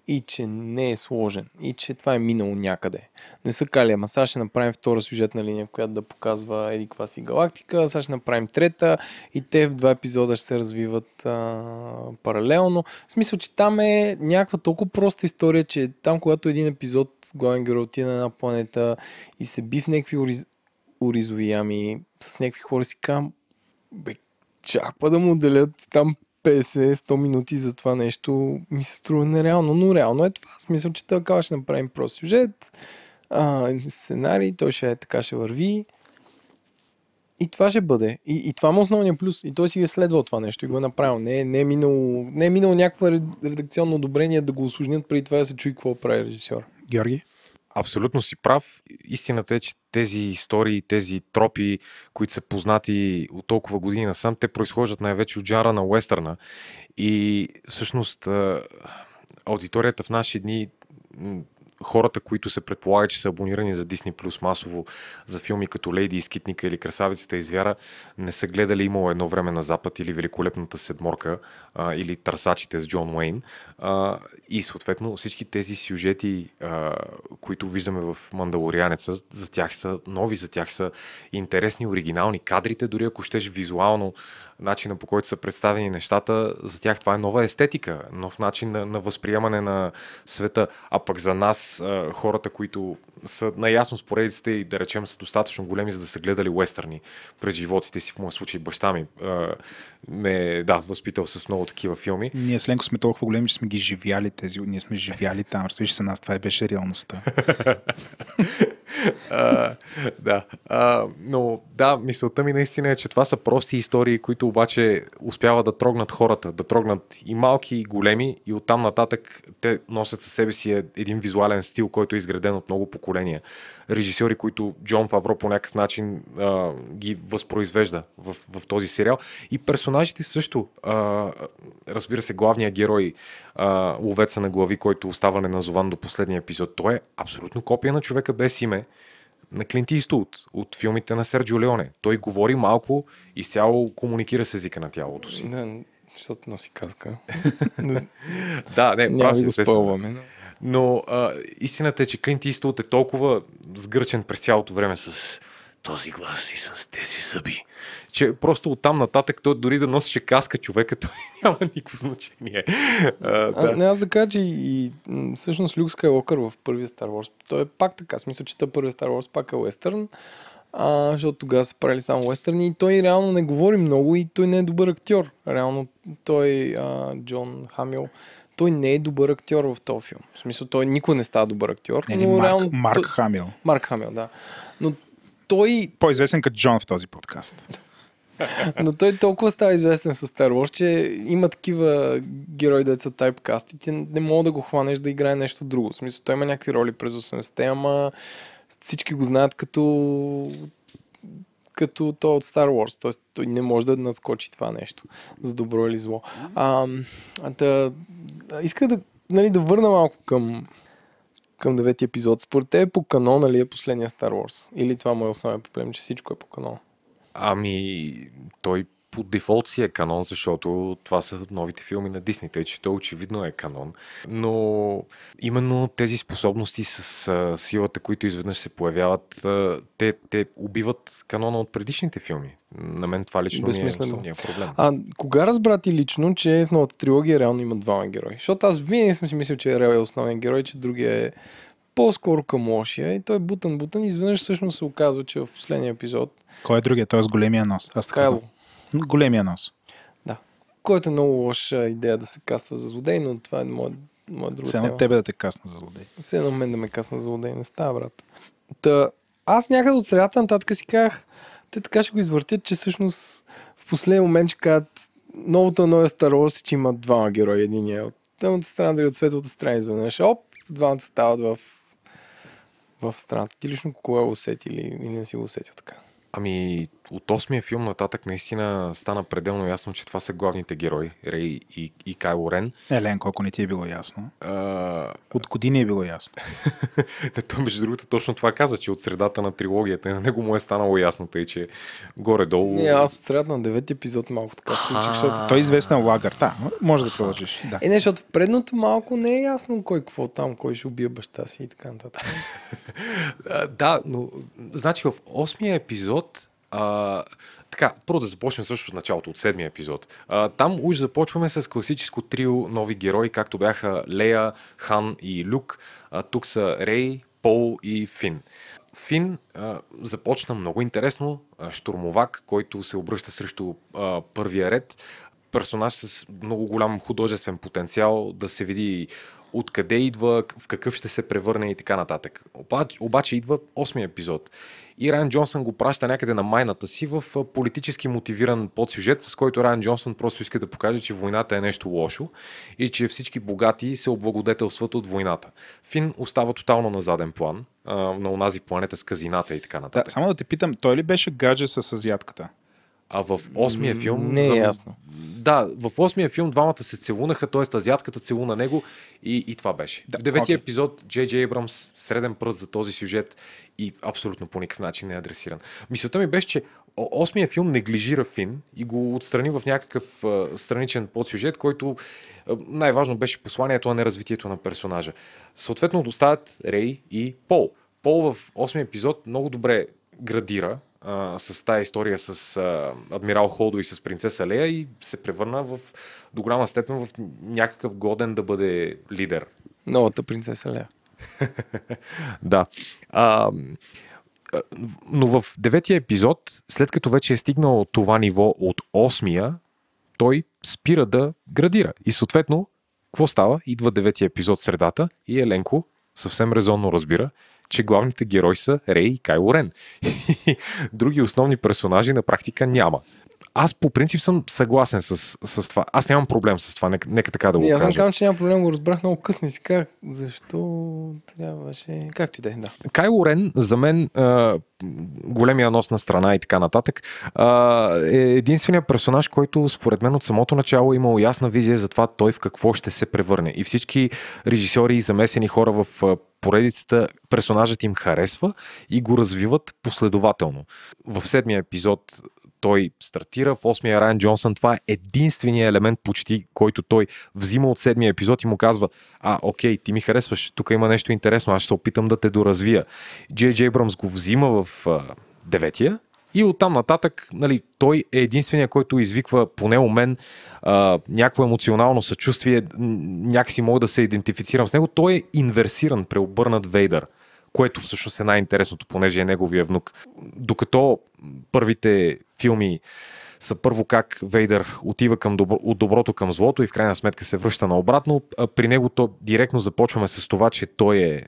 И че не е сложен. И че това е минало някъде. Не са кали, ама сега ще направим втора сюжетна линия, която да показва еди си галактика, сега ще направим трета и те в два епизода ще се развиват а, паралелно. В смисъл, че там е някаква толкова проста история, че там, когато един епизод главен герой отиде на една планета и се би в някакви ориз... оризови ями с някакви хора си казвам, бе, чак па да му отделят там 50-100 минути за това нещо ми се струва нереално, но реално е това. Смисъл, че така ще направим прост сюжет, а, сценарий, той ще е така ще върви. И това ще бъде. И, и това му е основният плюс. И той си е следвал това нещо и го е направил. Не, е- не, е минало, не е минало някаква ред- редакционно одобрение да го осложнят преди това да се чуи какво прави режисьор. Георги? Абсолютно си прав. Истината е, че тези истории, тези тропи, които са познати от толкова години насам, те произхождат най-вече от жанра на уестърна. И всъщност аудиторията в наши дни хората, които се предполага, че са абонирани за Disney Plus масово за филми като Лейди и Скитника или Красавицата и звяра, не са гледали имало едно време на Запад или Великолепната седморка а, или Търсачите с Джон Уейн. А, и съответно всички тези сюжети, а, които виждаме в Мандалорианеца, за тях са нови, за тях са интересни, оригинални. Кадрите, дори ако щеш визуално, начина по който са представени нещата, за тях това е нова естетика, нов начин на, на възприемане на света. А пък за нас, а, хората, които са наясно с поредиците и да речем са достатъчно големи, за да са гледали уестърни през животите си, в моя случай баща ми а, ме, да, възпитал с много такива филми. Ние с Ленко сме толкова големи, че сме ги живяли тези. Ние сме живяли там. Разбираш се нас, това беше реалността. да. А, но да, мисълта ми наистина е, че това са прости истории, които обаче успяват да трогнат хората, да трогнат и малки, и големи, и оттам нататък те носят със себе си един визуален стил, който е изграден от много поколения. Режисьори, които Джон Фавро по някакъв начин а, ги възпроизвежда в, в този сериал. И персонажите също. А, разбира се, главният герой, а, ловеца на глави, който остава неназован до последния епизод, той е абсолютно копия на човека без име на Клинт Иствуд от филмите на Серджио Леоне. Той говори малко, изцяло комуникира с езика на тялото си. Да, защото носи казка. Да, не, прав си, го спълваме. Но... Но а, истината е, че Клинт Иствуд е толкова сгърчен през цялото време с този глас и с тези зъби, че просто оттам нататък той дори да носеше каска човека, той няма никакво значение. А, А, да. не, аз да кажа, че и, и всъщност Люк Скайлокър в първия Star Wars, той е пак така, смисъл, че той първия Star Wars пак е уестърн, а, защото тогава са правили само уестърни и той реално не говори много и той не е добър актьор. Реално той, а, Джон Хамил, той не е добър актьор в този филм. В смисъл, той никой не става добър актьор. Не, не, но Марк, реално, Марк той, Хамил. Марк Хамил, да. Но той По-известен като Джон в този подкаст. Но той толкова става известен с Star Wars, че има такива герои, деца тайпкаст и ти не мога да го хванеш да играе нещо друго. В смисъл, той има някакви роли през 80-те, ама всички го знаят като като той от Star Wars. Тоест, той не може да надскочи това нещо. За добро или зло. А, да, исках да, нали, да върна малко към, към девети епизод. Според те по канон, нали е последния Star Wars? Или това му е основен проблем, че всичко е по канон? Ами, той по дефолт си е канон, защото това са новите филми на Дисни, тъй че той очевидно е канон. Но именно тези способности с а, силата, които изведнъж се появяват, а, те, те убиват канона от предишните филми. На мен това лично ми е основният проблем. А кога разбра ти лично, че в новата трилогия реално има двама герои? Защото аз винаги съм си мислил, че Рел е основен герой, че другия е по-скоро към лошия и той е бутан бутан и изведнъж всъщност се оказва, че в последния епизод Кой е другия? Той е с големия нос. Аз така. Кайло, Големия нос. който е много лоша идея да се каства за злодей, но това е моят моя друга Все едно тебе да те касна за злодей. Все едно мен да ме касна за злодей, не става, брат. Та, аз някъде от средата нататък си казах, те така ще го извъртят, че всъщност в последния момент ще кажат новото на новия Star Wars е, че има двама герои. Единия е от тъмната страна, дали от светлата страна изведнъж. Оп, двамата стават в, в страната. Ти лично кога го усети или, или не си го усетил така? Ами, от осмия филм нататък наистина стана пределно ясно, че това са главните герои, Рей и, и Кайло Рен. Елен, колко не ти е било ясно. А, От години е било ясно. Да, той между другото точно това каза, че от средата на трилогията на него му е станало ясно, тъй че горе-долу... Не, аз от средата на девети епизод малко така включих, защото... Той е известен лагър. Да, може да продължиш. Да. Е, не, защото в предното малко не е ясно кой какво там, кой ще убие баща си и така нататък. Да, но значи в осмия епизод а, така, първо да започнем също от началото, от седмия епизод. А, там уж започваме с класическо трио нови герои, както бяха Лея, Хан и Люк. А, тук са Рей, Пол и Фин. Фин а, започна много интересно. Штурмовак, който се обръща срещу а, първия ред. Персонаж с много голям художествен потенциал да се види откъде идва, в какъв ще се превърне и така нататък. Обаче, обаче идва осмия епизод. И Райан Джонсън го праща някъде на майната си в политически мотивиран подсюжет, с който Райан Джонсън просто иска да покаже, че войната е нещо лошо и че всички богати се облагодетелстват от войната. Фин остава тотално на заден план, на онази планета с казината и така да. нататък. Само да те питам, той ли беше гадже с азиатката? А в осмия филм... Не е ясно. Да, в осмия филм двамата се целунаха, т.е. азиатката целуна него и, и това беше. Да, в деветия окей. епизод Джей Джей Абрамс среден пръст за този сюжет и абсолютно по никакъв начин не е адресиран. Мисълта ми беше, че осмия филм неглижира Фин и го отстрани в някакъв а, страничен подсюжет, който а, най-важно беше посланието, а не развитието на персонажа. Съответно оставят Рей и Пол. Пол в осмия епизод много добре градира а, с тази история с а, адмирал Холдо и с принцеса Лея и се превърна в, до голяма степен в някакъв годен да бъде лидер. Новата принцеса Лея. Да. А, но в деветия епизод, след като вече е стигнал това ниво от осмия, той спира да градира. И съответно, какво става? Идва деветия епизод средата и Еленко съвсем резонно разбира, че главните герои са Рей и Кайло Рен. Други основни персонажи на практика няма. Аз по принцип съм съгласен с, с това. Аз нямам проблем с това, нека, нека така да го Не, аз кажа. казвам, че няма проблем, го разбрах много късно и си казах, защо трябваше... Както и да е, да. Кайло Рен, за мен, а, големия нос на страна и така нататък, а, е единственият персонаж, който според мен от самото начало е имал ясна визия за това той в какво ще се превърне. И всички режисьори и замесени хора в поредицата, персонажът им харесва и го развиват последователно. В седмия епизод той стартира, в осмия Райан Джонсън това е единствения елемент почти, който той взима от седмия епизод и му казва, а, окей, ти ми харесваш, тук има нещо интересно, аз ще се опитам да те доразвия. Джей Джей Брамс го взима в а, деветия и оттам нататък нали, той е единствения, който извиква поне у мен а, някакво емоционално съчувствие, някакси мога да се идентифицирам с него. Той е инверсиран, преобърнат Вейдър което всъщност е най-интересното, понеже е неговия внук. Докато първите филми са първо как Вейдър отива към добро, от доброто към злото и в крайна сметка се връща наобратно. При него то директно започваме с това, че той е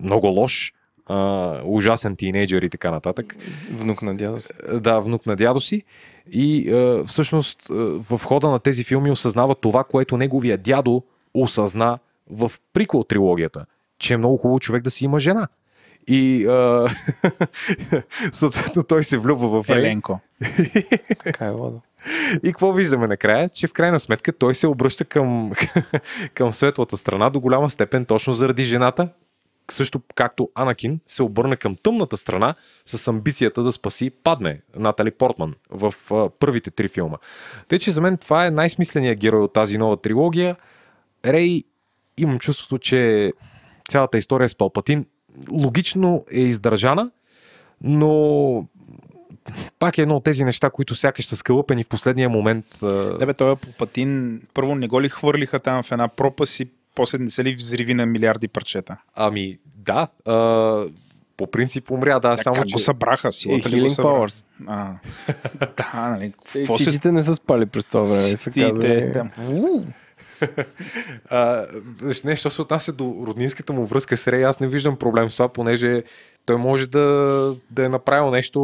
много лош, а, ужасен тинейджър и така нататък. Внук на дядо си. Да, внук на дядо си. И а, всъщност в хода на тези филми осъзнава това, което неговия дядо осъзна в прикол трилогията, че е много хубаво човек да си има жена. И а, съответно той се влюбва в. Еленко. Така е, Владо. И какво виждаме накрая? Че в крайна сметка той се обръща към, към светлата страна до голяма степен точно заради жената, също както Анакин се обърна към тъмната страна с амбицията да спаси Падме, Натали Портман, в а, първите три филма. Тъй, че за мен това е най-смисленият герой от тази нова трилогия. Рей, имам чувството, че цялата история с Палпатин логично е издържана, но пак е едно от тези неща, които сякаш са скълъпени в последния момент. Да бе, той Палпатин, първо не го ли хвърлиха там в една пропаст и после не се ли взриви на милиарди парчета? Ами, да. А, по принцип умря, да, Да, само как че... го събраха? Силата ли го Healing събра? Powers. А, да, нали. Те, Какво се Всичките не са спали през това време, стите, казва. да. А, не, се отнася до роднинската му връзка с Рей, аз не виждам проблем с това, понеже той може да, да е направил нещо,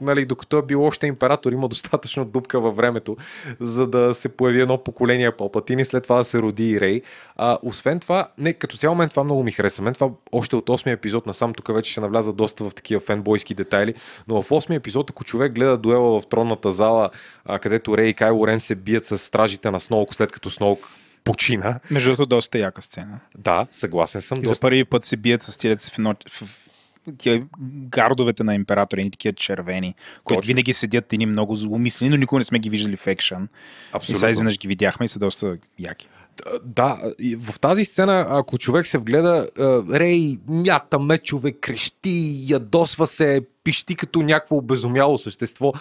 нали, докато е бил още император, има достатъчно дупка във времето, за да се появи едно поколение Палпатини, след това да се роди и Рей. А, освен това, не, като цяло мен това много ми хареса. Мен това още от 8 епизод насам, тук вече ще навляза доста в такива фенбойски детайли, но в 8 епизод, ако човек гледа дуела в тронната зала, а, където Рей и Кайло Рен се бият с стражите на Сноук, след като Сноук почина. Между другото, доста яка сцена. Да, съгласен съм. И за първи път се бият с тия, в, едно, в, тия гардовете на императора, едни такива червени, които Точно. винаги седят едни много злоумислени, но никога не сме ги виждали в екшън. И сега изведнъж ги видяхме и са доста яки. Да, и в тази сцена, ако човек се вгледа, Рей мята мечове, крещи, ядосва се, пищи като някакво обезумяло същество,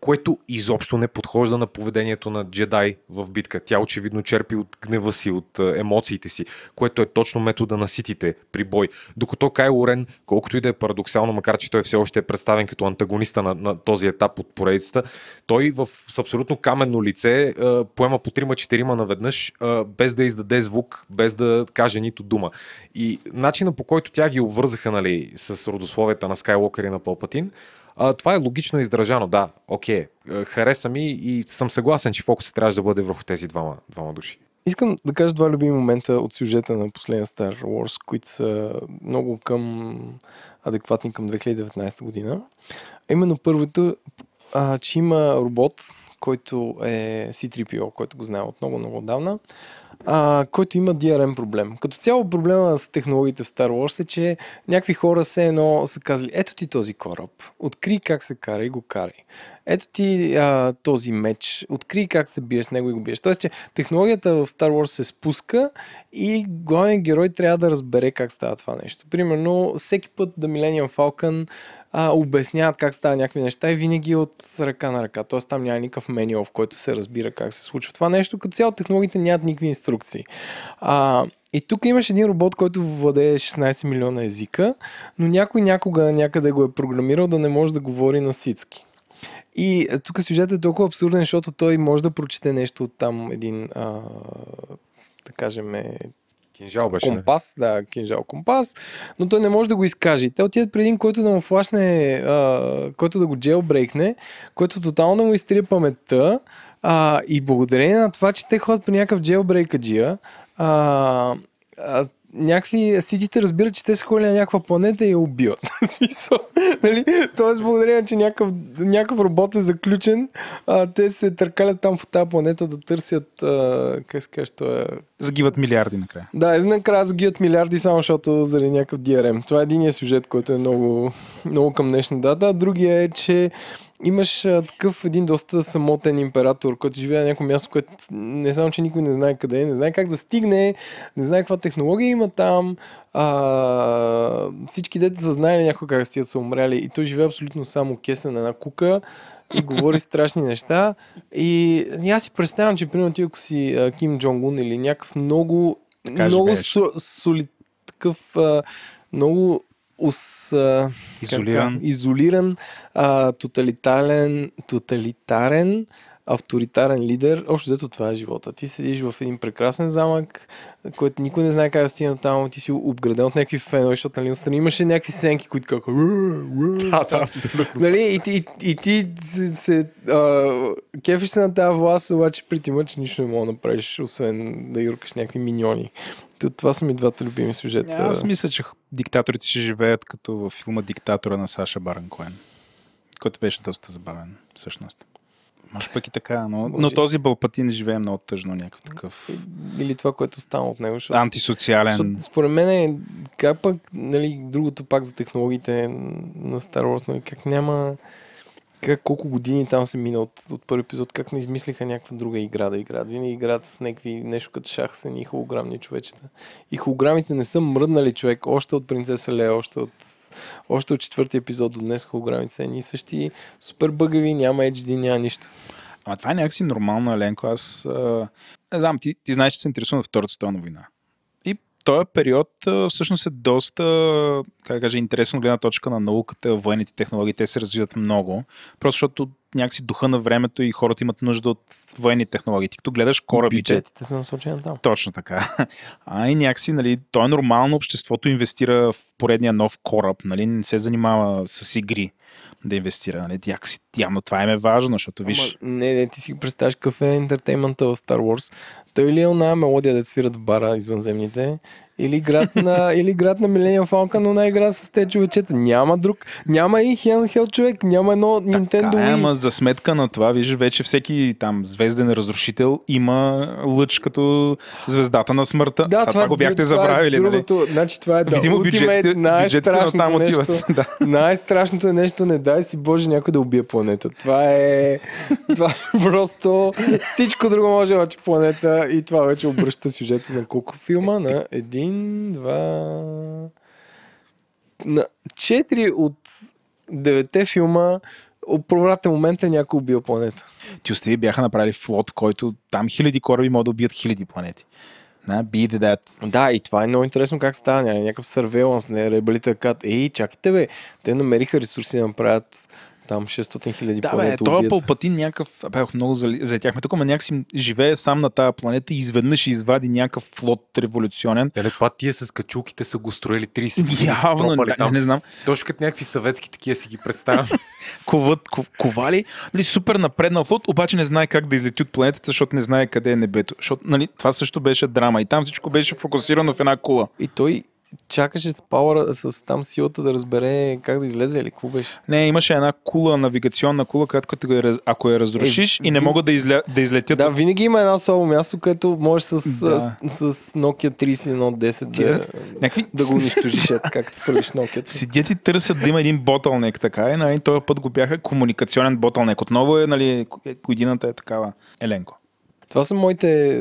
което изобщо не подхожда на поведението на джедай в битка. Тя очевидно черпи от гнева си, от а, емоциите си, което е точно метода на ситите при бой. Докато Кайло Рен, колкото и да е парадоксално, макар че той все още е представен като антагониста на, на този етап от поредицата, той в, с абсолютно каменно лице а, поема по трима-четирима наведнъж, без да издаде звук, без да каже нито дума. И начина по който тя ги обвързаха нали, с родословията на Скайлокър и на Палпатин, а, това е логично издържано, да, окей. А, Хареса ми и съм съгласен, че фокусът трябваше да бъде върху тези двама, двама души. Искам да кажа два любими момента от сюжета на последния Star Wars, които са много към адекватни към 2019 година. Именно първото, а, че има робот, който е C-3PO, който го знаем от много, много отдавна, а, който има DRM проблем. Като цяло проблема с технологиите в Star Wars е, че някакви хора се едно са казали, ето ти този кораб, откри как се кара и го карай. Ето ти а, този меч, откри как се биеш с него и го биеш. Тоест, че технологията в Star Wars се спуска и главният герой трябва да разбере как става това нещо. Примерно, всеки път да Millennium Falcon а, обясняват как става някакви неща и винаги е от ръка на ръка. Тоест там няма никакъв менюал, в който се разбира как се случва това нещо. Като цяло технологиите нямат никакви инструкции. А, и тук имаш един робот, който владее 16 милиона езика, но някой някога някъде го е програмирал да не може да говори на сицки. И тук сюжетът е толкова абсурден, защото той може да прочете нещо от там един, а, да кажем, Кинжал беше. не? компас, да, кинжал компас, но той не може да го изкаже. Те отидат при един, който да му флашне, а, който да го джелбрейкне, който тотално да му изтрие паметта. А, и благодарение на това, че те ходят при някакъв джелбрейкаджия, а, а, някакви сидите разбират, че те са ходили на някаква планета и я убиват. Смисъл, нали? Тоест, благодарение, че някакъв, някакъв робот е заключен, а, те се търкалят там по тази планета да търсят, а, как се каже, е Загиват милиарди накрая. да, накрая загият милиарди само защото заради някакъв DRM. Това е единия сюжет, който е много, много към днешна дата. Другия е, че имаш а, такъв един доста самотен император, който живее на някакво място, което не само, че никой не знае къде е, не знае как да стигне, не знае каква технология има там. А, всички дете са знаели някой как стигат са умряли и той живее абсолютно само кесен на една кука и говори страшни неща. И, и аз си представям, че примерно ти ако си а, Ким Джонг Ун или някакъв много, Така много со, соли, такъв а, много ус, а, как Изолиран. кажа, изолиран а, тоталитарен, тоталитарен авторитарен лидер. Общо дето това е живота. Ти седиш в един прекрасен замък, който никой не знае как да стигне там, ти си обграден от някакви фенове, защото нали, отстрани имаше някакви сенки, които как... Да, да, абсолютно. Нали, и, ти, и, и ти се, се а, кефиш се на тази власт, обаче при тима, че нищо не мога да направиш, освен да юркаш някакви миньони. Това са ми двата любими сюжета. Аз мисля, че диктаторите ще живеят като във филма Диктатора на Саша Барен Коен, който беше доста забавен, всъщност. Може пък и така, но, но Може. този Балпатин живее много тъжно, някакъв такъв Или това, което остана от него. Защото, антисоциален. защото според мен е, как пък, нали, другото пак за технологиите на Star Wars, нали, как няма как колко години там се мина от, от първи епизод, как не измислиха някаква друга игра да играят. Винаги играят с някакви нещо като шах са ни холограмни човечета. И холограмите не са мръднали човек още от принцеса Лея, още от още от четвъртия епизод до днес холограмите са едни и същи супер бъгави, няма HD, няма нищо. Ама това е някакси нормално, Еленко. Аз а, не знам, ти, ти знаеш, че се интересувам от Втората световна война. Този период всъщност е доста, как кажа, интересно гледна точка на науката, военните технологии. Те се развиват много. Просто защото някакси духа на времето и хората имат нужда от военни технологии. Ти като гледаш корабите, Бюджетите са насочени там. Точно така. А и някакси, нали, то е нормално, обществото инвестира в поредния нов кораб, нали, не се занимава с игри да инвестира. Нали. Някакси, явно това им е важно, защото виж... Ама, не, не, ти си представяш какъв е ентертеймента в Star Wars. Той ли е оная мелодия да свират в бара извънземните, или град на, или град на Millennium Falcon, но една игра с те човечета. Няма друг, няма и handheld човек, няма едно Nintendo Така, е, Wii. ама за сметка на това, виж, вече всеки там звезден разрушител има лъч като звездата на смъртта. Да, Сега това, го бяхте това забравили, е нали? другото, значи това е да, Видимо, бюджетите, най-страшното там нещо, да. най-страшното е нещо, не дай си Боже някой да убие планета. Това е, това е просто всичко друго може, обаче планета и това вече обръща сюжета на колко филма? На един, два... На четири от девете филма повратен момент е някой убил планета. Ти остави бяха направили флот, който там хиляди кораби могат да убият хиляди планети. На, be the that. Да, и това е много интересно как става. Няма някакъв surveillance, не ребелите казват, ей, чакайте бе, те намериха ресурси да направят там 600 хиляди Да, бе, планети този убият. Палпатин някакъв, бе, много залетяхме тук, ама някакси живее сам на тази планета и изведнъж извади някакъв флот революционен. Нали, това тия с качулките са го строили 30 години. са Явно, да, там. не знам, Точно като някакви съветски такива си ги представям. коват, ков, ковали, нали, супер напреднал флот, обаче не знае как да излети от планетата, защото не знае къде е небето. Защото, нали, това също беше драма и там всичко беше фокусирано в една кула. И той чакаше с пауъра, с там силата да разбере как да излезе или какво беше. Не, имаше една кула, навигационна кула, която като я ако я разрушиш Е, и не ви- могат да, изля... да излетят Да, винаги има едно слабо място, където можеш с, Да. с, с Nokia 3110 Ти да, някакви да го унищожиш, както фърлиш Nokia. Седят и търсят да има един ботълнек, така и нали, този път го бяха комуникационен ботълнек. Отново е, нали, годината е такава. Еленко. Това са моите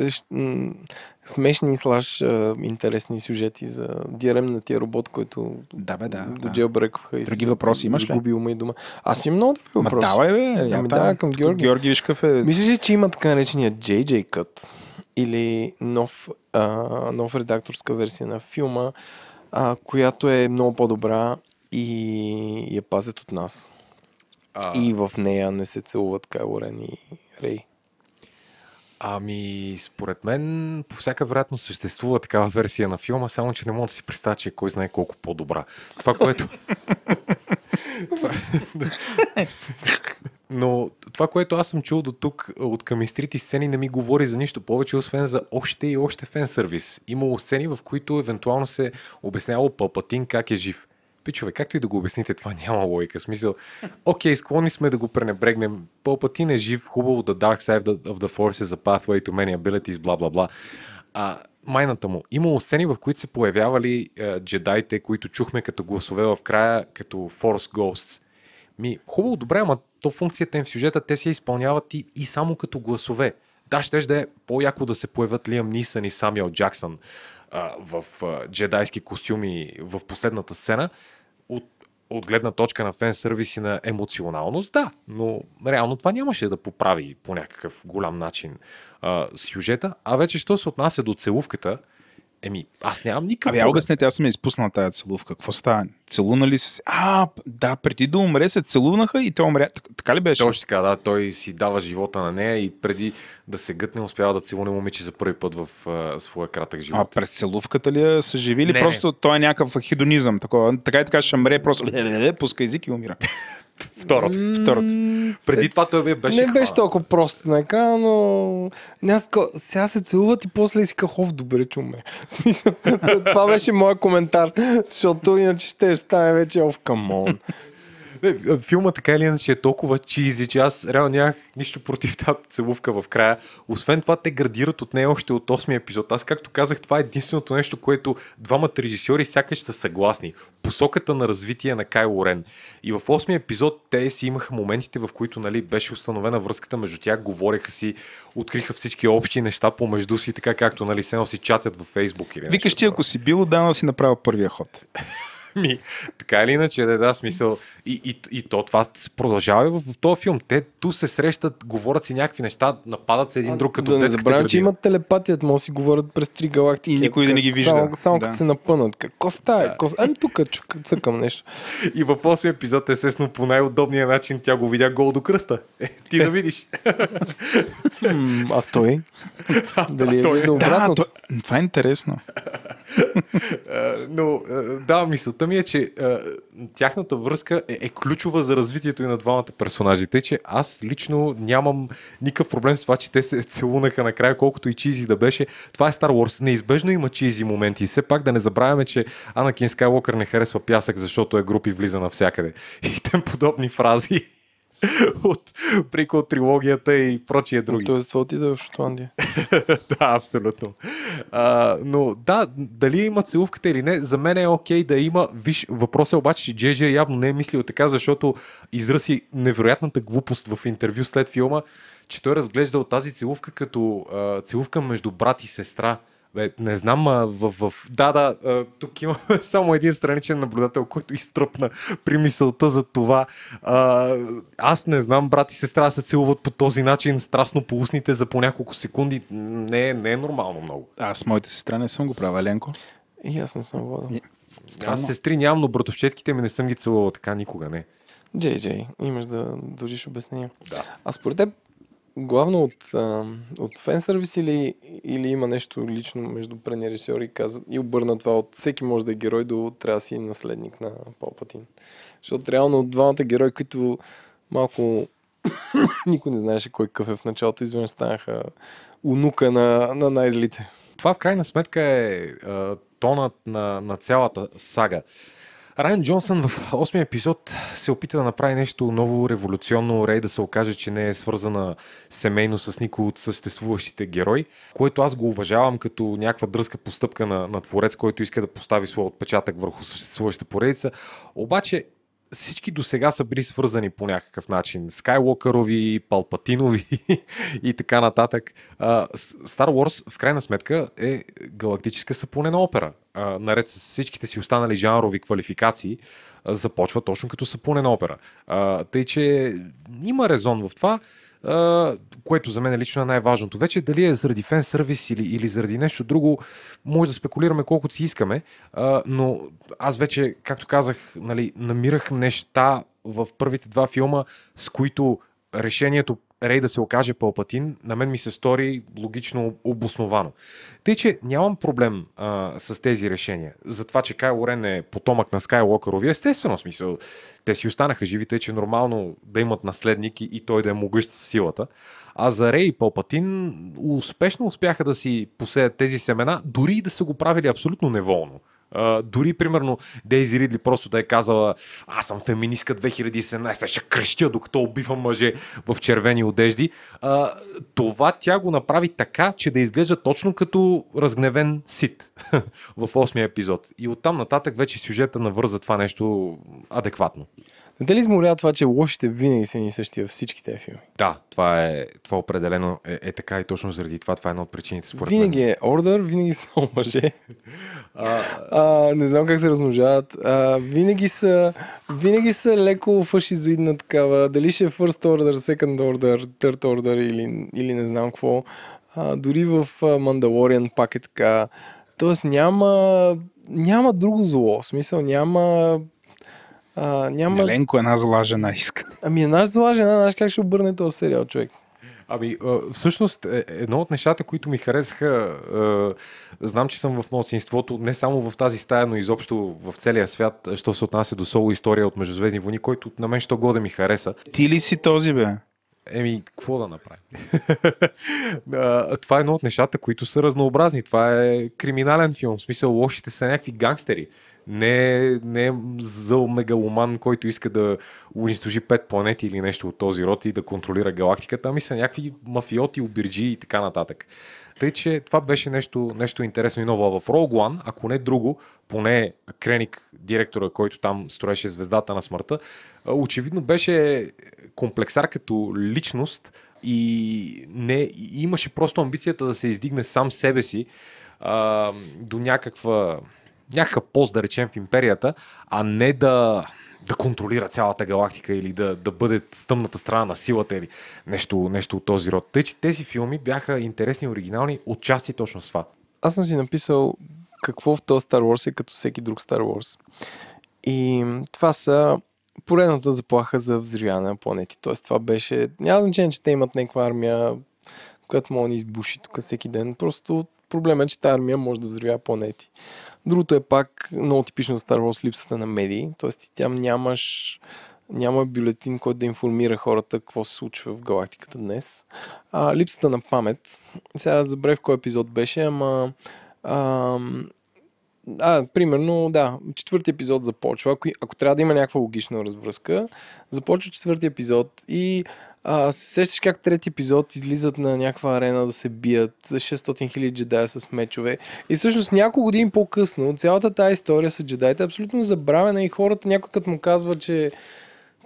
смешни слаш а, интересни сюжети за DRM на тия робот, който Да, бе, да. го да. джелбрекваха и Други въпроси имаш ли? загубил ма и дума. Аз имам много други Ма въпроси. давай, бе. Ами там, да, към Георги. Георги Вишкав е... Мислиш ли, че има така наречения JJ Cut или нов, а, нов редакторска версия на филма, а, която е много по-добра и я пазят от нас. А, И в нея не се целуват Кайло Рен и Рей. Ами, според мен, по всяка вероятност съществува такава версия на филма, само че не мога да си представя, че е кой знае колко по-добра. Това, което... това... Но това, което аз съм чул до тук от към изтрити сцени, не ми говори за нищо повече, освен за още и още фен сервис. Имало сцени, в които евентуално се обяснявало Палпатин как е жив. Пичове, както и да го обясните, това няма логика. Смисъл, окей, склонни сме да го пренебрегнем. Палпатин е жив, хубаво The Dark Side of the Force is a pathway to many abilities, бла бла бла. А, майната му. Имало сцени, в които се появявали е, джедаите, които чухме като гласове в края, като Force Ghosts. Ми, хубаво, добре, ама то функцията им в сюжета, те се изпълняват и, и само като гласове. Да, ще да е по-яко да се появят Лиам Нисън и Самюел Джаксън а, в а, джедайски костюми в последната сцена. От, от гледна точка на фен сервис и на емоционалност, да, но реално това нямаше да поправи по някакъв голям начин а, сюжета. А вече, що се отнася до целувката, Еми, аз нямам никакъв Абе, обяснете, аз съм изпуснал тази целувка. Какво става? Целунали се? А, да, преди да умре се целунаха и той умря. Так- Така ли беше? Точно така, да, той си дава живота на нея и преди да се гътне успява да целуне момиче за първи път в а, своя кратък живот. А през целувката ли са живи или Не, просто той е някакъв хедонизъм? Такова. Така и така ще мре, просто ле-ле-ле, пуска език и умира. Втората. Втората. Преди това той бе- беше не беше толкова просто на екрана, но аз сега се целуват и после си кахов добре, че умре. В смисъл, това беше моят коментар, защото иначе ще стане вече оф камон. Филма така или иначе е толкова чизи, че аз реално нямах нищо против тази целувка в края. Освен това, те градират от нея още от 8 епизод. Аз, както казах, това е единственото нещо, което двамата режисьори сякаш са съгласни. Посоката на развитие на Кай Рен. И в 8 епизод те си имаха моментите, в които нали, беше установена връзката между тях, говореха си, откриха всички общи неща помежду си, така както нали, се си чатят във Фейсбук. Или Викаш ти, ако си бил, отдавна си направил първия ход. Ми, така или иначе, да, да, смисъл. И, и, и то това продължава и в, в този филм. Те ту се срещат, говорят си някакви неща, нападат се един друг като да не забравям, че имат телепатият, може да си говорят през три галактики. И никой да не ги вижда. Само, само Да. като се напънат. Какво става? Да. Ами тук чука, цъкам нещо. И в 8 епизод, естествено, по най-удобния начин тя го видя гол до кръста. Е, ти да видиш. М, а той? Дали е той- виждал Да, това е интересно. А, Но а, да, мисълта ми е, че а, тяхната връзка е, е ключова за развитието и на двамата персонажи. Тъй, че аз лично нямам никакъв проблем с това, че те се целунаха накрая, колкото и чизи да беше. Това е Star Wars. Неизбежно има чизи моменти. Все пак да не забравяме, че Анакин Скайлокър не харесва пясък, защото е групи влиза навсякъде. И тем подобни фрази от прикол трилогията и прочие други. Тоест, това отида в Шотландия. да, абсолютно. А, но да, дали има целувката или не, за мен е окей да има. Виж, въпросът е обаче, че Джей явно не е мислил така, защото изрази невероятната глупост в интервю след филма, че той разглеждал тази целувка като а, целувка между брат и сестра. Бе, не знам, а, в, в... Да, да, а, тук има само един страничен наблюдател, който изтръпна при мисълта за това. А, аз не знам, брат и сестра се целуват по този начин, страстно по устните за по няколко секунди. Не, е- не е нормално много. Аз с моите сестра не съм го правил, Еленко. И аз не съм водил. Аз сестри нямам, но братовчетките ми не съм ги целувал така никога, не. Джей, Джей, имаш да дължиш обяснение. Да. А според теб, главно от, а, от фен сервис или, или има нещо лично между режисьор и, каза, и обърна това от всеки може да е герой до трябва да си наследник на Палпатин. Защото реално от двамата герои, които малко никой не знаеше кой какъв е в началото, изведнъж станаха унука на, на най-злите. Това в крайна сметка е а, тонът на, на цялата сага. Райан Джонсън в 8 епизод се опита да направи нещо ново, революционно, Рей да се окаже, че не е свързана семейно с никой от съществуващите герои, което аз го уважавам като някаква дръзка постъпка на, на творец, който иска да постави своя отпечатък върху съществуващата поредица. Обаче всички до сега са били свързани по някакъв начин. Скайлокърови, Палпатинови и така нататък. Star Wars в крайна сметка е галактическа сапунена опера. Наред с всичките си останали жанрови квалификации, започва точно като сапунена опера. Тъй, че има резон в това, което за мен лично е най-важното. Вече дали е заради фен сервис или, или заради нещо друго, може да спекулираме колкото си искаме, но аз вече, както казах, нали, намирах неща в първите два филма, с които решението Рей да се окаже Палпатин, на мен ми се стори логично обосновано. Тъй, че нямам проблем а, с тези решения. За това, че Кайло Рен е потомък на Скайлокърови, естествено смисъл. Те си останаха живи, тъй че е нормално да имат наследник и, и той да е могъщ със силата. А за Рей и Палпатин успешно успяха да си посеят тези семена, дори и да са го правили абсолютно неволно. Дори, примерно, Дейзи Ридли просто да е казала аз съм феминистка 2017, ще крещя докато убивам мъже в червени одежди. Uh, това тя го направи така, че да изглежда точно като разгневен сит в 8 епизод. И оттам нататък вече сюжета навърза това нещо адекватно. Не те ли изморява това, че лошите винаги са ни същи във всички тези филми? Да, това е, това определено е, е така и точно заради това. Това е една от причините според винаги мен. е ордер, винаги са мъже. А, не знам как се размножават. А, винаги, са, винаги са леко фашизоидна такава. Дали ще е first order, second order, third order или, или не знам какво. А, дори в Мандалориан пак е така. Тоест няма, няма друго зло. В смисъл няма... А, няма... Еленко една зла жена иска. Ами една зла жена, знаеш как ще обърне този сериал, човек? Ами, всъщност, е- едно от нещата, които ми харесаха, а, знам, че съм в младсинството, не само в тази стая, но изобщо в целия свят, що се отнася до соло история от Междузвездни войни, който на мен що годе ми хареса. Ти ли си този, бе? Еми, какво да направим? Това е едно от нещата, които са разнообразни. Това е криминален филм. В смисъл, лошите са някакви гангстери. Не, не е зъл мегаломан, който иска да унищожи пет планети или нещо от този род и да контролира галактиката, ами са някакви мафиоти, обирджи и така нататък. Тъй, че това беше нещо, нещо интересно и ново. В Rogue One, ако не друго, поне Креник, директора, който там строеше звездата на смъртта, очевидно беше комплексар като личност и не, имаше просто амбицията да се издигне сам себе си а, до някаква, някакъв пост, да речем, в империята, а не да, да контролира цялата галактика или да, да бъде с тъмната страна на силата или нещо, нещо от този род. Тъй, че тези филми бяха интересни оригинални, отчасти точно с това. Аз съм си написал какво в този Star Wars е като всеки друг Star Wars. И това са поредната заплаха за взривяване на планети. Тоест това беше... Няма значение, че те имат някаква армия, която може да избуши тук всеки ден. Просто проблемът е, че тази армия може да взривява планети. Другото е пак много типично за Star Wars липсата на медии. Тоест ти там нямаш няма бюлетин, който да информира хората какво се случва в галактиката днес. А, липсата на памет. Сега забравих кой епизод беше, ама а, а, примерно, да, четвърти епизод започва. Ако, ако трябва да има някаква логична развръзка, започва четвърти епизод и а, се сещаш как трети епизод излизат на някаква арена да се бият 600 хиляди джедая с мечове. И всъщност няколко години по-късно цялата тази история с джедаите е абсолютно забравена и хората някой като му казва, че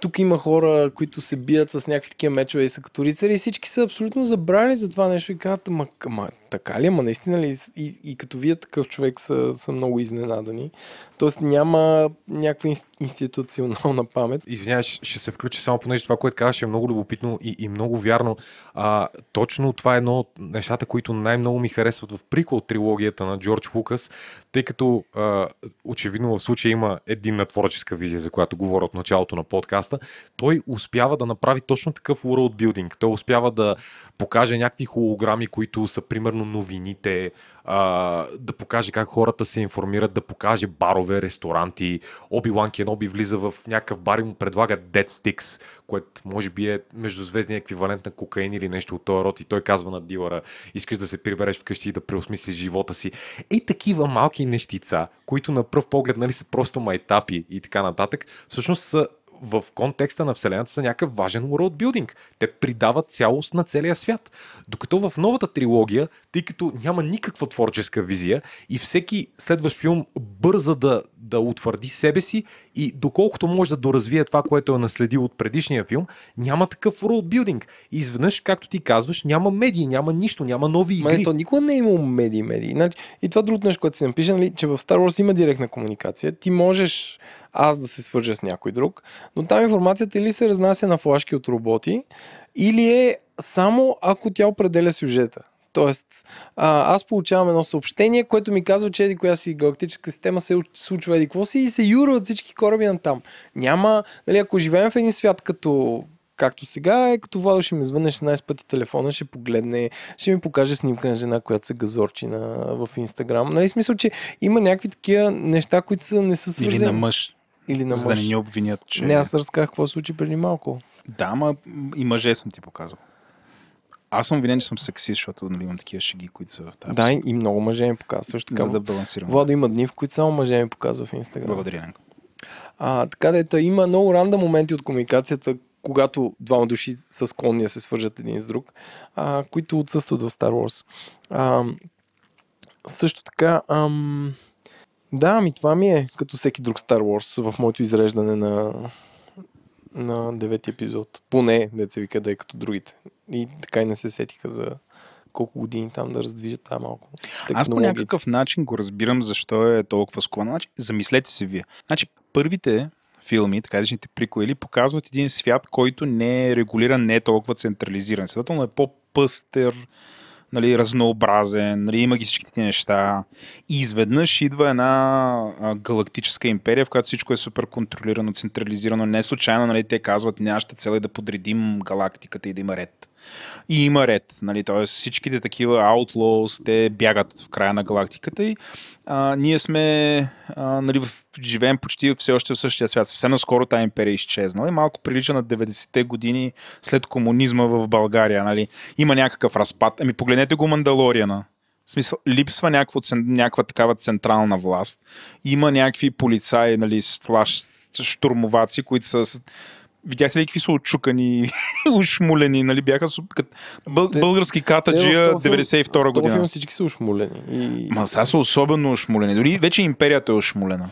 тук има хора, които се бият с някакви такива мечове и са като рицари и всички са абсолютно забрали за това нещо и казват, ма, ма така ли, ама наистина ли? И, и като вие такъв човек са, са много изненадани. Тоест няма някаква инс- институционална памет. Извинявай, ще се включа само понеже това, което казваш е много любопитно и, и много вярно. А, точно това е едно от нещата, които най-много ми харесват в прикол трилогията на Джордж Лукас, тъй като а, очевидно в случая има единна творческа визия, за която говоря от началото на подкаста. Той успява да направи точно такъв world building. Той успява да покаже някакви холограми, които са примерно новините, а, да покаже как хората се информират, да покаже барове, ресторанти. Оби-Лан Кеноби влиза в някакъв бар и му предлага Dead Sticks, което може би е междузвездния еквивалент на кокаин или нещо от този род и той казва на дилъра, искаш да се прибереш вкъщи и да преосмислиш живота си. И такива малки нещица, които на пръв поглед нали, са просто майтапи и така нататък, всъщност са в контекста на Вселената са някакъв важен world Те придават цялост на целия свят. Докато в новата трилогия, тъй като няма никаква творческа визия и всеки следващ филм бърза да, да утвърди себе си и доколкото може да доразвие това, което е наследил от предишния филм, няма такъв world И изведнъж, както ти казваш, няма медии, няма нищо, няма нови игри. Ма не, то никога не е имало медии, медии. Значи, и това другото нещо, което си напиша, нали, че в Star Wars има директна комуникация. Ти можеш аз да се свържа с някой друг, но там информацията или се разнася на флашки от роботи, или е само ако тя определя сюжета. Тоест, а, аз получавам едно съобщение, което ми казва, че еди коя си галактическа система се случва еди какво си и се юрват всички кораби на там. Няма, нали, ако живеем в един свят като както сега е, като Владо ще ми звънне 16 пъти телефона, ще погледне, ще ми покаже снимка на жена, която се газорчи на, в Инстаграм. Нали, смисъл, че има някакви такива неща, които са, не са свързани. Или на мъж. Или на За да не мъж. ни обвинят, че... Не, аз разказах какво се случи преди малко. Да, ма и мъже съм ти показал. Аз съм винен, че съм сексист, защото нали, имам такива шеги, които са в тази. Да, и много мъже ми показва. Също така. за да балансирам. Владо има дни, в които само мъже ми показва в Инстаграм. Благодаря, Ленко. А, така да ето, има много ранда моменти от комуникацията, когато двама души са склонни да се свържат един с друг, а, които отсъстват в Star Wars. А, също така, ам, да, ами това ми е като всеки друг Star Wars в моето изреждане на, на девети епизод. Поне, деца вика да е като другите. И така и не се сетиха за колко години там да раздвижат тази малко. Аз по някакъв начин го разбирам защо е толкова скован. Значи, замислете се вие. Значи, първите филми, така речените прикоели, показват един свят, който не е регулиран, не е толкова централизиран. Следователно е по-пъстър, нали, разнообразен, нали, има ги всичките тези неща. И изведнъж идва една а, галактическа империя, в която всичко е супер контролирано, централизирано. Не случайно нали, те казват, нашата цел е да подредим галактиката и да има ред. И има ред, нали, т.е. всичките такива outlaws, те бягат в края на галактиката и а, ние сме, а, нали, в, живеем почти все още в същия свят. Съвсем наскоро тази империя е изчезнала и малко прилича на 90-те години след комунизма в България. Нали. Има някакъв разпад. Ами погледнете го Мандалориана. В смисъл, липсва някаква, някаква такава централна власт. Има някакви полицаи, нали, штурмоваци, които са Видяхте ли какви са очукани, ушмулени, нали? Бяха като бъл, Те- български катаджия в този филм- 92 В този година. филм всички са ушмулени. И... Ма сега са особено ушмулени. Дори вече империята е ушмулена.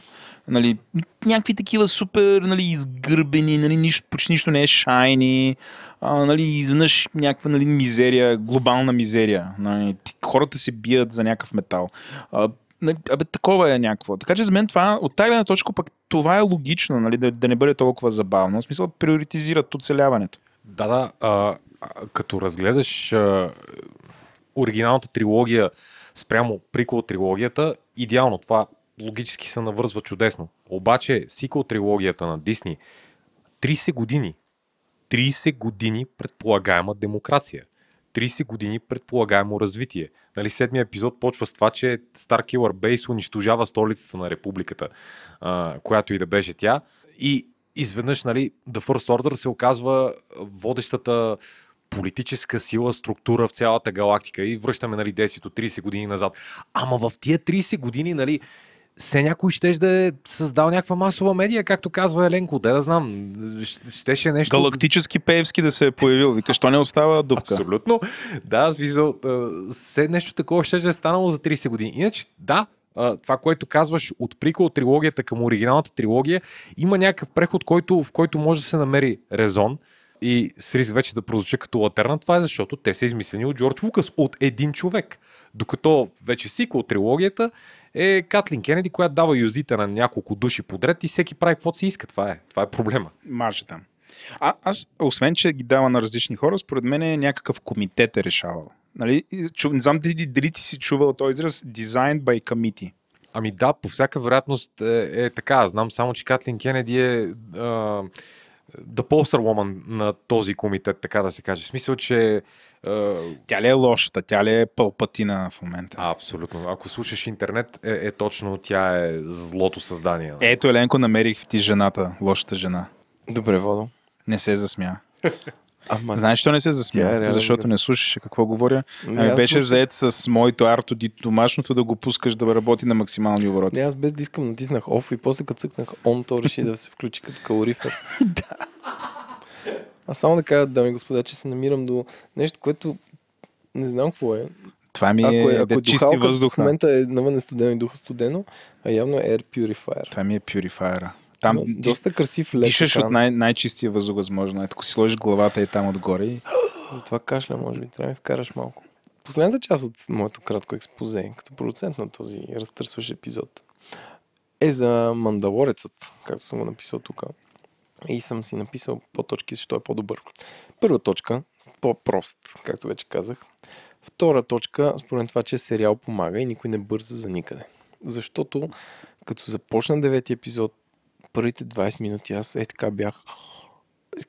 Нали, някакви такива супер нали, изгърбени, нали, нищо, почти нищо не е шайни, а, нали, изведнъж някаква нали, мизерия, глобална мизерия. Нали, хората се бият за някакъв метал. А, абе, такова е някакво. Така че за мен това, от тази гледна точка, пък това е логично, нали, да, да не бъде толкова забавно. В смисъл, приоритизират оцеляването. Да, да. А, като разгледаш а, оригиналната трилогия спрямо прикол трилогията, идеално това логически се навързва чудесно. Обаче сиквел трилогията на Дисни 30 години 30 години предполагаема демокрация. 30 години предполагаемо развитие. Нали, седмия епизод почва с това, че Starkiller Base унищожава столицата на републиката, а, която и да беше тя. И изведнъж, нали, The First Order се оказва водещата политическа сила, структура в цялата галактика и връщаме нали, действието 30 години назад. Ама в тия 30 години, нали, се някой ще да е създал някаква масова медия, както казва Еленко. Да, да знам. Щеше нещо... Галактически Пеевски да се е появил. Вика, що не остава дупка? Абсолютно. Да, смисъл, а, все нещо такова ще е станало за 30 години. Иначе, да, това, което казваш от прикол трилогията към оригиналната трилогия, има някакъв преход, който, в който може да се намери резон и с риск вече да прозвуча като латерна. Това е защото те са измислени от Джордж Лукас, от един човек. Докато вече сиквел трилогията е Катлин Кенеди, която дава юздите на няколко души подред и всеки прави каквото си иска. Това е, това е проблема. Маже там. А, аз, освен, че ги дава на различни хора, според мен е някакъв комитет е решавал. Нали? Чу- Не знам дали, дали ти си чувал този израз Designed by Committee. Ами да, по всяка вероятност е, е така. Знам само, че Катлин Кенеди е а, the poster woman на този комитет, така да се каже. В смисъл, че Тя ли е лошата? Тя ли е пълпатина в момента? а, абсолютно. Ако слушаш интернет, е, е точно тя е злото създание. Ето, Еленко, намерих ти жената, лошата жена. Добре, Водо. Не се засмя. Ама, Знаеш, що не се засмя? Е Защото не слушаше какво говоря. Не, Ами беше слушам. заед с моето арто ди- домашното да го пускаш да работи на максимални обороти. Не, аз без да искам натиснах off и после като цъкнах on, то реши да се включи като калорифер. да. А само да кажа, дами и господа, че се намирам до нещо, което не знам какво е. Това ми Ако е, е ако е чисти духалка, в момента е навън е студено и духа студено, а явно е Air Purifier. Това ми е пюрифайера. Там Има ди- доста красив лед. дишаш екран. от най- най-чистия въздух възможно. Ето, ако си сложиш главата и там отгоре. И... Затова кашля, може би, трябва да ми вкараш малко. Последната част от моето кратко експозе, като продуцент на този разтърсващ епизод, е за Мандалорецът, както съм го написал тук. И съм си написал по точки, защо е по-добър. Първа точка, по-прост, както вече казах. Втора точка, според това, че сериал помага и никой не бърза за никъде. Защото като започна девети епизод, първите 20 минути аз е така бях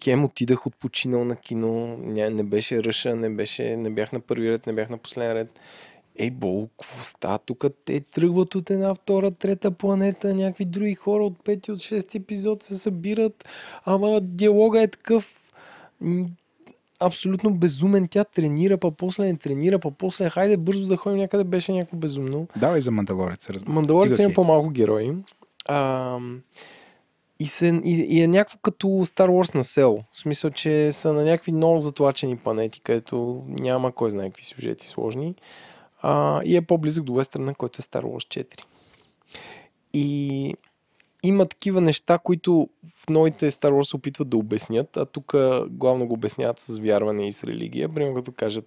Кем отидах отпочинал на кино, ня, не беше ръша, не, беше, не бях на първи ред, не бях на последен ред. Ей, Бол, какво става тук? Те тръгват от една, втора, трета планета, някакви други хора от пети, от шести епизод се събират, ама диалога е такъв абсолютно безумен. Тя тренира, па после не тренира, па после хайде бързо да ходим някъде, беше някакво безумно. Давай за Мандалорец. разбира. Мандалорец Стига има по-малко герои. А, и, се, и, и е някакво като Star Wars на село. В смисъл, че са на някакви много затлачени планети, където няма кой знае какви сюжети сложни. А, и е по-близък до Вестерна, който е Star Wars 4. И има такива неща, които в новите Star Wars опитват да обяснят, а тук главно го обясняват с вярване и с религия. Примерно като кажат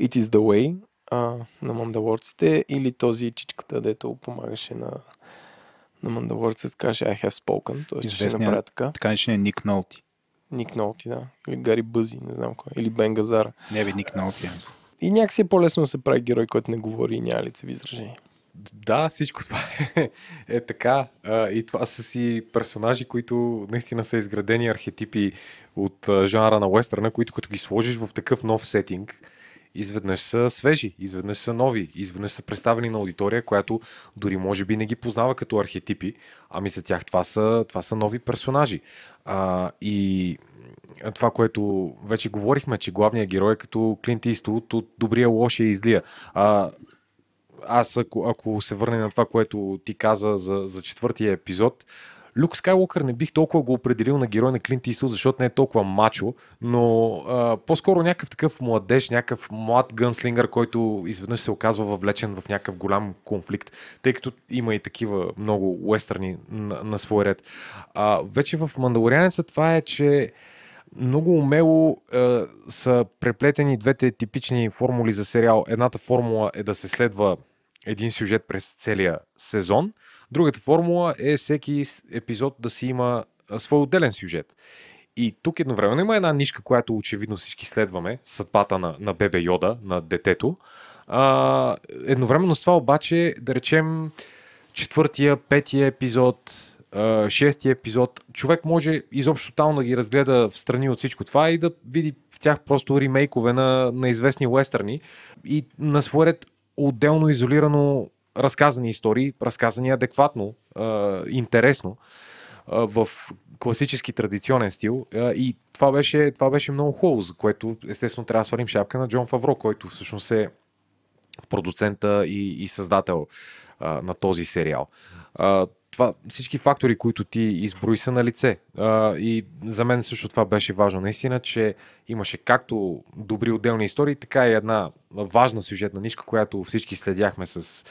It is the way а, на мандалорците или този чичката, дето помагаше на, на мандалорците, каже I have spoken, т.е. ще направя така. Така наречения Ник Нолти. Ник Нолти, да. Или Гари Бъзи, не знам кой. Или Бен Газара. Не бе, Ник Нолти. е. И някакси е по-лесно да се прави герой, който не говори и няма лицеви изражения. Да, всичко това е, е така. А, и това са си персонажи, които наистина са изградени архетипи от а, жанра на уестърна, които като ги сложиш в такъв нов сетинг, изведнъж са свежи, изведнъж са нови, изведнъж са представени на аудитория, която дори може би не ги познава като архетипи, ами за тях това са, това са нови персонажи. А, и това, което вече говорихме, че главният герой е като Клинт Иствуд от добрия, лошия и злия. А, аз, ако, ако се върне на това, което ти каза за, за четвъртия епизод, Люк Скайлокър не бих толкова го определил на герой на Клинт Исуд, защото не е толкова мачо, но а, по-скоро някакъв такъв младеж, някакъв млад гънслингър, който изведнъж се оказва въвлечен в някакъв голям конфликт, тъй като има и такива много уестърни на, на свой ред. А, вече в Мандалорианеца това е, че много умело е, са преплетени двете типични формули за сериал. Едната формула е да се следва един сюжет през целия сезон. Другата формула е всеки епизод да си има свой отделен сюжет. И тук едновременно има една нишка, която очевидно всички следваме, съдбата на, на бебе Йода, на детето. А, едновременно с това обаче, да речем, четвъртия, петия епизод, шестия епизод, човек може изобщо тотално да ги разгледа в страни от всичко това и да види в тях просто ремейкове на, на известни уестърни и на свой ред отделно изолирано разказани истории, разказани адекватно, а, интересно а, в класически традиционен стил и това беше, това беше много хубаво, за което естествено трябва да свалим шапка на Джон Фавро, който всъщност е продуцента и, и създател а, на този сериал. А, това, всички фактори, които ти изброи са на лице. А, и за мен също това беше важно. Наистина, че имаше както добри отделни истории, така и една важна сюжетна нишка, която всички следяхме с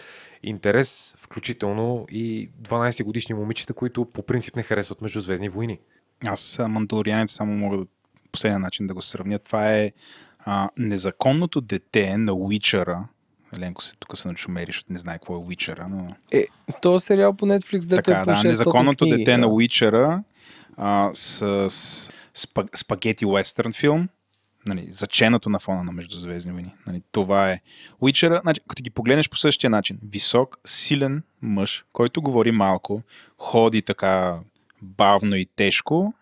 интерес, включително и 12 годишни момичета, които по принцип не харесват Междузвездни войни. Аз Мандалорианец само мога да последния начин да го сравня. Това е а, незаконното дете на Уичъра, Ленко се тук се начумери, защото не знае какво е Уичера, но... Е, то сериал по Netflix, дете така, е по 600 да, незаконното книги, дете да. на Уичера а, с, с спа, спагети уестърн филм, нали, заченото на фона на Междузвездни войни. Нали, това е Уичера, значи, като ги погледнеш по същия начин, висок, силен мъж, който говори малко, ходи така бавно и тежко,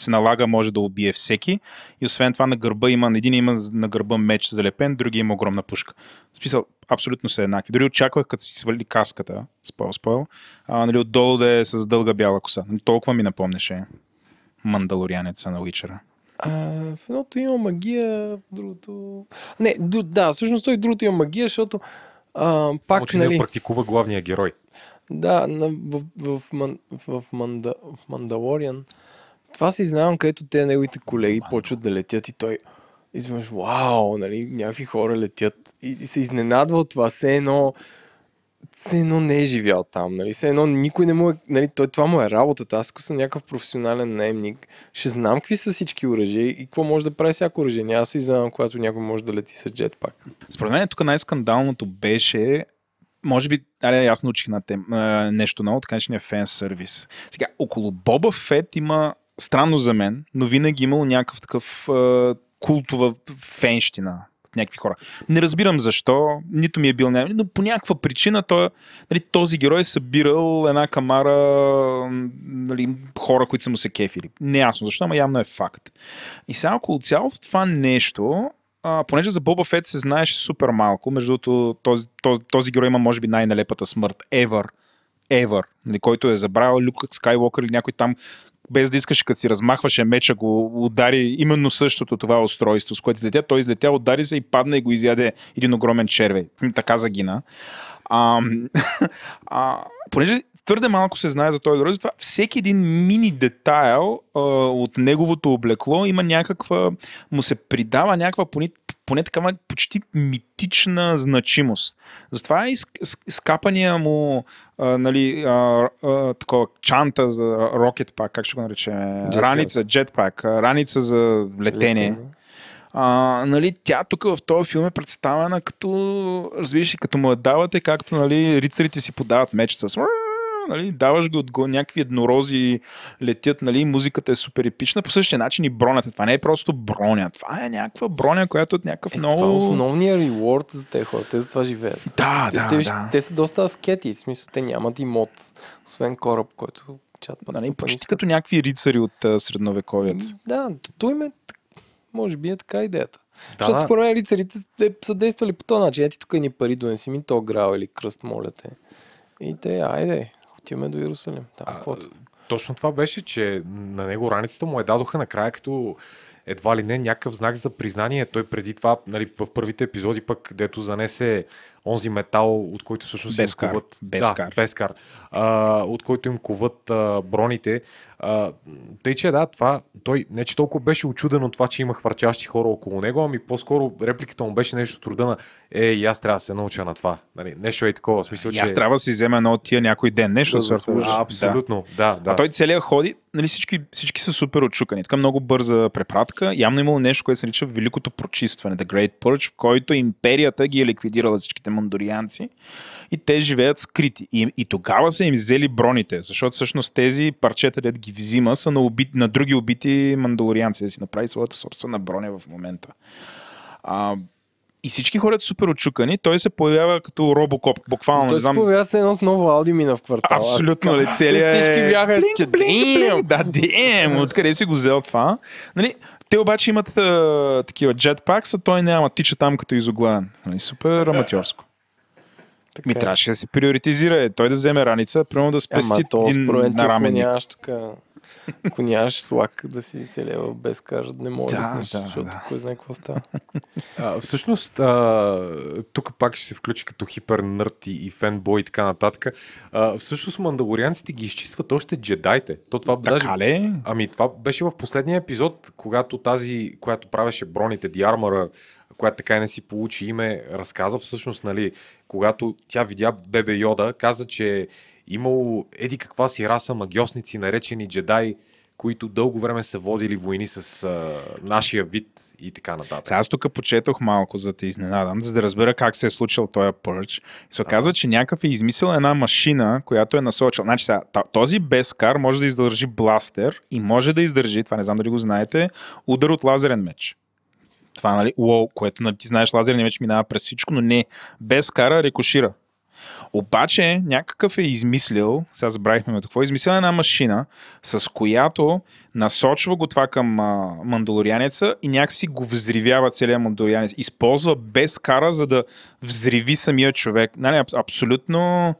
се налага, може да убие всеки. И освен това на гърба има, един има на гърба меч залепен, другия има огромна пушка. В смисъл, абсолютно са еднакви. Дори очаквах, като си свали каската, спойл, спойл, а, нали, отдолу да е с дълга бяла коса. Нали, толкова ми напомняше Мандалорианеца на Уичера. А, в едното има магия, в другото... Не, да, всъщност той в другото има магия, защото а, пак, Само, че нали... не практикува главния герой. Да, на, в, в, в, Ман- в, Манда, в Мандалориан. Това си знам, където те неговите колеги почват да летят и той изведнъж, вау, нали, някакви хора летят и, и се изненадва от това, все едно все едно не е живял там, нали? Все едно никой не му е, нали, той, това му е работата. Аз ако съм някакъв професионален наемник, ще знам какви са всички оръжия и какво може да прави всяко оръжие. Няма се изненадам, когато някой може да лети с джетпак. Според мен тук най-скандалното беше може би, аре, аз научих на тем, а, нещо ново, така наречения фен сервис. Сега, около Боба Фет има, странно за мен, но винаги имал някакъв такъв а, култова фенщина някакви хора. Не разбирам защо, нито ми е бил, но по някаква причина той, нали, този герой е събирал една камара нали, хора, които са му се кефили. Неясно защо, ама явно е факт. И сега около цялото това нещо, а, понеже за Боба Фет се знаеш супер малко, между другото този, този, този герой има може би най-налепата смърт ever, ever, нали, който е забравил Люк Скайуокър или някой там без да искаш, като си размахваше меча, го удари именно същото това устройство, с което летя. Той излетя, удари се и падна и го изяде един огромен червей. Така загина. А, а, понеже твърде малко се знае за този герой, затова всеки един мини детайл а, от неговото облекло има някаква, му се придава някаква поне, поне такава почти митична значимост. Затова и скапания му а, нали, а, а, такова чанта за рокет пак, как ще го наречем? Jetpack. Раница, джетпак, раница за летение. Летене. А, нали, тя тук в този филм е представена като, разбираш като му я давате, както нали, рицарите си подават меч с нали, даваш го отго, някакви еднорози летят, нали, музиката е супер епична, по същия начин и бронята. Това не е просто броня, това е някаква броня, която е някакъв Е, много... Това е основният реворд за тези хора. Те за това живеят. Да, те, да, те, да. те са доста аскети. В смисъл, те нямат имот. Освен кораб, който чат път Нали, почти като някакви рицари от а, средновековието. Да, то- им е, може би е така идеята. Да, Защото според мен лицарите с- те са действали по този начин. Ети тук ни пари донеси ми то грал или кръст, моля те. И те, айде, отиваме до Иерусалим. Там, А. Точно това беше, че на него раницата му е дадоха накрая като едва ли не някакъв знак за признание. Той преди това, нали, в първите епизоди пък, дето занесе онзи метал, от който всъщност Без им кар, куват... без да, кар. без кар. А, от който им куват а, броните. А, тъй, че да, това, той не че толкова беше очуден от това, че има хвърчащи хора около него, ами по-скоро репликата му беше нещо от рода на е, и аз трябва да се науча на това. Нали, нещо е такова, смисъл, И че... аз трябва да си взема едно от тия някой ден. Нещо Да да. А, абсолютно, да, да. А той целият ходи, нали, всички, всички са супер отшукани. Така много бърза препратка. Явно имало нещо, което се нарича Великото прочистване, The Great Purge, в който империята ги е ликвидирала всичките мандорианци и те живеят скрити. И, и тогава са им взели броните, защото всъщност тези парчета, дед ги взима, са на, убит, на други убити мандалорианци, да си направи своята собствена броня в момента. А, и всички ходят супер отчукани. Той се появява като робокоп, буквално. Той не се знам, появява се едно с ново ауди мина в квартала. Абсолютно, ли, целият е- Всички бяха блинк, «Damn!» блинк, Да, дем, откъде си го взел това? Нали, те обаче имат а, такива jetpacks, а той няма, тича там като изоглавен. Нали, супер аматьорско. Така Ми е. трябваше да се приоритизира. е. Той да вземе раница, примерно да спести Ама то един мен ти ако нямаш тук ако нямаш слак да си целия в безкар, не може Да, да, да, да, защото да. кой знае какво става. А, всъщност, а, тук пак ще се включи като хипернърд и, и фенбой и така нататък. А, всъщност, мандалорианците ги изчистват още джедайте. То това даже... Така ли? Ами това беше в последния епизод, когато тази, която правеше броните, Armorer, която така и не си получи име, разказа всъщност, нали, когато тя видя бебе Йода, каза, че имало еди каква си раса магиосници, наречени джедай, които дълго време са водили войни с а, нашия вид и така нататък. Сега аз тук почетох малко, за да те изненадам, за да разбера как се е случил този пърч. Се оказва, че някакъв е измислил една машина, която е насочил. Значи сега, този безкар може да издържи бластер и може да издържи, това не знам дали го знаете, удар от лазерен меч. Това, нали, уоу, което, нали, ти знаеш, лазерният меч минава през всичко, но не, без кара рекошира. Обаче някакъв е измислил, сега забравихме ме какво, е измислил една машина, с която насочва го това към а, мандалорианеца и някакси го взривява целият мандалорианец. Използва без кара, за да взриви самия човек. Нали, аб- абсолютно...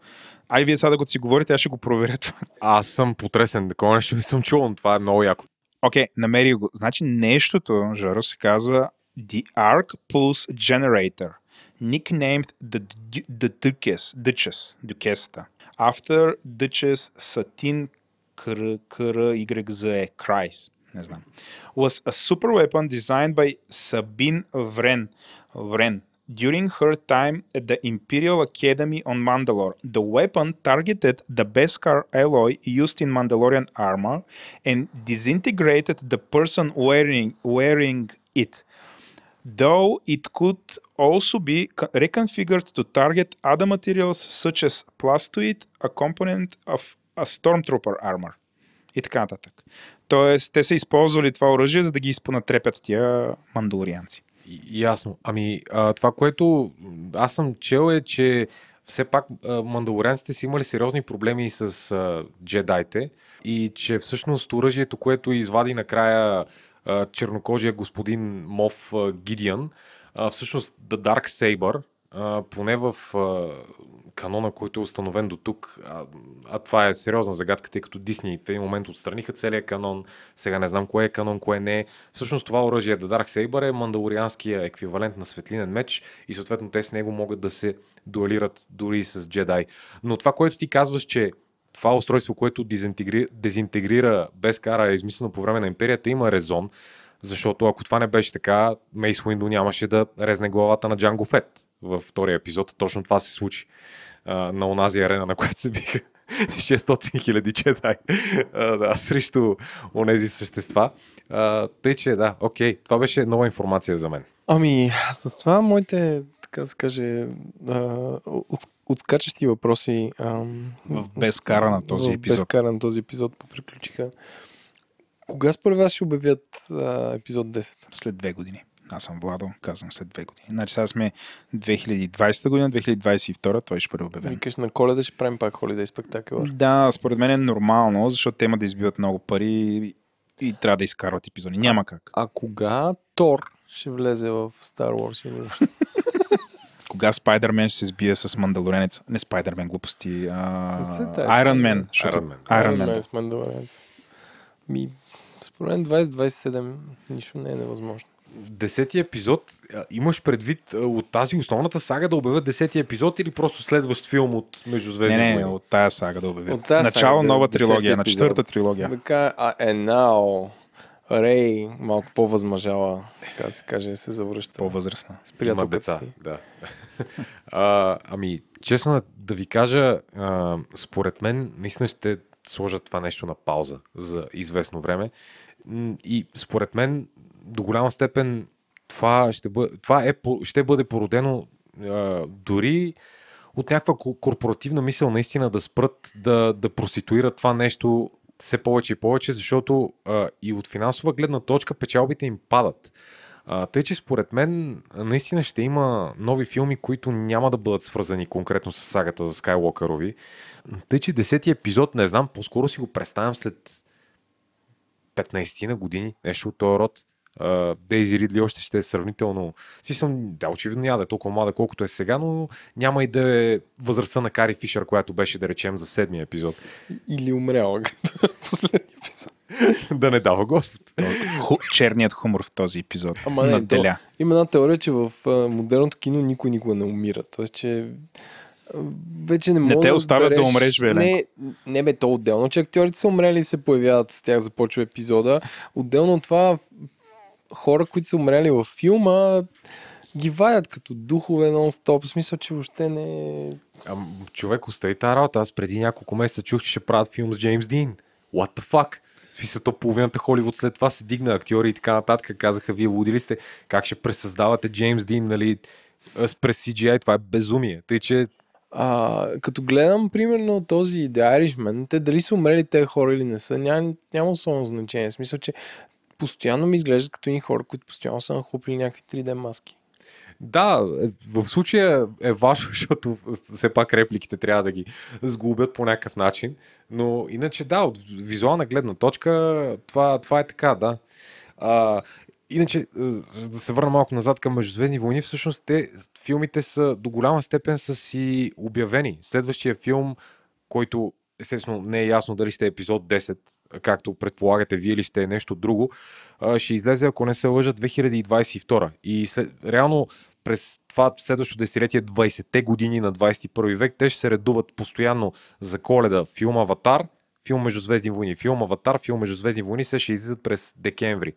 Ай, вие сега да го си говорите, аз ще го проверя това. Аз съм потресен, такова нещо не съм чувал, но това е много яко. Окей, okay, намери го. Значи нещото, Жоро, се казва The Arc Pulse Generator, nicknamed the, Du- the Duchess, Duchess, Duchessата, after Duchess Satin Kr, Kr, YZE, Kreis, не знам, was a super weapon designed by Sabine Vren, Vren during her time at the Imperial Academy on Mandalore. The weapon targeted the Beskar alloy used in Mandalorian armor and disintegrated the person wearing, wearing it. Though it could also be co- reconfigured to target other materials such as plastoid, a component of a stormtrooper armor. И така нататък. Тоест, те са използвали това оръжие, за да ги изпонатрепят тия мандалорианци. Ясно. Ами, а, това, което аз съм чел е, че все пак мандалорианците са имали сериозни проблеми с а, джедайте и че всъщност оръжието, което извади накрая чернокожия господин Мов Гидиан, всъщност The Dark Saber, поне в канона, който е установен до тук, а, а това е сериозна загадка, тъй като Дисни в един момент отстраниха целият канон, сега не знам кое е канон, кое не е. Всъщност това оръжие The Dark Saber е мандалорианския еквивалент на светлинен меч и съответно те с него могат да се дуалират дори и с джедай. Но това, което ти казваш, че това устройство, което дезинтегри... дезинтегрира без кара е измислено по време на империята, има резон, защото ако това не беше така, Мейс Уиндо нямаше да резне главата на Джанго Фет във втория епизод. Точно това се случи а, на онази арена, на която се биха 600 хиляди джедай а, да, срещу онези същества. А, тъй, че да, окей, това беше нова информация за мен. Ами, с това моите, така се каже, а, отскачащи въпроси. Ам, В безкара на този в епизод. Безкара на този епизод поприключиха. Кога според вас ще обявят а, епизод 10? След две години. Аз съм Владо, казвам след две години. Значи сега сме 2020 година, 2022, той ще бъде обявен. Викаш на коледа ще правим пак холидей спектакъл. Да, според мен е нормално, защото те има да избиват много пари и, и трябва да изкарват епизоди. Няма как. А кога Тор ще влезе в Star Wars Universe? Кога Спайдермен ще се сбие с Мандалоренец? Не Спайдермен, глупости. А... Как се тая Iron Spider-Man? Man. защото- Iron Man. Iron Man Man. с Мандалорец. Ми, според мен 20-27 нищо не е невъзможно. Десети епизод, имаш предвид от тази основната сага да обявят десети епизод или просто следващ филм от Не, Междузвездни не, войни? от тая сага да обявят. От тази Начало сага, нова трилогия, на четвърта трилогия. Така, а Енао, Рей, малко по-възмъжала, така се каже, се завръща По-възрастна. с приятелката си. да. а, ами, честно да ви кажа, а, според мен наистина ще сложат това нещо на пауза за известно време. И според мен до голяма степен това ще бъде, това е, ще бъде породено а, дори от някаква ко- корпоративна мисъл наистина да спрат да, да проституират това нещо все повече и повече, защото а, и от финансова гледна точка печалбите им падат. А, тъй, че според мен наистина ще има нови филми, които няма да бъдат свързани конкретно с сагата за Скайлокърови. Тъй, че десети епизод, не знам, по-скоро си го представям след 15 на години, нещо от този род. Uh, Дейзи Ридли още ще е сравнително... Си съм, да, очевидно няма да е толкова млада, колкото е сега, но няма и да е възрастта на Кари Фишер, която беше, да речем, за седмия епизод. Или умряла, като последния епизод. да не дава Господ. Ху, черният хумор в този епизод. Ама не, Наделя. Има една теория, че в модерното кино никой никога не умира. Тоест, че вече не, Не мога те да оставят да разбереш- умреш, бе, Не, не бе, то отделно, че актьорите са умрели и се появяват, с тях започва епизода. Отделно от това, хора, които са умрели във филма, ги ваят като духове нон-стоп. В смисъл, че въобще не е... А, човек, остави тази работа. Аз преди няколко месеца чух, че ще правят филм с Джеймс Дин. What the fuck? В смисъл, то половината Холивуд след това се дигна актьори и така нататък. Казаха, вие луди ли сте? Как ще пресъздавате Джеймс Дин, нали? с- През CGI, това е безумие. Тъй, че А, като гледам, примерно, този The Irishman, те дали са умрели тези хора или не са, няма, няма особено значение. В смисъл, че постоянно ми изглеждат като ни хора, които постоянно са нахупили някакви 3D маски. Да, е, в случая е важно, защото все пак репликите трябва да ги сглобят по някакъв начин. Но иначе да, от визуална гледна точка това, това е така, да. А, иначе, е, да се върна малко назад към Междузвездни войни, всъщност те, филмите са до голяма степен са си обявени. Следващия филм, който естествено не е ясно дали ще е епизод 10, както предполагате вие или ще е нещо друго, ще излезе, ако не се лъжа, 2022. И след, реално през това следващо десетилетие, 20-те години на 21 век, те ще се редуват постоянно за коледа филм Аватар, филм Междузвездни войни, филм Аватар, филм Междузвездни войни, се ще излизат през декември.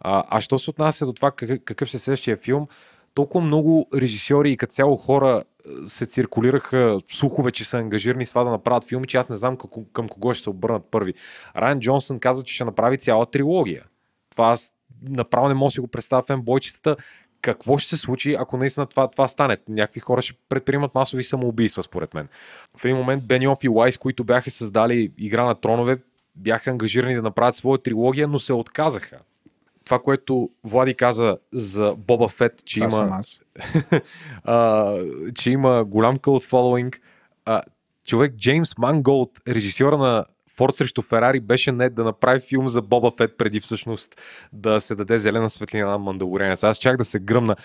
А, а що се отнася до това какъв ще е следващия филм, толкова много режисьори и като цяло хора е, се циркулираха слухове, че са ангажирани с това да направят филми, че аз не знам към, към кого ще се обърнат първи. Райан Джонсън каза, че ще направи цяла трилогия. Това аз направо не мога да си го представя фенбойчетата. Какво ще се случи, ако наистина това, това стане? Някакви хора ще предприемат масови самоубийства, според мен. В един момент Бениоф и Уайс, които бяха създали Игра на тронове, бяха ангажирани да направят своя трилогия, но се отказаха. Това, което Влади каза за Боба Фет, че Това има, а, че има голям cult following. А, човек Джеймс Манголд, режисьора на Форд срещу Ферари, беше не да направи филм за Боба Фет преди всъщност да се даде зелена светлина на Мандалоренец. Аз чак да се гръмна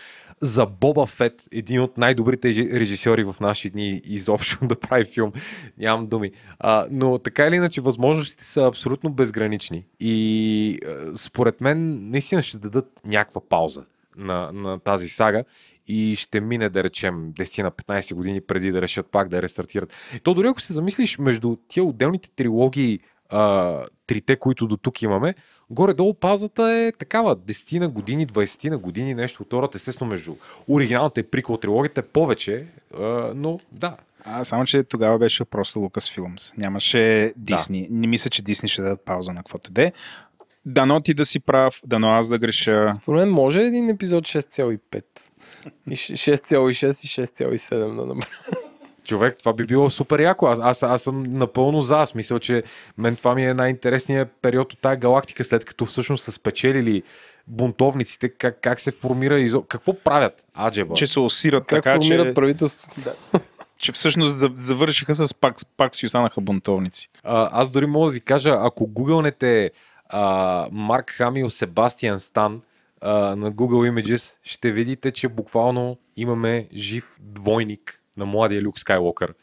за Боба Фет, един от най-добрите жи- режисьори в наши дни изобщо да прави филм. Нямам думи. А, но така или иначе, възможностите са абсолютно безгранични. И според мен наистина ще дадат някаква пауза на, на тази сага и ще мине, да речем, 10 на 15 години преди да решат пак да рестартират. И то дори ако се замислиш между тия отделните трилогии, а, трите, които до тук имаме, горе-долу паузата е такава 10 на години, 20 на години, нещо от род. Естествено, между оригиналната и прикол трилогията е повече, а, но да. А, само, че тогава беше просто Лукас Филмс. Нямаше Дисни. Не мисля, че Дисни ще дадат пауза на каквото де. Дано ти да си прав, дано аз да греша. Според мен може един епизод 6,5. И ш- 6,6 и 6,7 да направя. Човек, това би било супер яко. Аз, аз, аз съм напълно за. Аз мисля, че мен това ми е най-интересният период от тази галактика, след като всъщност са спечелили бунтовниците, как, как се формира изо... Какво правят? Аджеба. Че се усират Как така, формират че, правителство? Да. че всъщност за- завършиха с пак, пак си останаха бунтовници. А, аз дори мога да ви кажа, ако гугълнете а, Марк Хамил Себастиан Стан а, на Google Images, ще видите, че буквално имаме жив двойник на младия Люк Скайлокър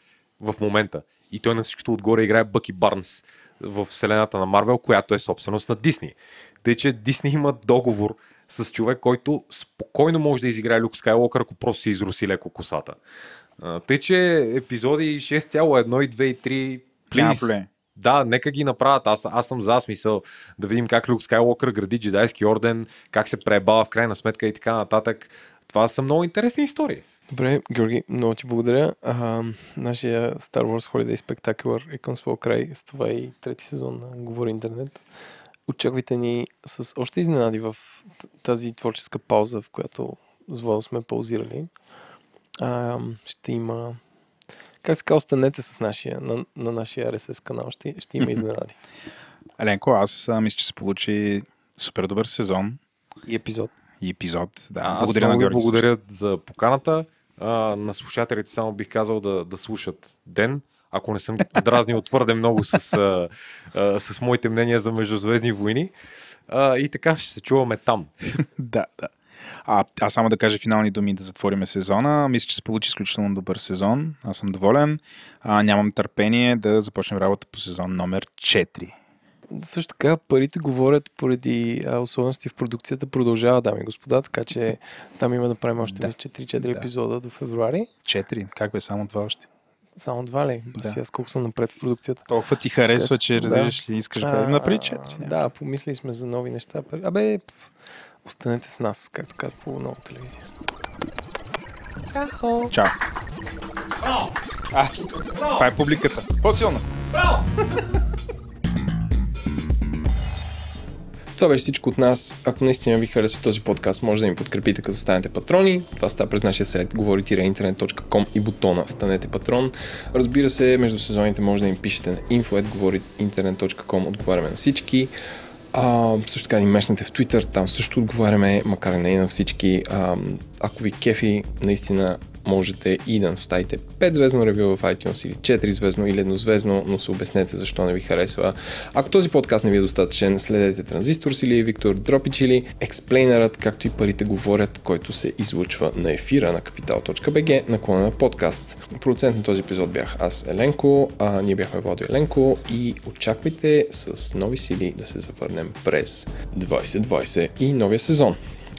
в момента. И той на всичкото отгоре играе Бъки Барнс в вселената на Марвел, която е собственост на Дисни. Тъй, че Дисни има договор с човек, който спокойно може да изиграе Люк Скайлокър, ако просто си изруси леко косата. Тъй, че епизоди 6,1 и 2 и 3 Няма please. Да, нека ги направят. Аз, аз съм за смисъл да видим как Люк Скайлокър гради джедайски орден, как се пребава в крайна сметка и така нататък. Това са много интересни истории. Добре, Георги, много ти благодаря. А, нашия Star Wars Holiday Spectacular е към своя край. С това и трети сезон на Говори Интернет. Очаквайте ни с още изненади в тази творческа пауза, в която с сме паузирали. А, ще има... Как се казва, останете с нашия, на, на нашия RSS канал. Ще, ще има изненади. Еленко, аз а, мисля, че се получи супер добър сезон И епизод. и епизод. Да, Аз благодаря на много ви Георги. също. благодаря за поканата. А, на слушателите само бих казал да, да слушат ден. Ако не съм дразнил твърде много с, а, а, с моите мнения за Междузвездни войни. А, и така ще се чуваме там. Да, да. А, аз само да кажа финални думи да затвориме сезона. Мисля, че се получи изключително добър сезон. Аз съм доволен. А, нямам търпение да започнем работа по сезон номер 4. Също така, парите говорят поради а, особености в продукцията. Продължава, дами и господа, така че там има да правим още Да. да. 4-4 Да. епизода до февруари. 4. Как бе, само два още? Само два ли? Да. Да. Аз колко съм напред в продукцията. Толкова ти харесва, Да. че разбираш ли, искаш да правим напред 4. Да, помислили сме за нови неща. Абе, пф, останете с нас, както казват по нова телевизия. Чао. А, това е публиката. По-силно. Това беше всичко от нас. Ако наистина ви харесва този подкаст, може да ни подкрепите като станете патрони. Това става през нашия сайт говори-интернет.com и бутона Станете патрон. Разбира се, между сезоните може да ни пишете на info.говори-интернет.com Отговаряме на всички. А, също така ни мешнете в Twitter, там също отговаряме, макар и не на всички. А, ако ви кефи, наистина можете и да оставите 5 звездно ревю в iTunes или 4 звездно или еднозвездно, но се обяснете защо не ви харесва. Ако този подкаст не ви е достатъчен, следете Транзистор или Виктор Дропич или Експлейнерът, както и парите говорят, който се излучва на ефира на Capital.bg наклона на подкаст. Продуцент на този епизод бях аз Еленко, а ние бяхме Владо Еленко и очаквайте с нови сили да се завърнем през 2020 и новия сезон.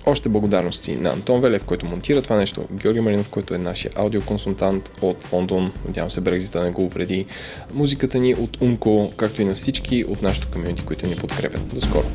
Още благодарности на Антон Велев, който монтира това нещо, Георги Маринов, който е нашия аудиоконсултант от Лондон. Надявам се Брекзита не го увреди. Музиката ни от Умко, както и на всички от нашото комьюнити, които ни подкрепят. До скоро!